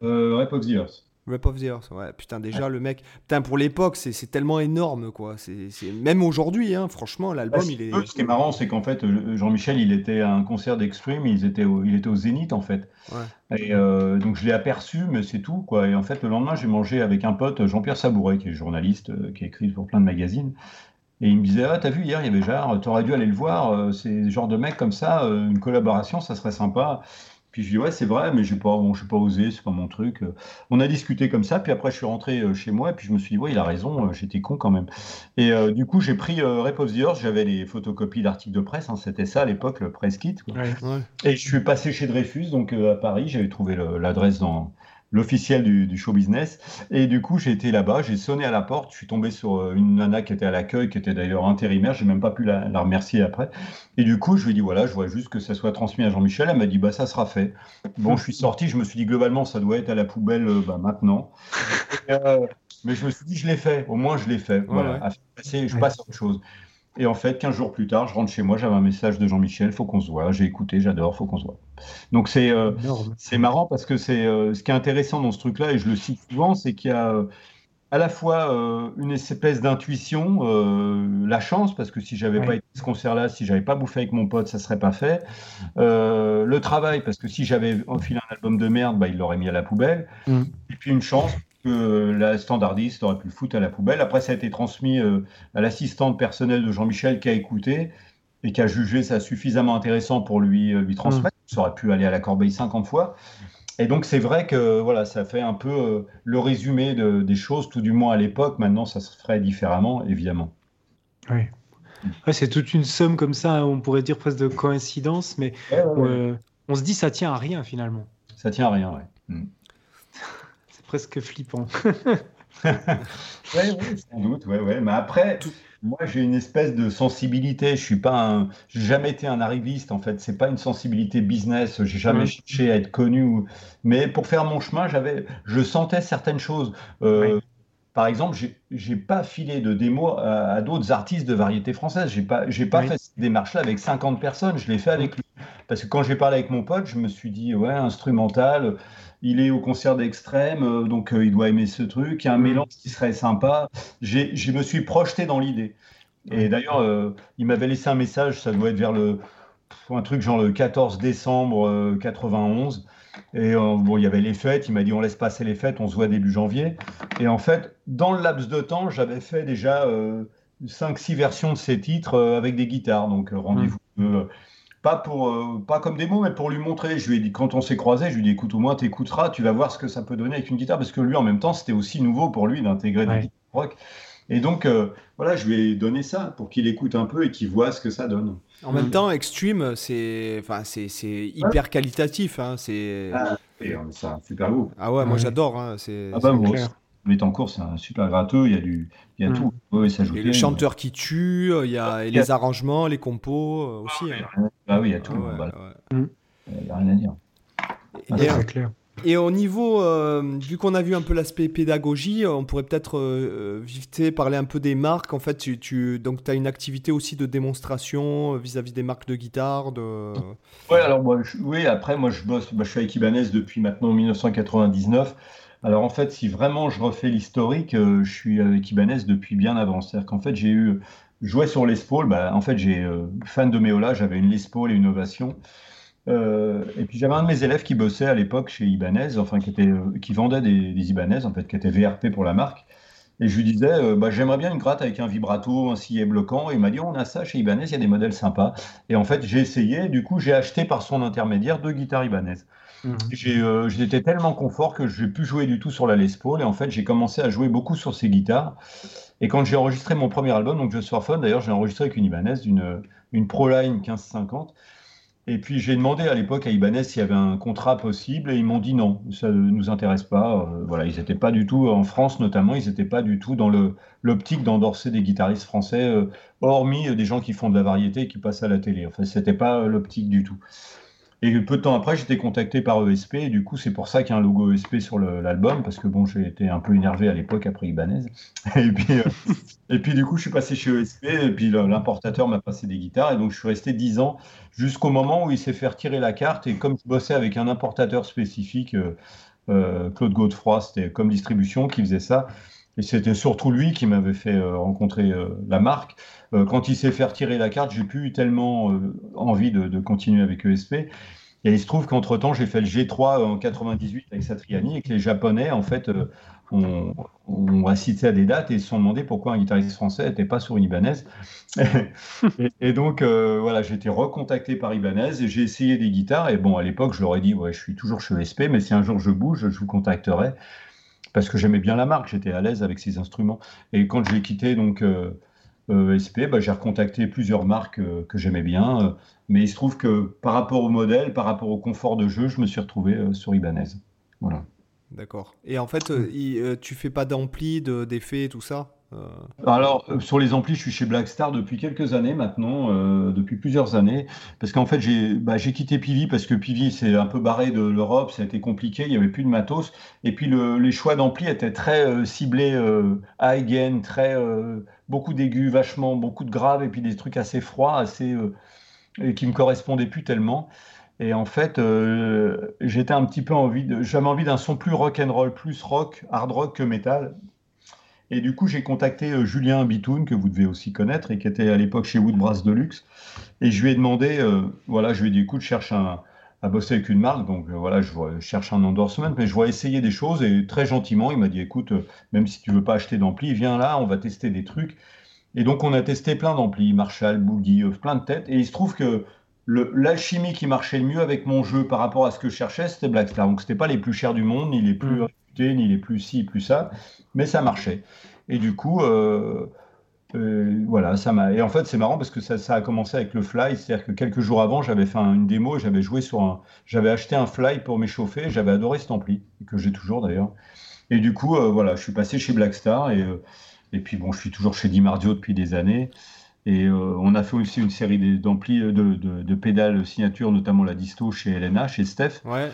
C: Rape of the Earth.
A: Rap of the Earth, ouais. Putain, déjà, le mec. Putain, pour l'époque, c'est tellement énorme, quoi. C'est Même aujourd'hui, hein, franchement, l'album, il est.
C: Ce qui est marrant, c'est qu'en fait, Jean-Michel, il était à un concert d'Extreme, il était au, il était au Zénith, en fait. Et euh, donc, je l'ai aperçu, mais c'est tout, quoi. Et en fait, le lendemain, j'ai mangé avec un pote, Jean-Pierre Sabouret, qui est journaliste, euh, qui écrit pour plein de magazines. Et il me disait, ah, t'as vu, hier, il y avait Jarre, t'aurais dû aller le voir, euh, c'est genre de mec comme ça, une collaboration, ça serait sympa. Puis je dis ouais c'est vrai mais pas bon, je suis pas osé c'est pas mon truc. On a discuté comme ça puis après je suis rentré euh, chez moi et puis je me suis dit ouais il a raison euh, j'étais con quand même. Et euh, du coup j'ai pris euh, of the Earth j'avais les photocopies d'articles de presse hein, c'était ça à l'époque le press kit. Et je suis passé chez Dreyfus donc à Paris j'avais trouvé l'adresse dans l'officiel du, show business. Et du coup, j'ai été là-bas, j'ai sonné à la porte, je suis tombé sur euh, une nana qui était à l'accueil, qui était d'ailleurs intérimaire, j'ai même pas pu la, remercier après. Et du coup, je lui ai dit, voilà, je vois juste que ça soit transmis à Jean-Michel. Elle m'a dit, bah ça sera fait. Bon, je suis sorti, je me suis dit, globalement, ça doit être à la poubelle euh, bah, maintenant. Euh, mais je me suis dit, je l'ai fait, au moins je l'ai fait. voilà, je passe à autre chose. Et en fait, 15 jours plus tard, je rentre chez moi, j'avais un message de Jean-Michel, faut qu'on se voit. J'ai écouté, j'adore, faut qu'on se voit. Donc c'est euh, marrant parce que c'est euh, ce qui est intéressant dans ce truc-là, et je le cite souvent, c'est qu'il y a euh, à la fois une espèce d'intuition, la chance, parce que si j'avais pas été à ce concert-là, si j'avais pas bouffé avec mon pote, ça serait pas fait. le travail, parce que si j'avais enfilé un album de merde, bah, il l'aurait mis à la poubelle. Mm. Et puis une chance, la standardiste aurait pu le foutre à la poubelle. Après, ça a été transmis euh, à l'assistante personnelle de Jean-Michel qui a écouté et qui a jugé ça suffisamment intéressant pour lui, euh, lui transmettre. Mm. Ça aurait pu aller à la corbeille 50 fois. Et donc, c'est vrai que voilà, ça fait un peu euh, le résumé des choses, tout du moins à l'époque. Maintenant, ça se ferait différemment, évidemment.
B: Oui. c'est toute une somme comme ça, on pourrait dire presque de coïncidence, mais on se dit ça tient à rien finalement.
C: Ça tient à rien, oui. Mm
B: presque flippant.
C: oui, sans doute, ouais, ouais. Mais après, moi, j'ai une espèce de sensibilité. Je suis pas un, j'ai jamais été un arriviste en fait. C'est pas une sensibilité business. J'ai jamais cherché à être connu. Mais pour faire mon chemin, j'avais, je sentais certaines choses. Euh, par exemple, j'ai pas filé de démo à, d'autres artistes de variété française. J'ai pas, j'ai pas fait cette démarche-là avec 50 personnes. Je l'ai fait avec lui. Parce que quand j'ai parlé avec mon pote, je me suis dit, ouais, instrumental il est au concert d'extrême, euh, donc euh, il doit aimer ce truc. Il y a un mm. mélange qui serait sympa. Je me suis projeté dans l'idée. Et d'ailleurs, euh, il m'avait laissé un message, ça doit être vers le un truc genre le 14 décembre 91. Et bon, il y avait les fêtes. Il m'a dit on laisse passer les fêtes, on se voit début janvier. Et en fait, dans le laps de temps, j'avais fait déjà 5-6 versions de ces titres avec des guitares. Donc rendez-vous. Mm pas, pour, euh, pas comme des mots, mais pour lui montrer. Je lui ai dit, quand on s'est croisé, je lui ai dit, écoute, au moins t'écouteras, tu vas voir ce que ça peut donner avec une guitare, parce que lui, en même temps, c'était aussi nouveau pour lui d'intégrer des guitares rock. Et donc, euh, voilà, je lui ai donné ça pour qu'il écoute un peu et qu'il voit ce que ça donne.
A: En même temps, Extreme, c'est enfin, c'est hyper qualitatif. Hein, c'est
C: ah, super beau.
A: Ah ouais, moi j'adore. Hein, c'est
C: ah bah, en cours, c'est un super gratteux, il y a, du, il y a mm. tout.
A: Ouais, ça et le chanteur qui tue, il y a les arrangements, les compos euh, aussi.
C: Ah, hein. ah oui, il y a tout. Ah bah,
B: mm.
C: Il n'y a rien à dire.
B: c'est clair.
A: Et au niveau, euh, vu qu'on a vu un peu l'aspect pédagogie, on pourrait peut-être euh, vite parler un peu des marques. En fait, tu, tu donc as une activité aussi de démonstration vis-à-vis des marques de guitare. De...
C: Ouais, alors moi, oui, après moi je bosse, bah, je suis avec Ibanez depuis maintenant 1999. Alors en fait, si vraiment je refais l'historique, je suis avec Ibanez depuis bien avant. C'est-à-dire qu'en fait, j'ai eu joué sur Les Paul. Bah, en fait, j'ai fan de Méola, j'avais une Les Paul et une Ovation. Euh, et puis j'avais un de mes élèves qui bossait à l'époque chez Ibanez, enfin qui, euh, qui vendait des, Ibanez, en fait, qui était VRP pour la marque. Et je lui disais, euh, bah, j'aimerais bien une gratte avec un vibrato, un sillet bloquant. Et il m'a dit, on a ça chez Ibanez, il y a des modèles sympas. Et en fait, j'ai essayé, du coup, j'ai acheté par son intermédiaire deux guitares Ibanez. Mmh. J'étais tellement confort que je n'ai plus jouer du tout sur la Les Paul. Et en fait, j'ai commencé à jouer beaucoup sur ces guitares. Et quand j'ai enregistré mon premier album, donc Je Fun, d'ailleurs, j'ai enregistré avec une Ibanez, une, une Proline 1550. Et puis j'ai demandé à l'époque à Ibanez s'il y avait un contrat possible et ils m'ont dit non, ça ne nous intéresse pas. Euh, voilà, ils n'étaient pas du tout, en France notamment, ils n'étaient pas du tout dans l'optique d'endorser des guitaristes français, euh, hormis euh, des gens qui font de la variété et qui passent à la télé. Enfin, ce n'était pas l'optique du tout. Et peu de temps après, j'étais contacté par ESP, et du coup, c'est pour ça qu'il y a un logo ESP sur l'album, parce que bon, j'ai été un peu énervé à l'époque après Ibanez. Et puis, euh, et puis, du coup, je suis passé chez ESP, et puis l'importateur m'a passé des guitares, et donc je suis resté 10 ans, jusqu'au moment où il s'est fait retirer la carte, et comme je bossais avec un importateur spécifique, euh, euh, Claude Godefroy, c'était comme distribution qui faisait ça, et c'était surtout lui qui m'avait fait rencontrer la marque. Euh, quand il s'est fait retirer la carte, j'ai plus eu tellement euh, envie de, continuer avec ESP. Et il se trouve qu'entre-temps, j'ai fait le G3 en 98 avec Satriani et que les Japonais, en fait, euh, ont, assisté à des dates et se sont demandé pourquoi un guitariste français n'était pas sur Ibanez. et, donc, voilà, j'ai été recontacté par Ibanez et j'ai essayé des guitares. Et bon, à l'époque, je leur ai dit, ouais, je suis toujours chez ESP, mais si un jour je bouge, je vous contacterai parce que j'aimais bien la marque, j'étais à l'aise avec ces instruments. Et quand j'ai quitté donc ESP, bah, j'ai recontacté plusieurs marques euh, que j'aimais bien, euh, mais il se trouve que par rapport au modèle, par rapport au confort de jeu, je me suis retrouvé euh, sur Ibanez. Voilà.
A: D'accord. Et en fait, tu fais pas d'ampli, d'effets, tout ça?
C: Alors, sur les amplis, je suis chez Blackstar depuis quelques années maintenant, depuis plusieurs années, parce qu'en fait, j'ai bah, quitté Pivi parce que Pivi s'est un peu barré de l'Europe, ça a été compliqué, il n'y avait plus de matos, et puis les choix d'ampli étaient très ciblés high gain, très beaucoup d'aigus, vachement, beaucoup de graves, et puis des trucs assez froids, assez, euh, qui me correspondaient plus tellement. Et en fait, euh, j'étais un petit peu envie j'avais envie d'un son plus rock and roll, plus rock, hard rock que metal. Et du coup, j'ai contacté euh, Julien Bitoun, que vous devez aussi connaître, et qui était à l'époque chez Woodbrass Deluxe. Et je lui ai demandé, voilà, je lui ai dit, écoute, je cherche un, à bosser avec une marque, donc voilà, je, cherche un endorsement, mais je vois essayer des choses et très gentiment, il m'a dit écoute, euh, même si tu veux pas acheter d'ampli, viens là, on va tester des trucs. Et donc on a testé plein d'amplis, Marshall, Boogie, euh, plein de têtes, et il se trouve que l'alchimie qui marchait le mieux avec mon jeu par rapport à ce que je cherchais, c'était Blackstar. Donc c'était pas les plus chers du monde, ni les plus ni les plus ci, plus ça, mais ça marchait. Et du coup, euh, euh, voilà, ça m'a. Et en fait, c'est marrant parce que ça, a commencé avec le fly, c'est-à-dire que quelques jours avant, j'avais fait une démo, j'avais joué sur un, j'avais acheté un fly pour m'échauffer, j'avais adoré cet ampli que j'ai toujours d'ailleurs. Et du coup, euh, voilà, je suis passé chez Blackstar et et puis bon, je suis toujours chez Dimardio depuis des années. Et euh, on a fait aussi une série d'amplis, de, de, pédales signature, notamment la disto chez Elena, chez Steph.
A: Ouais,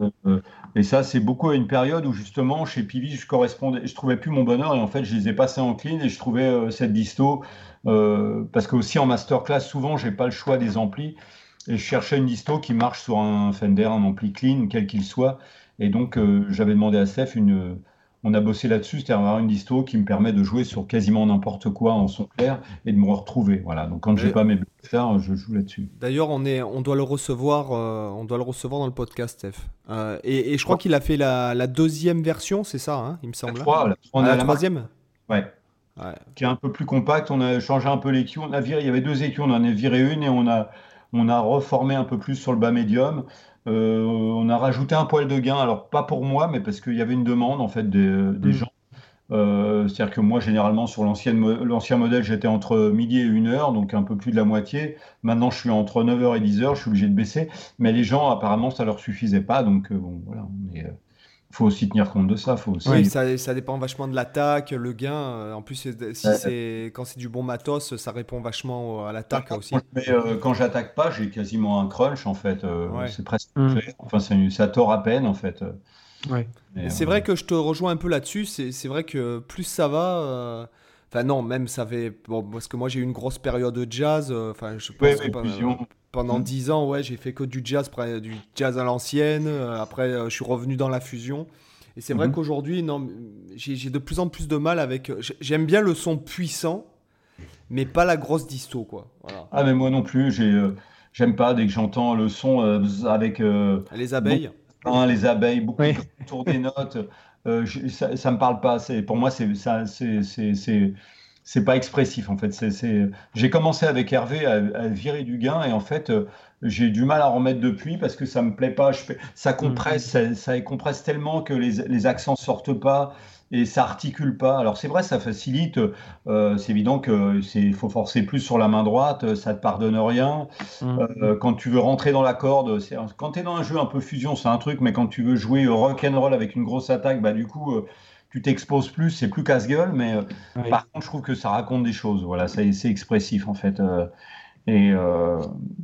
A: ouais.
C: Euh, et ça, c'est beaucoup à une période où justement, chez Pivi, je correspondais, je trouvais plus mon bonheur et en fait, je les ai passés en clean et je trouvais cette disto parce que aussi en masterclass, souvent, j'ai pas le choix des amplis et je cherchais une disto qui marche sur un Fender, un ampli clean, quel qu'il soit. Et donc, j'avais demandé à Steph une on a bossé là-dessus, c'est-à-dire avoir une disto qui me permet de jouer sur quasiment n'importe quoi en son clair et de me retrouver. Voilà. Donc quand j'ai pas mes faire, je joue là-dessus.
A: D'ailleurs, on est, on doit le recevoir, euh, on doit le recevoir dans le podcast, Steph. Euh, et, je crois qu'il a fait la, deuxième version, c'est ça, hein, il me semble.
C: La,
A: on a la, troisième.
C: Ouais. Qui est un peu plus compacte. On a changé un peu l'écu. On a viré. Il y avait deux écus. On en a viré une et on a, on a reformé un peu plus sur le bas médium. Euh, on a rajouté un poil de gain, alors pas pour moi, mais parce qu'il y avait une demande en fait des, mm. gens. Euh, c'est-à-dire que moi, généralement, sur l'ancien modèle, j'étais entre midi et 1 heure, donc un peu plus de la moitié. Maintenant, je suis entre 9h et 10h, je suis obligé de baisser. Mais les gens, apparemment, ça leur suffisait pas. Donc, euh, bon, voilà. Faut aussi tenir compte de ça. Faut aussi...
A: Oui, ça, ça, dépend vachement de l'attaque, le gain. En plus, si c'est quand c'est du bon matos, ça répond vachement à l'attaque aussi.
C: Mais euh, quand j'attaque pas, j'ai quasiment un crunch en fait. Euh, c'est presque mm. Enfin, ça tord à peine en fait.
A: Ouais. C'est vrai que je te rejoins un peu là-dessus. C'est vrai que plus ça va. Enfin non, même ça fait bon, parce que moi j'ai eu une grosse période de jazz. Enfin, je pense pendant 10 mm. ans, ouais, j'ai fait que du jazz, du jazz à l'ancienne. Euh, après, euh, je suis revenu dans la fusion. Et c'est vrai mm-hmm. qu'aujourd'hui, non, j'ai de plus en plus de mal avec. J'aime bien le son puissant, mais pas la grosse disto, quoi.
C: Ah, mais moi non plus, euh, j'aime pas dès que j'entends le son avec.
A: les abeilles.
C: les abeilles, beaucoup autour des notes. ça, ça me parle pas. C'est pour moi, c'est ça, c'est c'est pas expressif en fait. C'est, J'ai commencé avec Hervé à, virer du gain et en fait euh, j'ai du mal à remettre depuis parce que ça me plaît pas. Je Ça compresse, mm. ça, compresse tellement que les, les accents sortent pas et ça articule pas. Alors c'est vrai, ça facilite. Euh, c'est évident que c'est faut forcer plus sur la main droite, ça te pardonne rien. Mm. Euh, quand tu veux rentrer dans la corde, quand tu es dans un jeu un peu fusion, c'est un truc, mais quand tu veux jouer rock and roll avec une grosse attaque, bah du coup tu t'exposes plus, c'est plus casse-gueule, mais euh, par contre, je trouve que ça raconte des choses. Voilà, c'est expressif en fait. Et euh,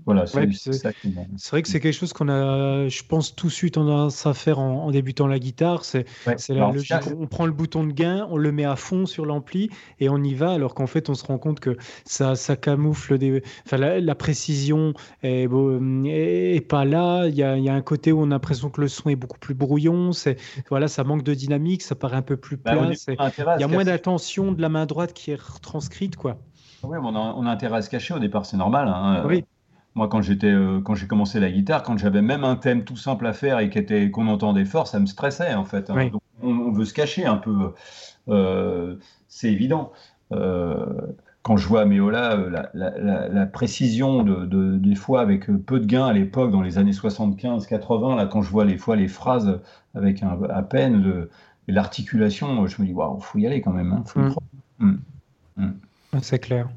C: voilà, c'est
B: vrai que c'est quelque chose qu'on a, je pense, tout de suite tendance à faire en, débutant la guitare. C'est la logique. On prend le bouton de gain, on le met à fond sur l'ampli et on y va, alors qu'en fait, on se rend compte que ça, ça camoufle des. Enfin, la, précision est, est, pas là. Il y, a, il y, a, un côté où on a l'impression que le son est beaucoup plus brouillon. C'est voilà, ça manque de dynamique, ça paraît un peu plus bah, plat. il y a moins d'attention de la main droite qui est retranscrite, quoi.
C: Oui, on a, on a, intérêt à se cacher au départ, c'est normal. Hein. Oui. Moi, quand j'étais, euh, quand j'ai commencé la guitare, quand j'avais même un thème tout simple à faire et qui était qu'on entendait fort, ça me stressait en fait. Hein. on, veut se cacher un peu, euh, c'est évident. Euh, quand je vois Méola, la, la, précision de, des fois avec peu de gains à l'époque, dans les années 75-80, là, quand je vois les fois les phrases avec un, à peine l'articulation, je me dis waouh, faut y aller quand même. Hein, faut mm.
B: Mm. Mm. C'est clair.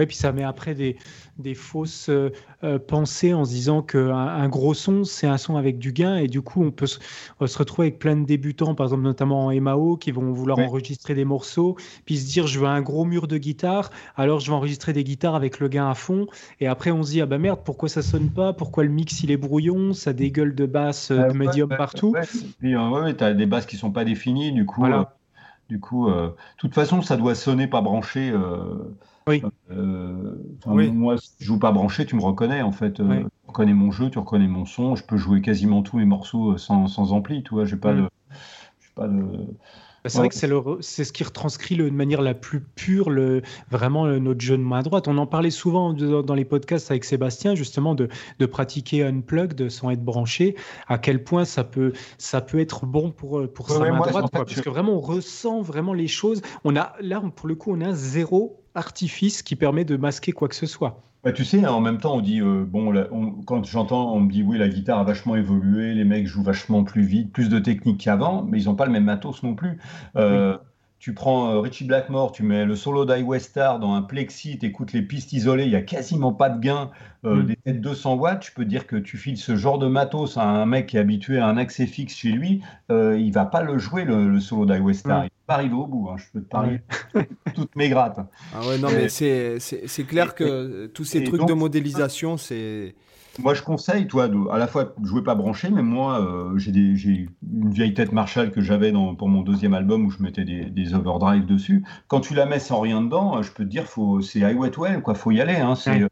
B: Et puis ça met après des, des fausses euh, euh, pensées en se disant qu'un un gros son, c'est un son avec du gain. Et du coup, on peut se, retrouver avec plein de débutants, par exemple notamment en MAO, qui vont vouloir enregistrer des morceaux, puis se dire je veux un gros mur de guitare, alors je vais enregistrer des guitares avec le gain à fond. Et après, on se dit ah bah merde, pourquoi ça sonne pas? Pourquoi le mix il est brouillon? Ça dégueule de basse, euh, de médium partout.
C: Puis ouais, tu as des basses qui sont pas définies, du coup. Du coup, euh, de toute façon, ça doit sonner pas branché. Euh, oui. Euh, moi, si je joue pas branché, tu me reconnais en fait. Tu reconnais mon jeu, tu reconnais mon son. Je peux jouer quasiment tous mes morceaux sans, sans ampli. Tu vois, j'ai pas mm. de, pas de
B: bah, c'est vrai que c'est ce qui retranscrit de manière la plus pure le, vraiment notre jeu de main droite. On en parlait souvent dans les podcasts avec Sébastien, justement, de, de pratiquer unplugged sans être branché, à quel point ça peut, ça peut être bon pour, pour sa main droite. Parce que vraiment, on ressent vraiment les choses. On a, là, pour le coup, on a zéro artifice qui permet de masquer quoi que ce soit.
C: Bah, tu sais, hein, en même temps, on dit, euh, bon, quand j'entends, on me dit, oui, la guitare a vachement évolué, les mecs jouent vachement plus vite, plus de technique qu'avant, mais ils n'ont pas le même matos non plus. Euh, tu prends euh, Richie Blackmore, tu mets le solo Westar dans un plexi, tu écoutes les pistes isolées, il n'y a quasiment pas de gain, euh, mm. des têtes 200 watts, je peux dire que tu files ce genre de matos à un mec qui est habitué à un accès fixe chez lui, euh, il va pas le jouer le, solo Westar. Mm. Il va pas arriver au bout, hein, je peux te parler toutes mes grattes.
A: Ah ouais, non, mais c'est clair que tous ces trucs de modélisation, c'est
C: moi, je conseille, toi, de, à la fois de jouer pas branché, mais moi, euh, j'ai une vieille tête Marshall que j'avais pour mon deuxième album où je mettais des, des overdrive dessus. Quand tu la mets sans rien dedans, je peux te dire, c'est highway well, quoi, faut y aller. Hein, c'est,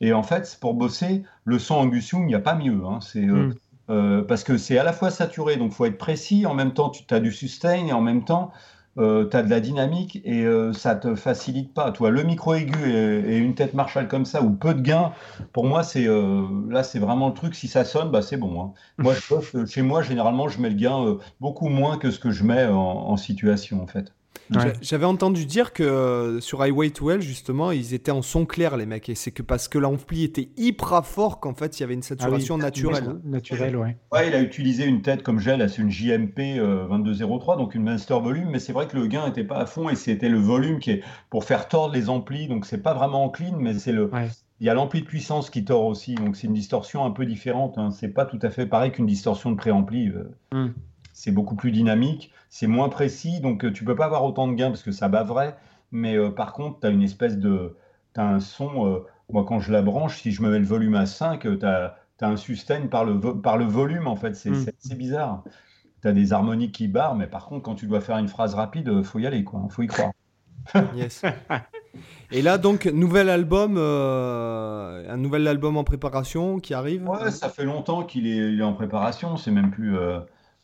C: Et en fait, pour bosser, le son Angus il n'y a pas mieux. Hein, c'est, euh, mm. euh, parce que c'est à la fois saturé, donc faut être précis, en même temps, tu as du sustain, et en même temps, euh, tu de la dynamique et euh, ça te facilite pas. Toi, le micro aigu et, une tête Marshall comme ça ou peu de gain, pour moi, c'est euh, là, c'est vraiment le truc. Si ça sonne, bah, c'est bon. Hein. Moi, je, chez moi, généralement, je mets le gain beaucoup moins que ce que je mets en situation, en fait.
A: J'avais entendu dire que euh, sur Highway to Hell, justement, ils étaient en son clair, les mecs. Et c'est que parce que l'ampli était hyper fort qu'en fait, il y avait une saturation ah naturelle.
B: Naturelle, ouais.
C: Ouais, il a utilisé une tête comme là, c'est une JMP 2203, euh, donc une master volume. Mais c'est vrai que le gain n'était pas à fond et c'était le volume qui est pour faire tordre les amplis. Donc c'est pas vraiment en clean, mais c'est le. Il y a l'ampli de puissance qui tord aussi, donc c'est une distorsion un peu différente. Hein. C'est pas tout à fait pareil qu'une distorsion de préampli. Euh. Hmm c'est beaucoup plus dynamique, c'est moins précis, donc tu peux pas avoir autant de gains parce que ça bat vrai. Mais par contre, tu as une espèce de. Tu as un son. moi, quand je la branche, si je me mets le volume à 5, tu as, un sustain par le, par le volume, en fait. C'est mm. bizarre. Tu as des harmoniques qui barrent, mais par contre, quand tu dois faire une phrase rapide, faut y aller, quoi. faut y croire.
A: yes. Et là, donc, nouvel album, euh, un nouvel album en préparation qui arrive?
C: Ouais, ça fait longtemps qu'il est, en préparation. C'est même plus.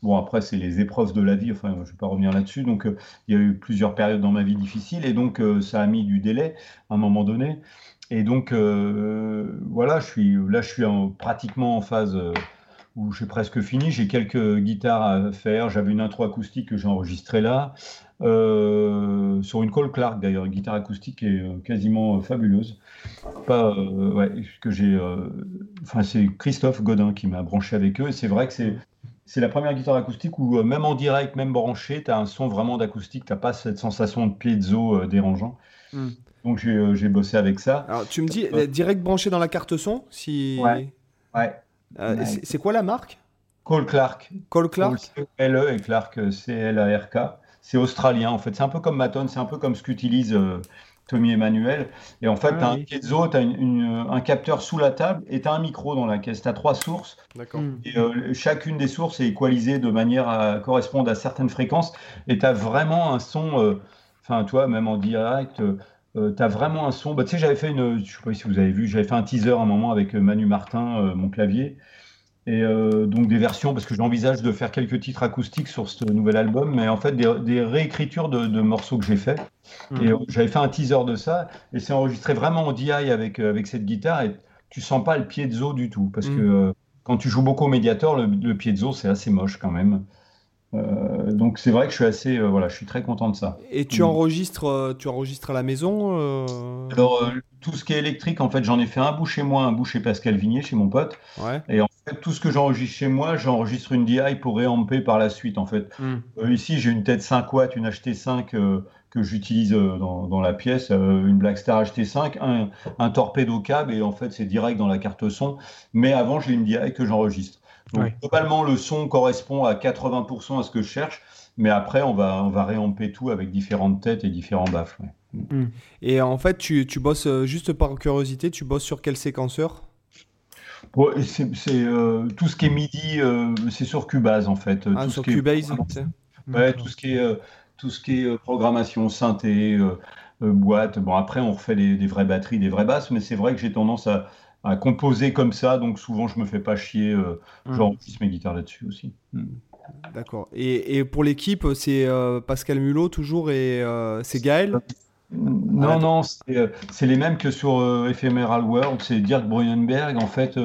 C: Euh, bon, après, c'est les épreuves de la vie. Enfin, je ne vais pas revenir là-dessus. Donc, euh, il y a eu plusieurs périodes dans ma vie difficiles. Et donc, ça a mis du délai à un moment donné. Et donc, voilà, je suis, là, je suis pratiquement en phase où j'ai presque fini. J'ai quelques guitares à faire. J'avais une intro acoustique que j'ai enregistrée là. Euh, sur une Cole Clark d'ailleurs, une guitare acoustique est euh, quasiment euh, fabuleuse. Pas, que j'ai, enfin c'est Christophe Godin qui m'a branché avec eux et c'est vrai que c'est c'est la première guitare acoustique où même en direct, même branché, tu as un son vraiment d'acoustique, tu n'as pas cette sensation de piezo dérangeant. Hmm. Donc j'ai bossé avec ça.
A: Alors tu me dis, direct branché dans la carte son si...
C: Ouais. ouais.
A: c'est quoi la marque?
C: Cole Clark.
A: Cole Clark?
C: L-E et Clark, C-L-A-R-K c'est australien en fait. C'est un peu comme Maton, c'est un peu comme ce qu'utilise euh, Tommy Emmanuel. Et en fait, tu as un piezo, tu as un capteur sous la table et tu as un micro dans la caisse. Tu as trois sources.
A: Hmm.
C: Et euh, chacune des sources est équalisée de manière à correspondre à certaines fréquences. Et tu as vraiment un son, euh, enfin, toi, même en direct. tu as vraiment un son. Bah, tu sais, j'avais fait une. Je sais pas si vous avez vu, j'avais fait un teaser à un moment avec Manu Martin, mon clavier. Et euh, donc des versions, parce que j'envisage de faire quelques titres acoustiques sur ce nouvel album, mais en fait des, réécritures de, morceaux que j'ai fait. Mhm. Et euh, j'avais fait un teaser de ça, et c'est enregistré vraiment en DI avec, euh, avec cette guitare, et tu sens pas le pied de zo du tout, parce que mhm. quand tu joues beaucoup au médiator, le, le pied de zo c'est assez moche quand même. Euh, donc c'est vrai que je suis assez, euh, voilà, je suis très content de ça.
A: Et tu mm. enregistres, euh, tu enregistres à la maison
C: Alors tout ce qui est électrique, en fait, j'en ai fait un bout chez moi, un bout chez Pascal Vignier, chez mon pote. Et en fait, tout ce que j'enregistre chez moi, j'enregistre une DI pour réamper par la suite, en fait. Mm. ici, j'ai une tête 5 watts, une HT5 que j'utilise dans, la pièce, une Blackstar HT5, un, un torpedo cab, et en fait, c'est direct dans la carte son. Mais avant, j'ai une DI que j'enregistre. Donc, globalement, le son correspond à 80% à ce que je cherche, mais après, on va, on va réamper tout avec différentes têtes et différents baffes.
A: Hmm. Et en fait, tu, tu, bosses euh, juste par curiosité, tu bosses sur quel séquenceur?
C: C'est euh, tout ce qui est MIDI, euh, c'est sur Cubase en fait.
A: Ah, sur Cubase
C: Ouais, tout ce qui est, tout ce qui est programmation, synthé, boîte. Bon, après, on refait des, vraies batteries, des vraies basses, mais c'est vrai que j'ai tendance à, à composer comme ça, donc souvent je me fais pas chier, euh, mmh. j'enregistre mes guitares là-dessus aussi.
A: Mmh. D'accord. Et, et, pour l'équipe, c'est euh, Pascal Mulot toujours et euh, c'est Gaël?
C: Non, ah, non, c'est les mêmes que sur Ephemeral World, c'est Dirk Brunenberg, en fait,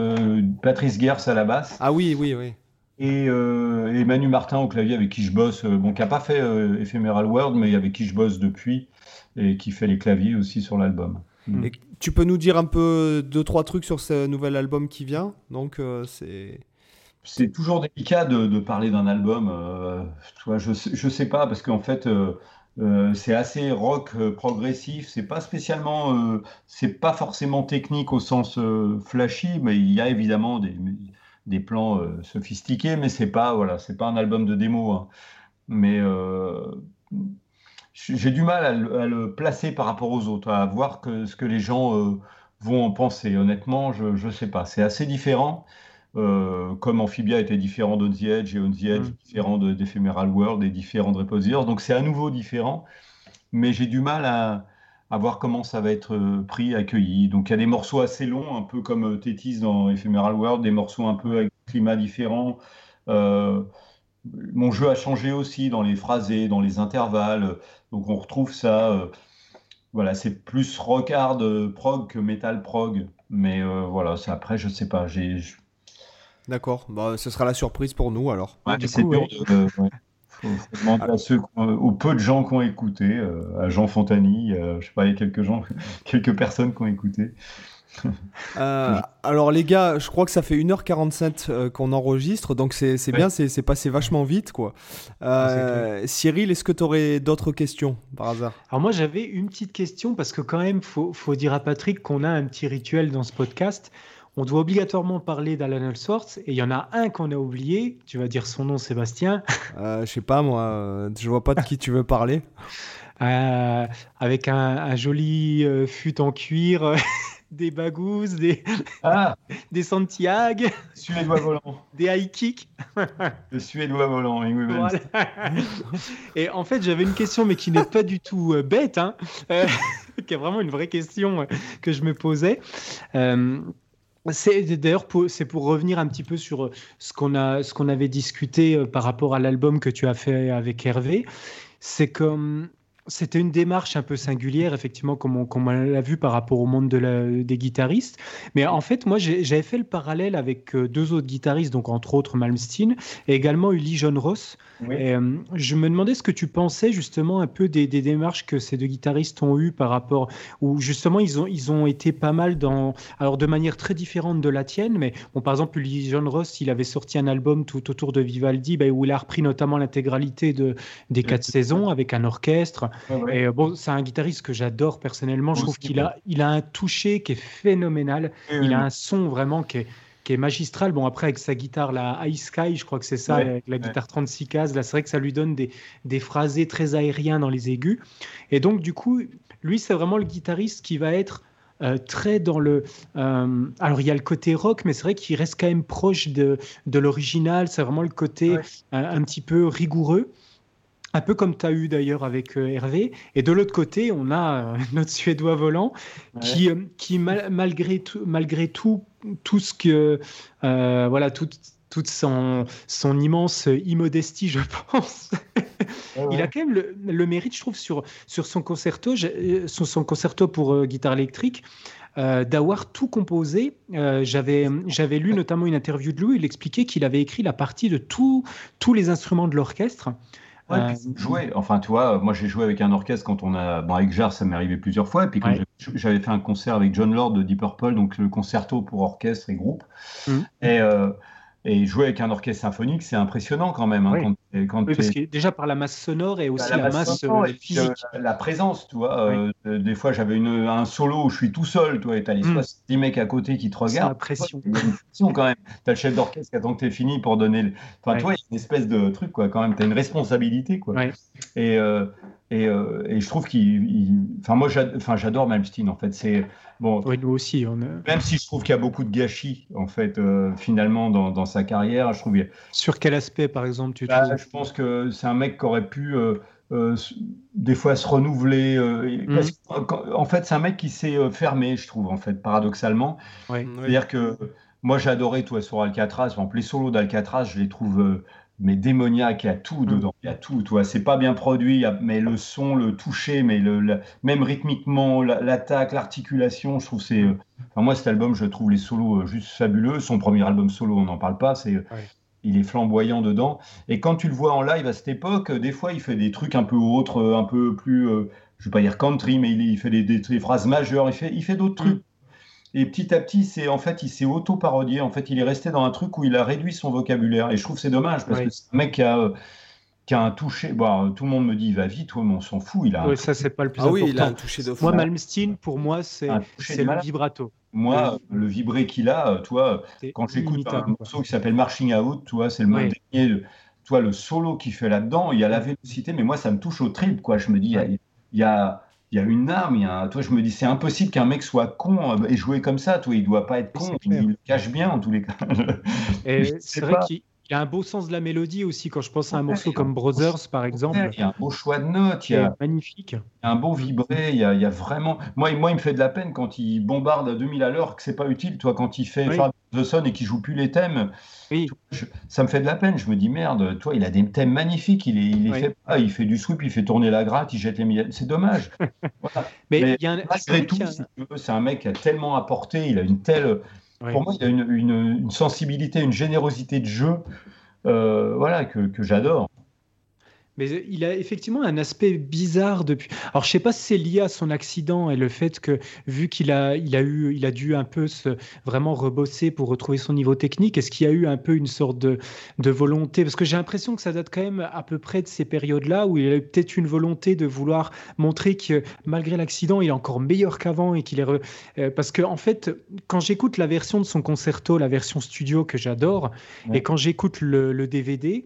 C: Patrice Gers à la basse.
A: Ah oui, oui, oui.
C: Et, et Manu Martin au clavier avec qui je bosse, bon, qui n'a pas fait Ephemeral World, mais avec qui je bosse depuis et qui fait les claviers aussi sur l'album.
A: Mmh. Tu peux nous dire un peu deux, trois trucs sur ce nouvel album qui vient? Donc, euh, c'est.
C: C'est toujours délicat de, parler d'un album. Euh, je, je sais pas, parce qu'en fait, euh, c'est assez rock progressif. C'est pas spécialement. c'est pas forcément technique au sens flashy, mais il y a évidemment des, des plans sophistiqués, mais c'est pas, voilà, c'est pas un album de démo. Hein. Mais j'ai du mal à le, placer par rapport aux autres, à voir que, ce que les gens euh, vont en penser. Honnêtement, je ne sais pas. C'est assez différent. Euh, comme Amphibia était différent de The Edge et On The Edge mm. différent d'Ephemeral World et différent de Reposers. Donc c'est à nouveau différent, mais j'ai du mal à, à, voir comment ça va être euh, pris, accueilli. Donc il y a des morceaux assez longs, un peu comme Tétis dans Ephemeral World, des morceaux un peu avec un climat différent. mon jeu a changé aussi dans les phrasés, dans les intervalles. Donc on retrouve ça. Euh, voilà, c'est plus rock hard euh, prog que metal prog. Mais euh, voilà, c'est après, je sais pas. J'ai.
A: D'accord. Bah, ce sera la surprise pour nous alors.
C: Ouais, c'est dur de. Faut, demander à ceux, aux peu de gens qui ont écouté, à Jean Fontani, je sais pas, il y a quelques gens, quelques personnes qui ont écouté.
A: Euh, alors les gars, je crois que ça fait 1h47 euh, qu'on enregistre, donc c'est bien, c'est passé vachement vite quoi. Euh, Cyril, est-ce que tu aurais d'autres questions par hasard?
B: Alors moi j'avais une petite question parce que quand même, faut, faut dire à Patrick qu'on a un petit rituel dans ce podcast. on doit obligatoirement parler d'Alan Ellsworth et il y en a un qu'on a oublié. Tu vas dire son nom, Sébastien.
A: Euh, je sais pas, moi, je vois pas de qui tu veux parler.
B: Euh, avec un, joli euh, fut en cuir, des bagous, des, ah. des Santiago,
C: Suédois
B: des high kicks.
C: Le Suédois volant, voilà.
B: Et en fait, j'avais une question, mais qui n'est pas du tout euh, bête, hein, qui est vraiment une vraie question que je me posais. C'est d'ailleurs c'est pour revenir un petit peu sur ce qu'on a ce qu'on avait discuté par rapport à l'album que tu as fait avec Hervé. C'est comme c'était une démarche un peu singulière, effectivement, comme on, l'a vu par rapport au monde des guitaristes. Mais en fait, moi, j'avais fait le parallèle avec euh, deux autres guitaristes, donc entre autres Malmsteen, et également Uli John Ross. Euh, je me demandais ce que tu pensais justement un peu des, démarches que ces deux guitaristes ont eues par rapport, où justement ils ont, ils ont été pas mal dans, alors de manière très différente de la tienne, mais bon, par exemple, John Ross, il avait sorti un album tout autour de Vivaldi, bah, où il a repris notamment l'intégralité de, des quatre saisons avec un orchestre. Et bon, c'est un guitariste que j'adore personnellement. Je trouve qu'il a, il a un toucher qui est phénoménal. Il a un son vraiment qui est, qui est magistral. Bon, après, avec sa guitare, la High Sky, je crois que c'est ça, avec la guitare 36 cases, là, c'est vrai que ça lui donne des, des phrasés très aériens dans les aigus. Et donc, du coup, lui, c'est vraiment le guitariste qui va être euh, très dans le. Euh, alors, il y a le côté rock, mais c'est vrai qu'il reste quand même proche de, de l'original. C'est vraiment le côté un, petit peu rigoureux un peu comme tu as eu d'ailleurs avec euh, Hervé. Et de l'autre côté, on a euh, notre Suédois volant qui, euh, qui malgré, tout, malgré tout, tout ce que. voilà, toute son, son immense immodestie, je pense. Il a quand même le, mérite, je trouve, sur, sur son concerto, sur son concerto pour guitare électrique. d'avoir tout composé. J'avais j'avais lu notamment une interview de lui, il expliquait qu'il avait écrit la partie de tous les instruments de l'orchestre.
C: Ouais, euh, jouer. Enfin, tu vois, moi j'ai joué avec un orchestre quand on a. Bon, avec Jar, ça m'est arrivé plusieurs fois. Et puis quand j'avais fait un concert avec John Lord de Deep Purple, donc le concerto pour orchestre et groupe. Mmh. Et euh, et jouer avec un orchestre symphonique, c'est impressionnant quand même. Hein,
B: quand, oui, parce que déjà par la masse sonore et bah, aussi la, masse, euh, physique.
C: la présence, tu vois. Euh, des fois, j'avais un solo où je suis tout seul, toi, et t'as les 70 mm. mecs à côté qui te regardent.
B: la pression.
C: Une pression quand même. T'as le chef d'orchestre qui attend que t'aies fini pour donner. Le... Enfin, toi, il y a une espèce de truc, quoi, quand même. T'as une responsabilité, quoi. Et, euh, et, et, je trouve qu'il. Enfin, moi, j'adore Malmsteen, en fait. C'est
B: Bon, nous aussi. On
C: Même si je trouve qu'il y a beaucoup de gâchis, en fait, euh, finalement, dans, dans, sa carrière. Je trouve
B: Sur quel aspect, par exemple, tu
C: bah, Je pense que c'est un mec qui aurait pu, euh, euh, des fois, se renouveler. Mhm. en fait, c'est un mec qui s'est fermé, je trouve, en fait, paradoxalement. C'est-à-dire que moi, j'ai adoré, toi, sur Alcatraz. Exemple, les solos d'Alcatraz, je les trouve mais démoniaque, il y a tout mm. dedans, il y a tout, tu vois, c'est pas bien produit, mais le son, le toucher, mais le, même rythmiquement, l'attaque, l'articulation, je trouve c'est, euh, enfin, moi cet album, je trouve les solos euh, juste fabuleux, son premier album solo, on n'en parle pas, c'est, il est flamboyant dedans, et quand tu le vois en live à cette époque, des fois il fait des trucs un peu autres, un peu plus, je vais pas dire country, mais il, fait des, des, phrases majeures, il fait, il fait d'autres mm. trucs et petit à petit, c'est en fait, il s'est auto-parodié. En fait, il est resté dans un truc où il a réduit son vocabulaire. Et je trouve c'est dommage parce que c'est un mec qui a, qui a un toucher. Bon, tout le monde me dit, il va vite, toi, mais on s'en fout. Il a.
B: Oui, ça c'est pas le plus
A: ah
B: important.
A: Oui, il a un toucher de
B: Moi, Malmsteen, pour moi, c'est le vibrato.
C: Moi, le vibré qu'il a, toi, quand j'écoute un morceau qui s'appelle Marching Out, toi, c'est le ouais. dernier. Toi, le solo qu'il fait là-dedans, il y a la vélocité, mais moi, ça me touche au trip, quoi. Je me dis, il y a il y a une arme, il y a toi je me dis c'est impossible qu'un mec soit con euh, et jouer comme ça, toi il doit pas être con, il, le cache bien en tous les cas.
B: c'est vrai qu'il y a un beau sens de la mélodie aussi quand je pense à un morceau comme Brothers par exemple.
C: Il y a un beau choix de notes, il y a
B: magnifique.
C: Il y a un bon vibré, il y a, il y a vraiment moi, moi il me fait de la peine quand il bombarde à 2000 à l'heure que c'est pas utile toi quand il fait The Sun et qu'il joue plus les thèmes. Oui. ça me fait de la peine. Je me dis merde, toi, il a des thèmes magnifiques. Il, est, il, fait il fait du sweep, il fait tourner la gratte, il jette les C'est dommage.
B: Mais, il y a
C: malgré tout, c'est un mec qui a tellement apporté. Il a une telle. Pour moi, il a une, sensibilité, une générosité de jeu, euh, voilà, que j'adore.
B: Mais il a effectivement un aspect bizarre depuis. Alors, je sais pas si c'est lié à son accident et le fait que, vu qu'il a, il a eu, il a dû un peu se vraiment rebosser pour retrouver son niveau technique, est-ce qu'il y a eu un peu une sorte de, de volonté? Parce que j'ai l'impression que ça date quand même à peu près de ces périodes-là où il a eu peut-être une volonté de vouloir montrer que malgré l'accident, il est encore meilleur qu'avant et qu'il est. Euh, parce que, en fait, quand j'écoute la version de son concerto, la version studio que j'adore, et quand j'écoute le, le DVD,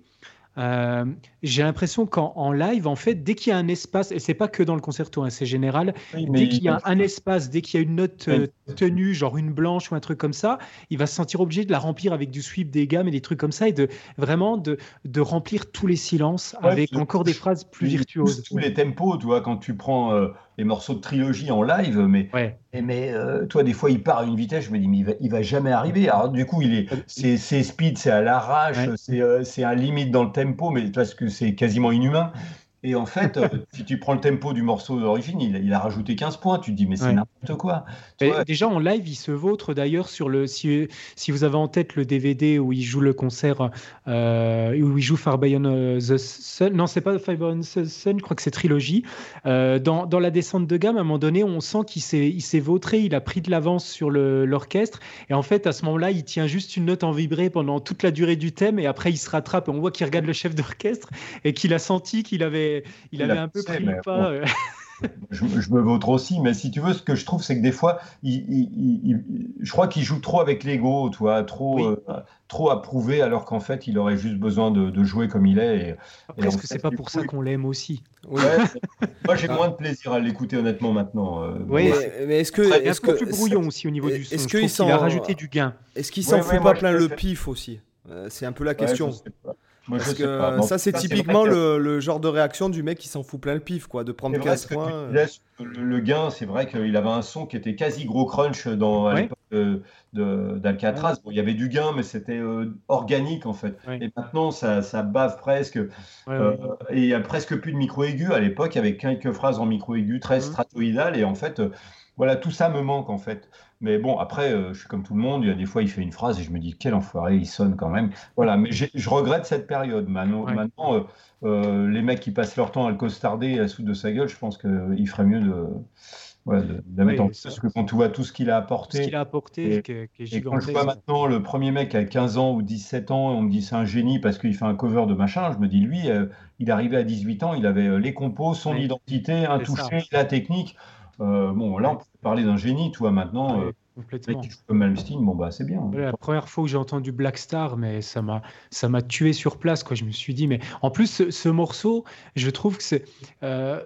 B: euh, j'ai l'impression qu'en live, en fait, dès qu'il y a un espace, et c'est pas que dans le concerto, hein, c'est général, dès qu'il y a un espace, dès qu'il y a une note euh, tenue, genre une blanche ou un truc comme ça, il va se sentir obligé de la remplir avec du sweep des gammes et des trucs comme ça, et de vraiment de, de remplir tous les silences avec encore des phrases plus virtuoses.
C: Tous les tempos, tu vois, quand tu prends euh, les morceaux de trilogie en live, mais, mais toi, des fois, il part à une vitesse, je me dis, mais il va, il va jamais arriver. Alors, du coup, il est, c'est speed, c'est à l'arrache, c'est un limite dans le tempo, mais parce que c'est quasiment inhumain. Et en fait, euh, si tu prends le tempo du morceau d'origine, il, a rajouté 15 points. Tu te dis, mais c'est n'importe quoi.
B: déjà, en live, il se vautre d'ailleurs sur le. Si, si, vous avez en tête le DVD où il joue le concert, euh, où il joue Far Beyond the Sun. Non, c'est pas Far Beyond the Sun, je crois que c'est Trilogie. Euh, dans, dans, la descente de gamme, à un moment donné, on sent qu'il s'est vautré, il a pris de l'avance sur l'orchestre. Et en fait, à ce moment-là, il tient juste une note en vibré pendant toute la durée du thème. Et après, il se rattrape. Et on voit qu'il regarde le chef d'orchestre et qu'il a senti qu'il avait il, avait un peu pris le pas. Euh.
C: je, me vautre aussi, mais si tu veux, ce que je trouve, c'est que des fois, il, je crois qu'il joue trop avec l'ego, toi, trop, euh, trop approuvé, alors qu'en fait, il aurait juste besoin de, jouer comme il est.
B: Est-ce que c'est pas pour ça qu'on l'aime aussi?
C: Moi, j'ai moins de plaisir à l'écouter honnêtement maintenant.
B: Euh, oui, mais est-ce que, est-ce que plus brouillon aussi au niveau du son Est-ce qu'il a rajouté du gain
A: Est-ce qu'il s'en fout pas plein le pif aussi? C'est un peu la question. Parce que ça, c'est typiquement le, genre de réaction du mec qui s'en fout plein le pif, quoi, de prendre 15 points.
C: Euh. le, gain, c'est vrai qu'il avait un son qui était quasi gros crunch dans l'époque d'Alcatraz. Bon, il y avait du gain, mais c'était euh, organique en fait. Et maintenant, ça, ça bave presque. Euh, et il y a presque plus de micro aigu. À l'époque, il y avait quelques phrases en micro aigu très mmh. stratoïdales. Et en fait, voilà, tout ça me manque en fait. Mais bon, après, euh, je suis comme tout le monde. Il y a des fois, il fait une phrase et je me dis, quel enfoiré, il sonne quand même. Voilà, mais je regrette cette période. Maintenant, maintenant euh, euh, les mecs qui passent leur temps à le costarder à la de sa gueule, je pense qu'il ferait mieux de, la mettre en Parce que quand tu vois tout ce qu'il a apporté.
B: Ce qu'il a apporté, et, qui est,
C: et quand je vois maintenant le premier mec à 15 ans ou 17 ans, on me dit c'est un génie parce qu'il fait un cover de machin, je me dis, lui, il arrivait à 18 ans, il avait les compos, son identité, un toucher, la technique. Euh, bon, là, on peut parler d'un génie, toi, maintenant. Euh, complètement. comme Malmsteen, bon, bah, c'est bien.
B: la première fois où j'ai entendu Black Star, mais ça m'a, ça m'a tué sur place, quoi. Je me suis dit, mais en plus, ce, morceau, je trouve que c'est. Euh,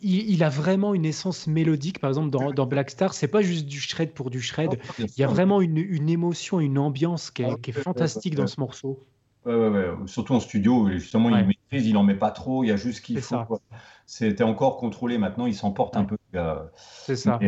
B: il, a vraiment une essence mélodique, par exemple, dans, dans Black Star. C'est pas juste du shred pour du shred. Il y a vraiment une, une émotion, une ambiance qui est, qui est fantastique dans ce morceau.
C: Ouais, ouais, ouais. Surtout en studio, justement, il maîtrise, il en met pas trop, il y a juste ce qu'il faut. Quoi c'était encore contrôlé. Maintenant, il s'emporte un peu.
B: C'est ça.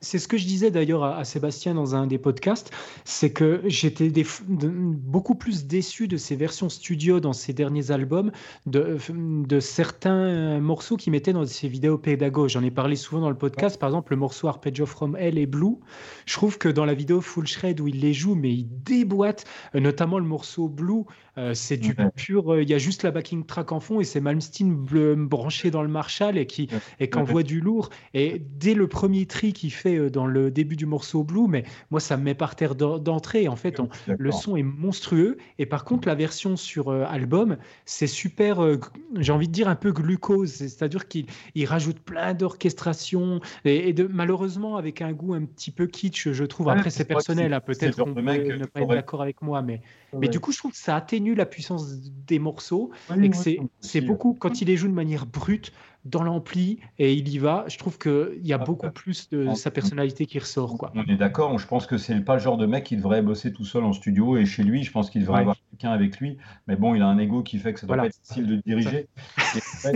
B: C'est ce que je disais d'ailleurs à, Sébastien dans un des podcasts, c'est que j'étais beaucoup plus déçu de ces versions studio dans ces derniers albums, de, de certains morceaux qu'il mettait dans ces vidéos pédagogues. J'en ai parlé souvent dans le podcast. Par exemple, le morceau Arpeggio from Hell et Blue. Je trouve que dans la vidéo Full Shred où il les joue, mais il déboîte, euh, notamment le morceau Blue, euh, c'est du pur. Euh, il y a juste la backing track en fond et c'est Malmsteen branché dans le marché et qui et qu'envoie du lourd. Et dès le premier tri qu'il fait euh, dans le début du morceau Blue, mais moi ça me met par terre d'entrée. En fait, le son est monstrueux. Et par contre, la version sur euh, album, c'est super. Euh, j'ai envie de dire un peu glucose, c'est-à-dire qu'il il rajoute plein d'orchestration et, de malheureusement avec un goût un petit peu kitsch, je trouve. Après, c'est personnel, hein, peut-être qu'on peut ne pas être d'accord avec moi, mais mais du coup, je trouve que ça atténue la puissance des morceaux et que c'est beaucoup quand il les joue de manière brute dans l'ampli et il y va. Je trouve qu'il y a beaucoup plus de sa personnalité qui ressort. Quoi.
C: On est d'accord. Je pense que c'est pas le genre de mec qui devrait bosser tout seul en studio et chez lui. Je pense qu'il devrait avoir quelqu'un avec lui. Mais bon, il a un ego qui fait que ça doit pas être facile de diriger.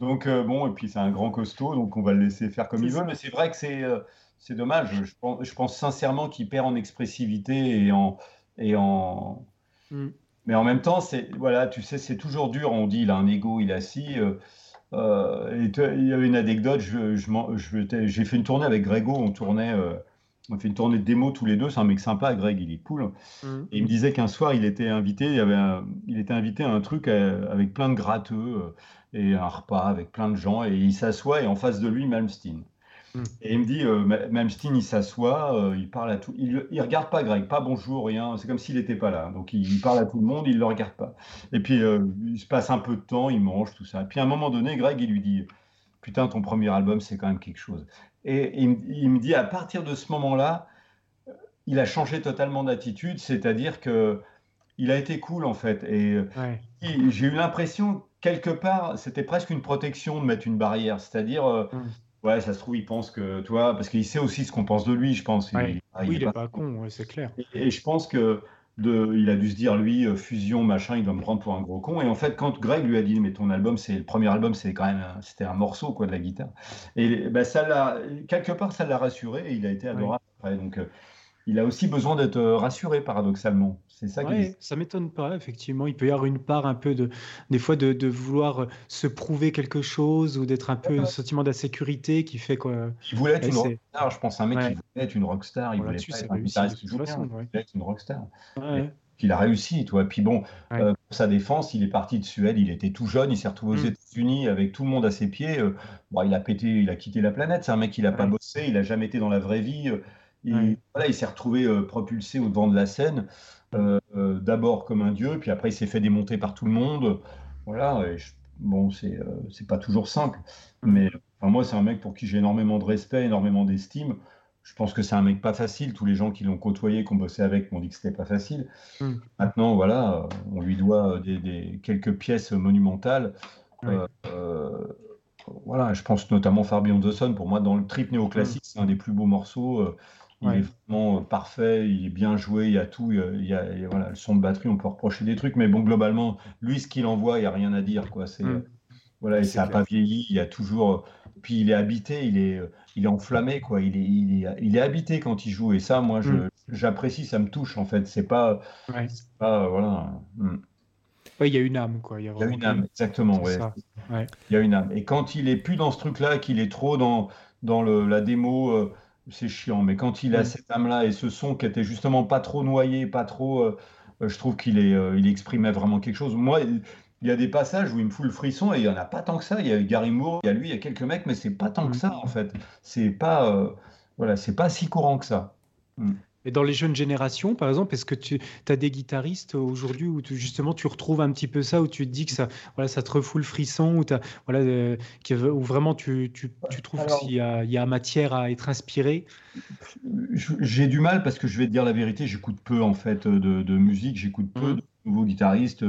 C: donc euh, bon, et puis c'est un grand costaud, donc on va le laisser faire comme il veut. Mais c'est vrai que c'est euh, c'est dommage. Je pense, je pense sincèrement qu'il perd en expressivité et en et en mm. Mais en même temps, c'est voilà, tu sais, c'est toujours dur. On dit il a un ego, il est assis. Euh, euh, il y avait une anecdote. Je, je, j'ai fait une tournée avec Grégo. On tournait euh, on fait une tournée de démo tous les deux. C'est un mec sympa, Greg, il est cool. Mmh. Et il me disait qu'un soir, il était invité, il, y avait il était invité à un truc euh, avec plein de gratteux euh, et un repas avec plein de gens. Et il s'assoit et en face de lui, Malmsteen. Mmh. Et il me dit, euh, Malmsteen, il s'assoit, il parle à tout. Il, il regarde pas Greg, pas bonjour, rien. C'est comme s'il n'était pas là. Donc il, parle à tout le monde, il le regarde pas. Et puis il se passe un peu de temps, il mange, tout ça. Et puis à un moment donné, Greg, il lui dit, putain, ton premier album, c'est quand même quelque chose. Et il, me dit, à partir de ce moment-là, il a changé totalement d'attitude, c'est-à-dire que il a été cool en fait. Et j'ai eu l'impression, quelque part, c'était presque une protection de mettre une barrière. C'est-à-dire, euh, mm. Ouais, ça se trouve, il pense que, toi, parce qu'il sait aussi ce qu'on pense de lui, je pense.
B: oui, il n'est pas, con, c'est clair.
C: et, je pense que il a dû se dire, lui, euh, fusion, machin, il doit me prendre pour un gros con. Et en fait, quand Greg lui a dit, mais ton album, c'est le premier album, c'est quand même, c'était un morceau quoi de la guitare. Et ben, ça l'a, quelque part, ça l'a rassuré et il a été adorable après. Donc, euh, il a aussi besoin d'être euh, rassuré, paradoxalement. C'est ça
B: ouais, Ça m'étonne pas, effectivement. Il peut y avoir une part un peu de, des fois, de, de vouloir se prouver quelque chose ou d'être un peu un sentiment d'insécurité qui fait quoi.
C: Il voulait être une rockstar, je pense. Un mec qui voulait être une rockstar. Il voulait être un guitariste qui joue Il voulait être une rockstar. Il a réussi, toi. Puis bon, euh, pour sa défense, il est parti de Suède, il était tout jeune, il s'est retrouvé aux mm. États-Unis avec tout le monde à ses pieds. Euh, bon, il a pété, il a quitté la planète. C'est un mec qui n'a pas bossé, il n'a jamais été dans la vraie vie. Il, voilà, il s'est retrouvé euh, propulsé au devant de la scène, euh, euh, d'abord comme un dieu, puis après il s'est fait démonter par tout le monde. Voilà, bon, c'est pas toujours simple, mais moi c'est un mec pour qui j'ai énormément de respect, énormément d'estime. Je pense que c'est un mec pas facile. Tous les gens qui l'ont côtoyé, qui ont bossé avec, m'ont dit que c'était pas facile. Hmm. Maintenant, voilà, on lui doit des, quelques pièces monumentales. voilà, je pense notamment Far Beyond the Sun. Pour moi, dans le trip néoclassique, c'est un des plus beaux morceaux. Il est vraiment euh, parfait, il est bien joué, il y a tout. Il y a, voilà, le son de batterie, on peut reprocher des trucs, mais bon, globalement, lui, ce qu'il envoie, il n'y a rien à dire. Quoi. C'est, mm. voilà, et ça n'a pas vieilli. Il y a toujours. Puis il est habité, il est, il est enflammé, quoi. Il est, il est, il est habité quand il joue. Et ça, moi, je, mm. j'apprécie, ça me touche, en fait. C'est pas. pas voilà.
B: Mm. il y a une âme, quoi.
C: Il y a, une âme, exactement. Ouais. Il y a une âme. Et quand il est plus dans ce truc-là, qu'il est trop dans, dans le, la démo. Euh, c'est chiant. Mais quand il a mm. cette âme-là et ce son qui était justement pas trop noyé, pas trop, euh, euh, je trouve qu'il est, euh, il exprimait vraiment quelque chose. Moi, il y a des passages où il me fout le frisson et il y en a pas tant que ça. Il y a Gary Moore, il y a lui, il y a quelques mecs, mais c'est pas tant que mm. ça en fait. C'est pas, voilà, c'est pas si courant que ça.
B: Mm. Et dans les jeunes générations, par exemple, est-ce que tu as des guitaristes aujourd'hui où tu, justement tu retrouves un petit peu ça, où tu te dis que ça, voilà, ça te refoule le frisson, où, as, voilà, euh, où vraiment tu, tu, tu trouves qu'il y a, il y a matière à être inspiré?
C: J'ai du mal parce que je vais te dire la vérité, j'écoute peu en fait de, de musique, j'écoute peu mmh. de nouveaux guitaristes.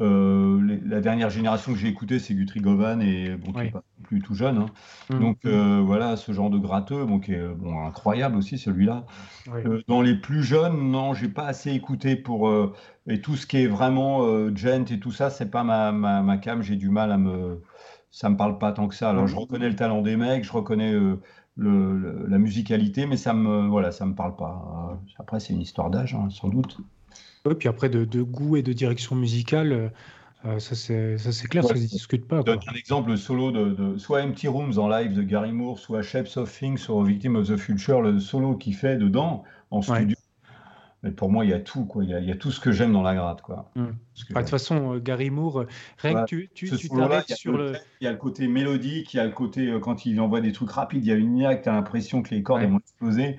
C: Euh, la dernière génération que j'ai écouté, c'est Guthrie Govan et bon, pas plus tout jeune. Hein. Mmh. Donc euh, voilà, ce genre de gratteux, bon, qui est bon, incroyable aussi celui-là. Euh, dans les plus jeunes, non, j'ai pas assez écouté pour et tout ce qui est vraiment gent et tout ça, c'est pas ma, ma, ma cam. J'ai du mal à me, ça me parle pas tant que ça. Alors je mmh. reconnais le talent des mecs, je reconnais le, la musicalité, mais ça me, voilà, ça me parle pas. Après, c'est une histoire d'âge, hein, sans doute.
B: Oui, puis après, de, de, goût et de direction musicale, euh, euh, ça c'est clair, ça ne se discute pas.
C: Quoi. Un exemple solo de, de, soit Empty Rooms en live de Gary Moore, soit Shapes of Things sur Victim of the Future, le solo qu'il fait dedans en studio. Mais pour moi, il y a tout, quoi. Il y a, il y a tout ce que j'aime dans la gratte, quoi.
B: Mmh. De toute façon, euh, Gary Moore, rien que tu, tu, tu
C: t'arrêtes sur le... Il y a le côté mélodique, il y a le côté, quand il envoie des trucs rapides, il y a une niaque, tu as l'impression que les cordes vont exploser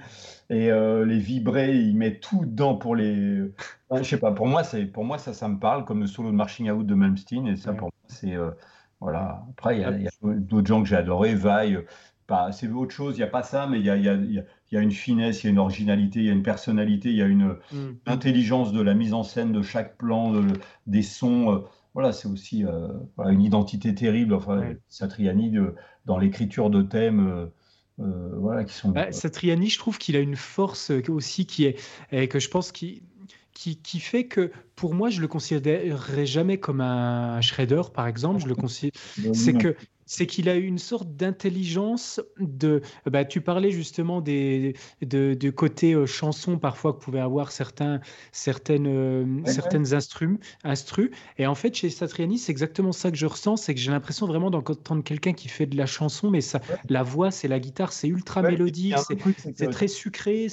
C: et euh, les vibrer, il met tout dedans pour les. je sais pas, pour moi, pour moi ça, ça me parle comme le solo de Marching Out de Malmsteen et ça pour moi c'est euh, voilà. Après il y a, d'autres gens que j'ai adoré, Vaille. Bah, c'est autre chose, il n'y a pas ça, mais il y a, y, a, y a, une finesse, il y a une originalité, il y a une personnalité, il y a une mm. intelligence de la mise en scène de chaque plan, des sons. Euh, voilà, c'est aussi une identité terrible. Enfin, Satriani dans l'écriture de thèmes
B: euh, voilà, qui sont. Bah, Satriani, je trouve qu'il a une force euh, aussi qui est, et que je pense qui, qui, qui, fait que pour moi, je le considérerais jamais comme un shredder, par exemple. Je le considère. C'est que c'est qu'il a une sorte d'intelligence de. Bah, tu parlais justement des de, de côté euh, chanson parfois que pouvaient avoir certains certaines euh, certaines instrus instru. Et en fait, chez Satriani, c'est exactement ça que je ressens, c'est que j'ai l'impression vraiment d'entendre quelqu'un qui fait de la chanson, mais ça, la voix, c'est la guitare, c'est ultra mélodique, c'est très sucré,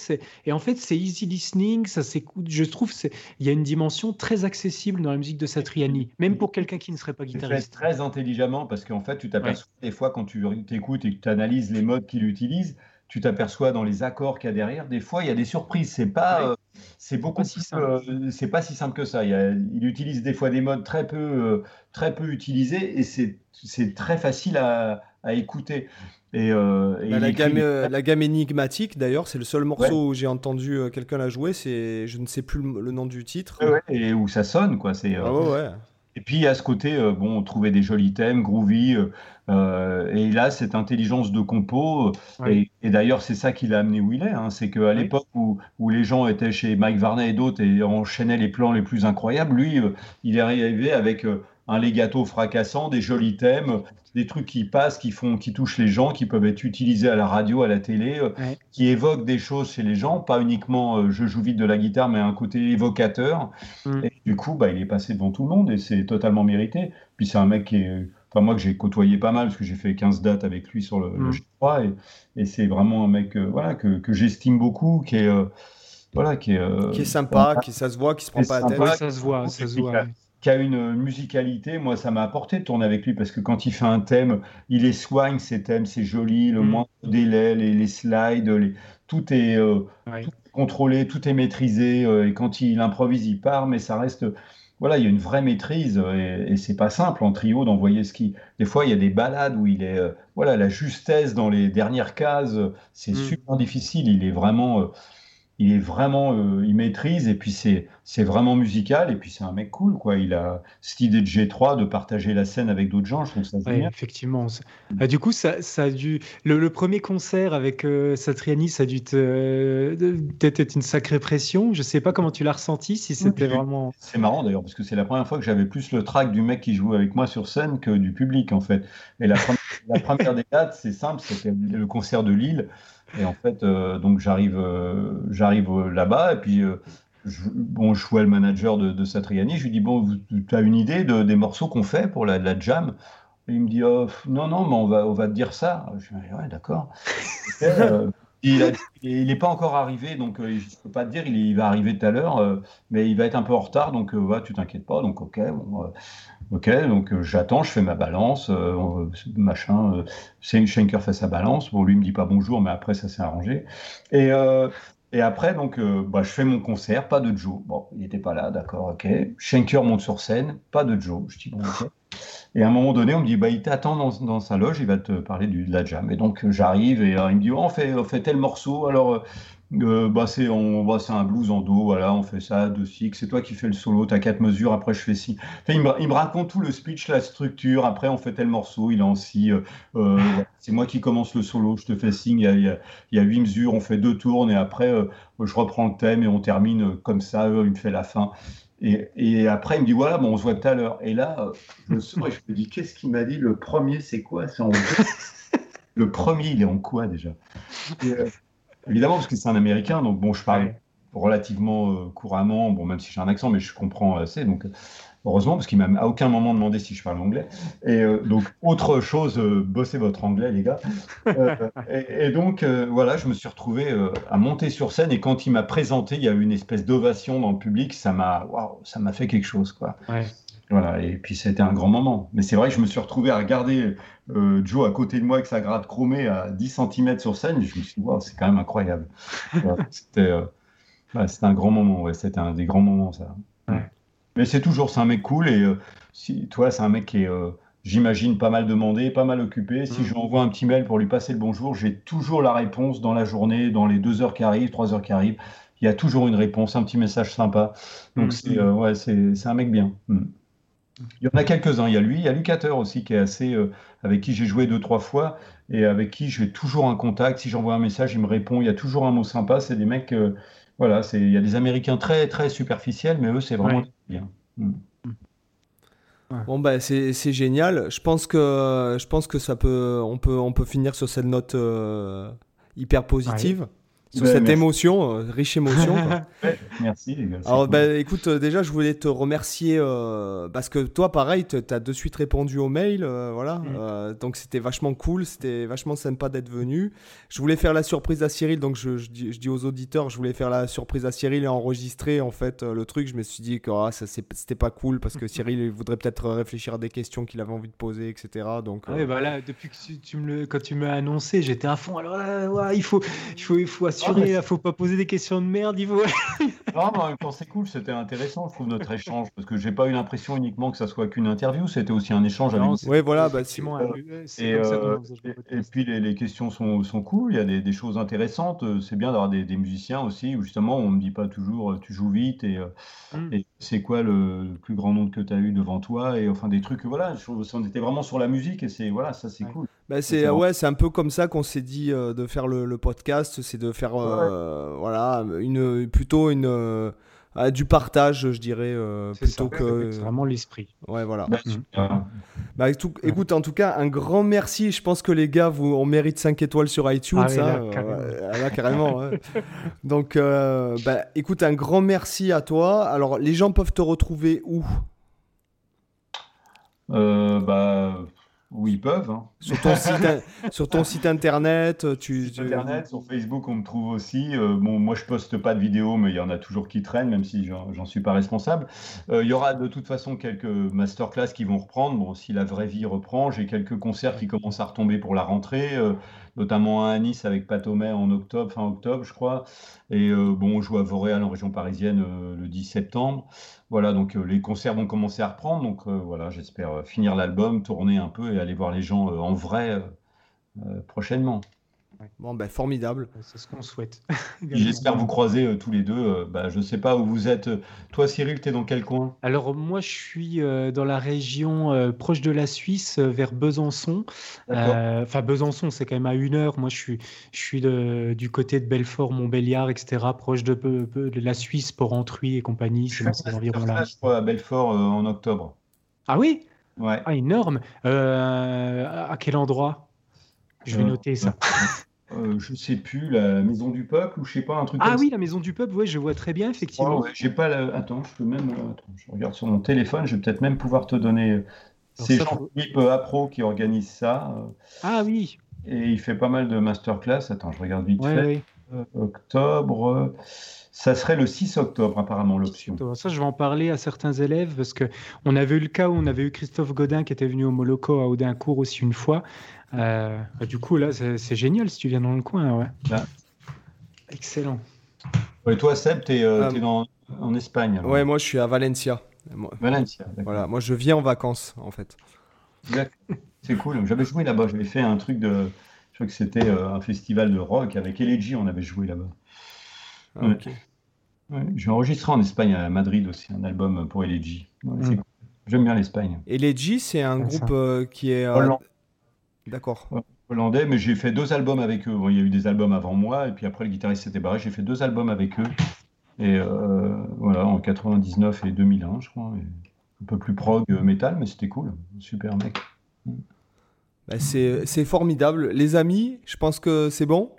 B: et en fait, c'est easy listening, ça s'écoute. Je trouve il y a une dimension très accessible dans la musique de Satriani, même pour quelqu'un qui ne serait pas guitariste.
C: Très intelligemment parce qu'en fait, tu t'aperçois des fois quand tu écoutes et que tu analyses les modes qu'il utilise, tu t'aperçois dans les accords qu'il y a derrière, des fois il y a des surprises. C'est pas, euh, c'est beaucoup si euh, c'est pas si simple que ça. Il, utilise des fois des modes très peu, euh, très peu utilisés et c'est très facile à, à écouter. Et,
A: bah, la, gamme, la, gamme, énigmatique, d'ailleurs, c'est le seul morceau où j'ai entendu quelqu'un la jouer. C'est, je ne sais plus le, nom du titre.
C: et où ça sonne, quoi. C'est.
A: Ah ouais.
C: Et puis à ce côté, euh, bon, on trouvait des jolis thèmes, groovy, euh, euh, et là, cette intelligence de compo, et, d'ailleurs, c'est ça qui l'a amené où il est, hein, c'est qu'à l'époque où, où, les gens étaient chez Mike Varney et d'autres et enchaînaient les plans les plus incroyables, lui, il est arrivé avec un legato fracassant, des jolis thèmes, des trucs qui passent, qui font, qui touchent les gens, qui peuvent être utilisés à la radio, à la télé, euh, qui évoquent des choses chez les gens, pas uniquement euh, je joue vite de la guitare, mais un côté évocateur. Mm. Et du coup, bah, il est passé devant tout le monde et c'est totalement mérité. Puis c'est un mec qui est, enfin moi que j'ai côtoyé pas mal parce que j'ai fait 15 dates avec lui sur le, mm. G3 et, c'est vraiment un mec, euh, voilà, que, que j'estime beaucoup, qui est voilà, qui est,
A: qui est sympa, qui ça se voit, qui se prend pas la tête.
B: ça se voit, ça se voit
C: qui a une musicalité. Moi, ça m'a apporté de tourner avec lui parce que quand il fait un thème, il les soigne, ses thèmes, c'est joli, le mm. moins de délai, les, slides, tout, est, euh, contrôlé, tout est maîtrisé. Euh, et quand il improvise, il part, mais ça reste. Voilà, il y a une vraie maîtrise et, c'est pas simple en trio d'envoyer ce qui. Des fois, il y a des balades où il est. Euh, voilà, la justesse dans les dernières cases, c'est mm. super difficile. Il est vraiment il est vraiment, euh, il maîtrise et puis c'est c'est vraiment musical et puis c'est un mec cool quoi. Il a cette idée de G3 de partager la scène avec d'autres gens, je trouve ça
B: ouais, Effectivement. Ah, du coup, ça, ça a dû le, premier concert avec euh, Satriani, ça a dû peut-être être une sacrée pression. Je sais pas comment tu l'as ressenti, si c'était vraiment.
C: C'est marrant d'ailleurs parce que c'est la première fois que j'avais plus le track du mec qui jouait avec moi sur scène que du public en fait. Et la première, la première des dates, c'est simple, c'était le concert de Lille. Et en fait, euh, donc j'arrive, euh, j'arrive là-bas et puis euh, je, bon, je vois le manager de, Satriani. Je lui dis bon, tu as une idée de, des morceaux qu'on fait pour la, jam? Il me dit oh, non, non, mais on va, te dire ça. Je lui dis ouais, d'accord. il n'est pas encore arrivé, donc je ne peux pas te dire, il, va arriver tout à l'heure, mais il va être un peu en retard, donc va, tu t'inquiètes pas. Donc ok, bon, Ok, donc euh, j'attends, je fais ma balance, euh, machin. Euh, Schenker fait sa balance. Bon, lui me dit pas bonjour, mais après ça s'est arrangé. Et, et après, donc, bah, je fais mon concert, pas de Joe. Bon, il n'était pas là, d'accord, ok. Schenker monte sur scène, pas de Joe. Je dis bon, ok. Et à un moment donné, on me dit, bah, il t'attend dans, dans, sa loge, il va te parler de la jam. Et donc, j'arrive et il me dit, oh, on, fait, on fait tel morceau. Alors, euh, bah c'est on bah, c'est un blues en do voilà on fait ça deux six c'est toi qui fais le solo t'as quatre mesures après je fais si enfin, il, me, il, me, raconte tout le speech la structure après on fait tel morceau il est en si euh, euh c'est moi qui commence le solo je te fais signe il y a, il y a, huit mesures on fait deux tours et après euh, je reprends le thème et on termine comme ça il me fait la fin. Et, et, après, il me dit voilà, bon, on se voit tout à l'heure. Et là, je sors et je me dis qu'est-ce qu'il m'a dit? Le premier, c'est quoi? C'est en... Le premier, il est en quoi déjà? Et, Évidemment, parce que c'est un Américain, donc bon, je parle relativement euh, couramment, bon, même si j'ai un accent, mais je comprends assez, donc heureusement, parce qu'il m'a à aucun moment demandé si je parle anglais. Et euh, donc, autre chose, euh, bossez votre anglais, les gars. Et, donc, voilà, je me suis retrouvé à monter sur scène, et quand il m'a présenté, il y a eu une espèce d'ovation dans le public, ça m'a ça m'a fait quelque chose, quoi. Voilà, et puis c'était un grand moment. Mais c'est vrai que je me suis retrouvé à regarder euh, Joe à côté de moi avec sa gratte chromée à 10 cm sur scène. Je me suis dit, wow, c'est quand même incroyable. Euh, c'était un grand moment, ouais, c'était un des grands moments, ça. Mais c'est toujours, c'est un mec cool et euh, si, toi, c'est un mec qui est, j'imagine, pas mal demandé, pas mal occupé. Si mm. je lui envoie un petit mail pour lui passer le bonjour, j'ai toujours la réponse dans la journée, dans les deux heures qui arrivent, trois heures qui arrivent. Il y a toujours une réponse, un petit message sympa. Donc, mm. c'est ouais, c'est un mec bien. Mm. Il y en a quelques-uns. Il y a lui, il y a Lucater aussi qui est assez, euh, avec qui j'ai joué deux trois fois et avec qui j'ai toujours un contact. Si j'envoie un message, il me répond. Il y a toujours un mot sympa. C'est des mecs, euh, voilà, c'est il y a des Américains très très superficiels, mais eux c'est vraiment bien. Mm.
A: Bon bah c'est génial. Je pense que je pense que ça peut on peut on peut finir sur cette note euh, hyper positive sur cette émotion, euh, riche émotion.
C: merci les gars.
A: Alors bah, écoute, euh, déjà je voulais te remercier euh, parce que toi pareil, tu as de suite répondu au mail, voilà. Mm. donc c'était vachement cool, c'était vachement sympa d'être venu. Je voulais faire la surprise à Cyril, donc je, je, dis, aux auditeurs, je voulais faire la surprise à Cyril et enregistrer en fait le truc. Je me suis dit que ah, ça c'était pas cool parce que Cyril il voudrait peut-être réfléchir à des questions qu'il avait envie de poser, etc. Donc.
B: Ah bah là, depuis que tu, me le, quand tu m'as annoncé, j'étais à fond. Alors il faut, il faut, il faut assurer, il faut pas poser des questions de merde, faut.
C: non, mais c'est cool, c'était intéressant, je trouve, notre échange, parce que j'ai pas eu l'impression uniquement que ça soit qu'une interview, c'était aussi un échange avec.
A: Oui, voilà, bah,
C: et, euh, et, puis les, les, questions sont, sont cool, il y a des, des choses intéressantes, euh, c'est bien d'avoir des, des, musiciens aussi, où justement on me dit pas toujours euh, tu joues vite et, mm. et c'est quoi le, plus grand nombre que tu as eu devant toi, et enfin des trucs, voilà, on était vraiment sur la musique et c'est voilà, ça c'est cool.
A: Bah, c'est ouais, c'est un peu comme ça qu'on s'est dit de faire le, le podcast, c'est de faire euh, voilà, une, plutôt une, euh, du partage, je dirais, euh, plutôt que.
B: C'est vraiment l'esprit.
A: Ouais, voilà. Bah, bah écoute, en tout cas, un grand merci. Je pense que les gars, vous, on mérite 5 étoiles sur iTunes. Ah, ça, là, carrément. Donc, bah, écoute, un grand merci à toi. Alors, les gens peuvent te retrouver où?
C: Bah, où ils peuvent. Hein.
A: Sur, ton site, sur ton site internet, tu,
C: sur internet, sur Facebook, on me trouve aussi. Euh, bon, moi, je poste pas de vidéos, mais il y en a toujours qui traînent, même si j'en suis pas responsable. Euh, il y aura de toute façon quelques masterclass qui vont reprendre. Bon, si la vraie vie reprend, j'ai quelques concerts qui commencent à retomber pour la rentrée, euh, notamment à Nice avec Patomet en octobre, fin octobre, je crois. Et bon, on joue à Voreal en région parisienne le 10 septembre. Voilà, donc euh, les concerts vont commencer à reprendre. Donc euh, voilà, j'espère euh, finir l'album, tourner un peu et aller voir les gens en vrai prochainement.
A: Bon, ben formidable.
B: C'est ce qu'on souhaite.
C: J'espère vous croiser euh, tous les deux. Euh, bah, je ne sais pas où vous êtes. Toi, Cyril, tu es dans quel coin?
B: Alors, moi, je suis euh, dans la région proche de la Suisse, vers Besançon. Enfin, Besançon, c'est quand même à une heure. Moi, je suis, je suis du côté de Belfort, Montbéliard, etc., proche de, de la Suisse, Port-Entruy et compagnie.
C: C'est environ là. Je crois à Belfort en octobre.
B: Ah oui?
C: Ouais.
B: Ah, énorme. à quel endroit? Je vais noter ça.
C: Euh, je sais plus, la maison du peuple ou je sais pas, un truc
B: Ah oui, la maison du peuple, ouais, je vois très bien, effectivement.
C: j'ai pas Attends, je peux même. Euh, attends, je regarde sur mon téléphone, je vais peut-être même pouvoir te donner. Euh, c'est Jean-Philippe Apro qui organise ça.
B: Ah oui.
C: Et il fait pas mal de masterclass. Attends, je regarde vite fait. octobre. Ça serait le 6 octobre, apparemment, l'option.
B: Ça, je vais en parler à certains élèves parce qu'on avait eu le cas où on avait eu Christophe Godin qui était venu au Moloco à Audincourt aussi une fois. Euh, bah, du coup, là, c'est génial si tu viens dans le coin. Ouais. Excellent.
C: Et toi, Seb, tu es, euh, ah. en Espagne.
A: Ouais, moi, je suis à Valencia.
C: Valencia,
A: Voilà, moi, je viens en vacances, en fait.
C: C'est cool. J'avais joué là-bas. J'avais fait un truc de. Je crois que c'était euh, un festival de rock avec Elegy. On avait joué là-bas. Ah, J'ai enregistré en Espagne, à Madrid aussi, un album pour Elegy. Hmm. J'aime bien l'Espagne.
A: Elegy, c'est un groupe qui est. D'accord.
C: Hollandais, mais j'ai fait deux albums avec eux. il y a eu des albums avant moi, et puis après le guitariste s'était barré. J'ai fait deux albums avec eux. Et euh, voilà, en 99 et 2001, je crois. un peu plus prog euh, metal, mais c'était cool. Super mec.
A: Bah, c'est formidable. Les amis, je pense que c'est bon.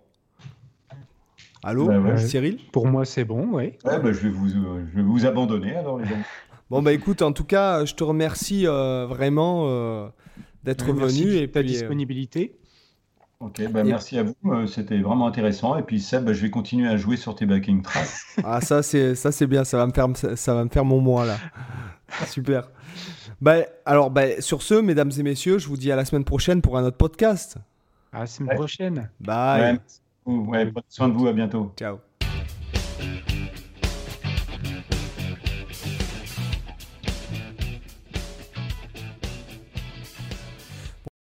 A: Allô, bah Cyril
B: Pour moi, c'est bon, oui.
C: Ouais, bah, je, vais vous, je vais vous abandonner alors, les amis.
A: Bon, bah écoute, en tout cas, je te remercie euh, vraiment d'être venu et
B: ta euh, disponibilité.
C: Ok, bah merci à vous, euh, c'était vraiment intéressant. Et puis Seb, bah, je vais continuer à jouer sur tes backing tracks.
A: ah ça c'est ça c'est bien, ça va me faire ça va me faire mon mois là. Super. Bah, alors bah, sur ce, mesdames et messieurs, je vous dis à la semaine prochaine pour un autre podcast.
B: À la semaine prochaine.
A: Bye.
C: Ouais, prenez soin de vous, à bientôt.
A: Ciao.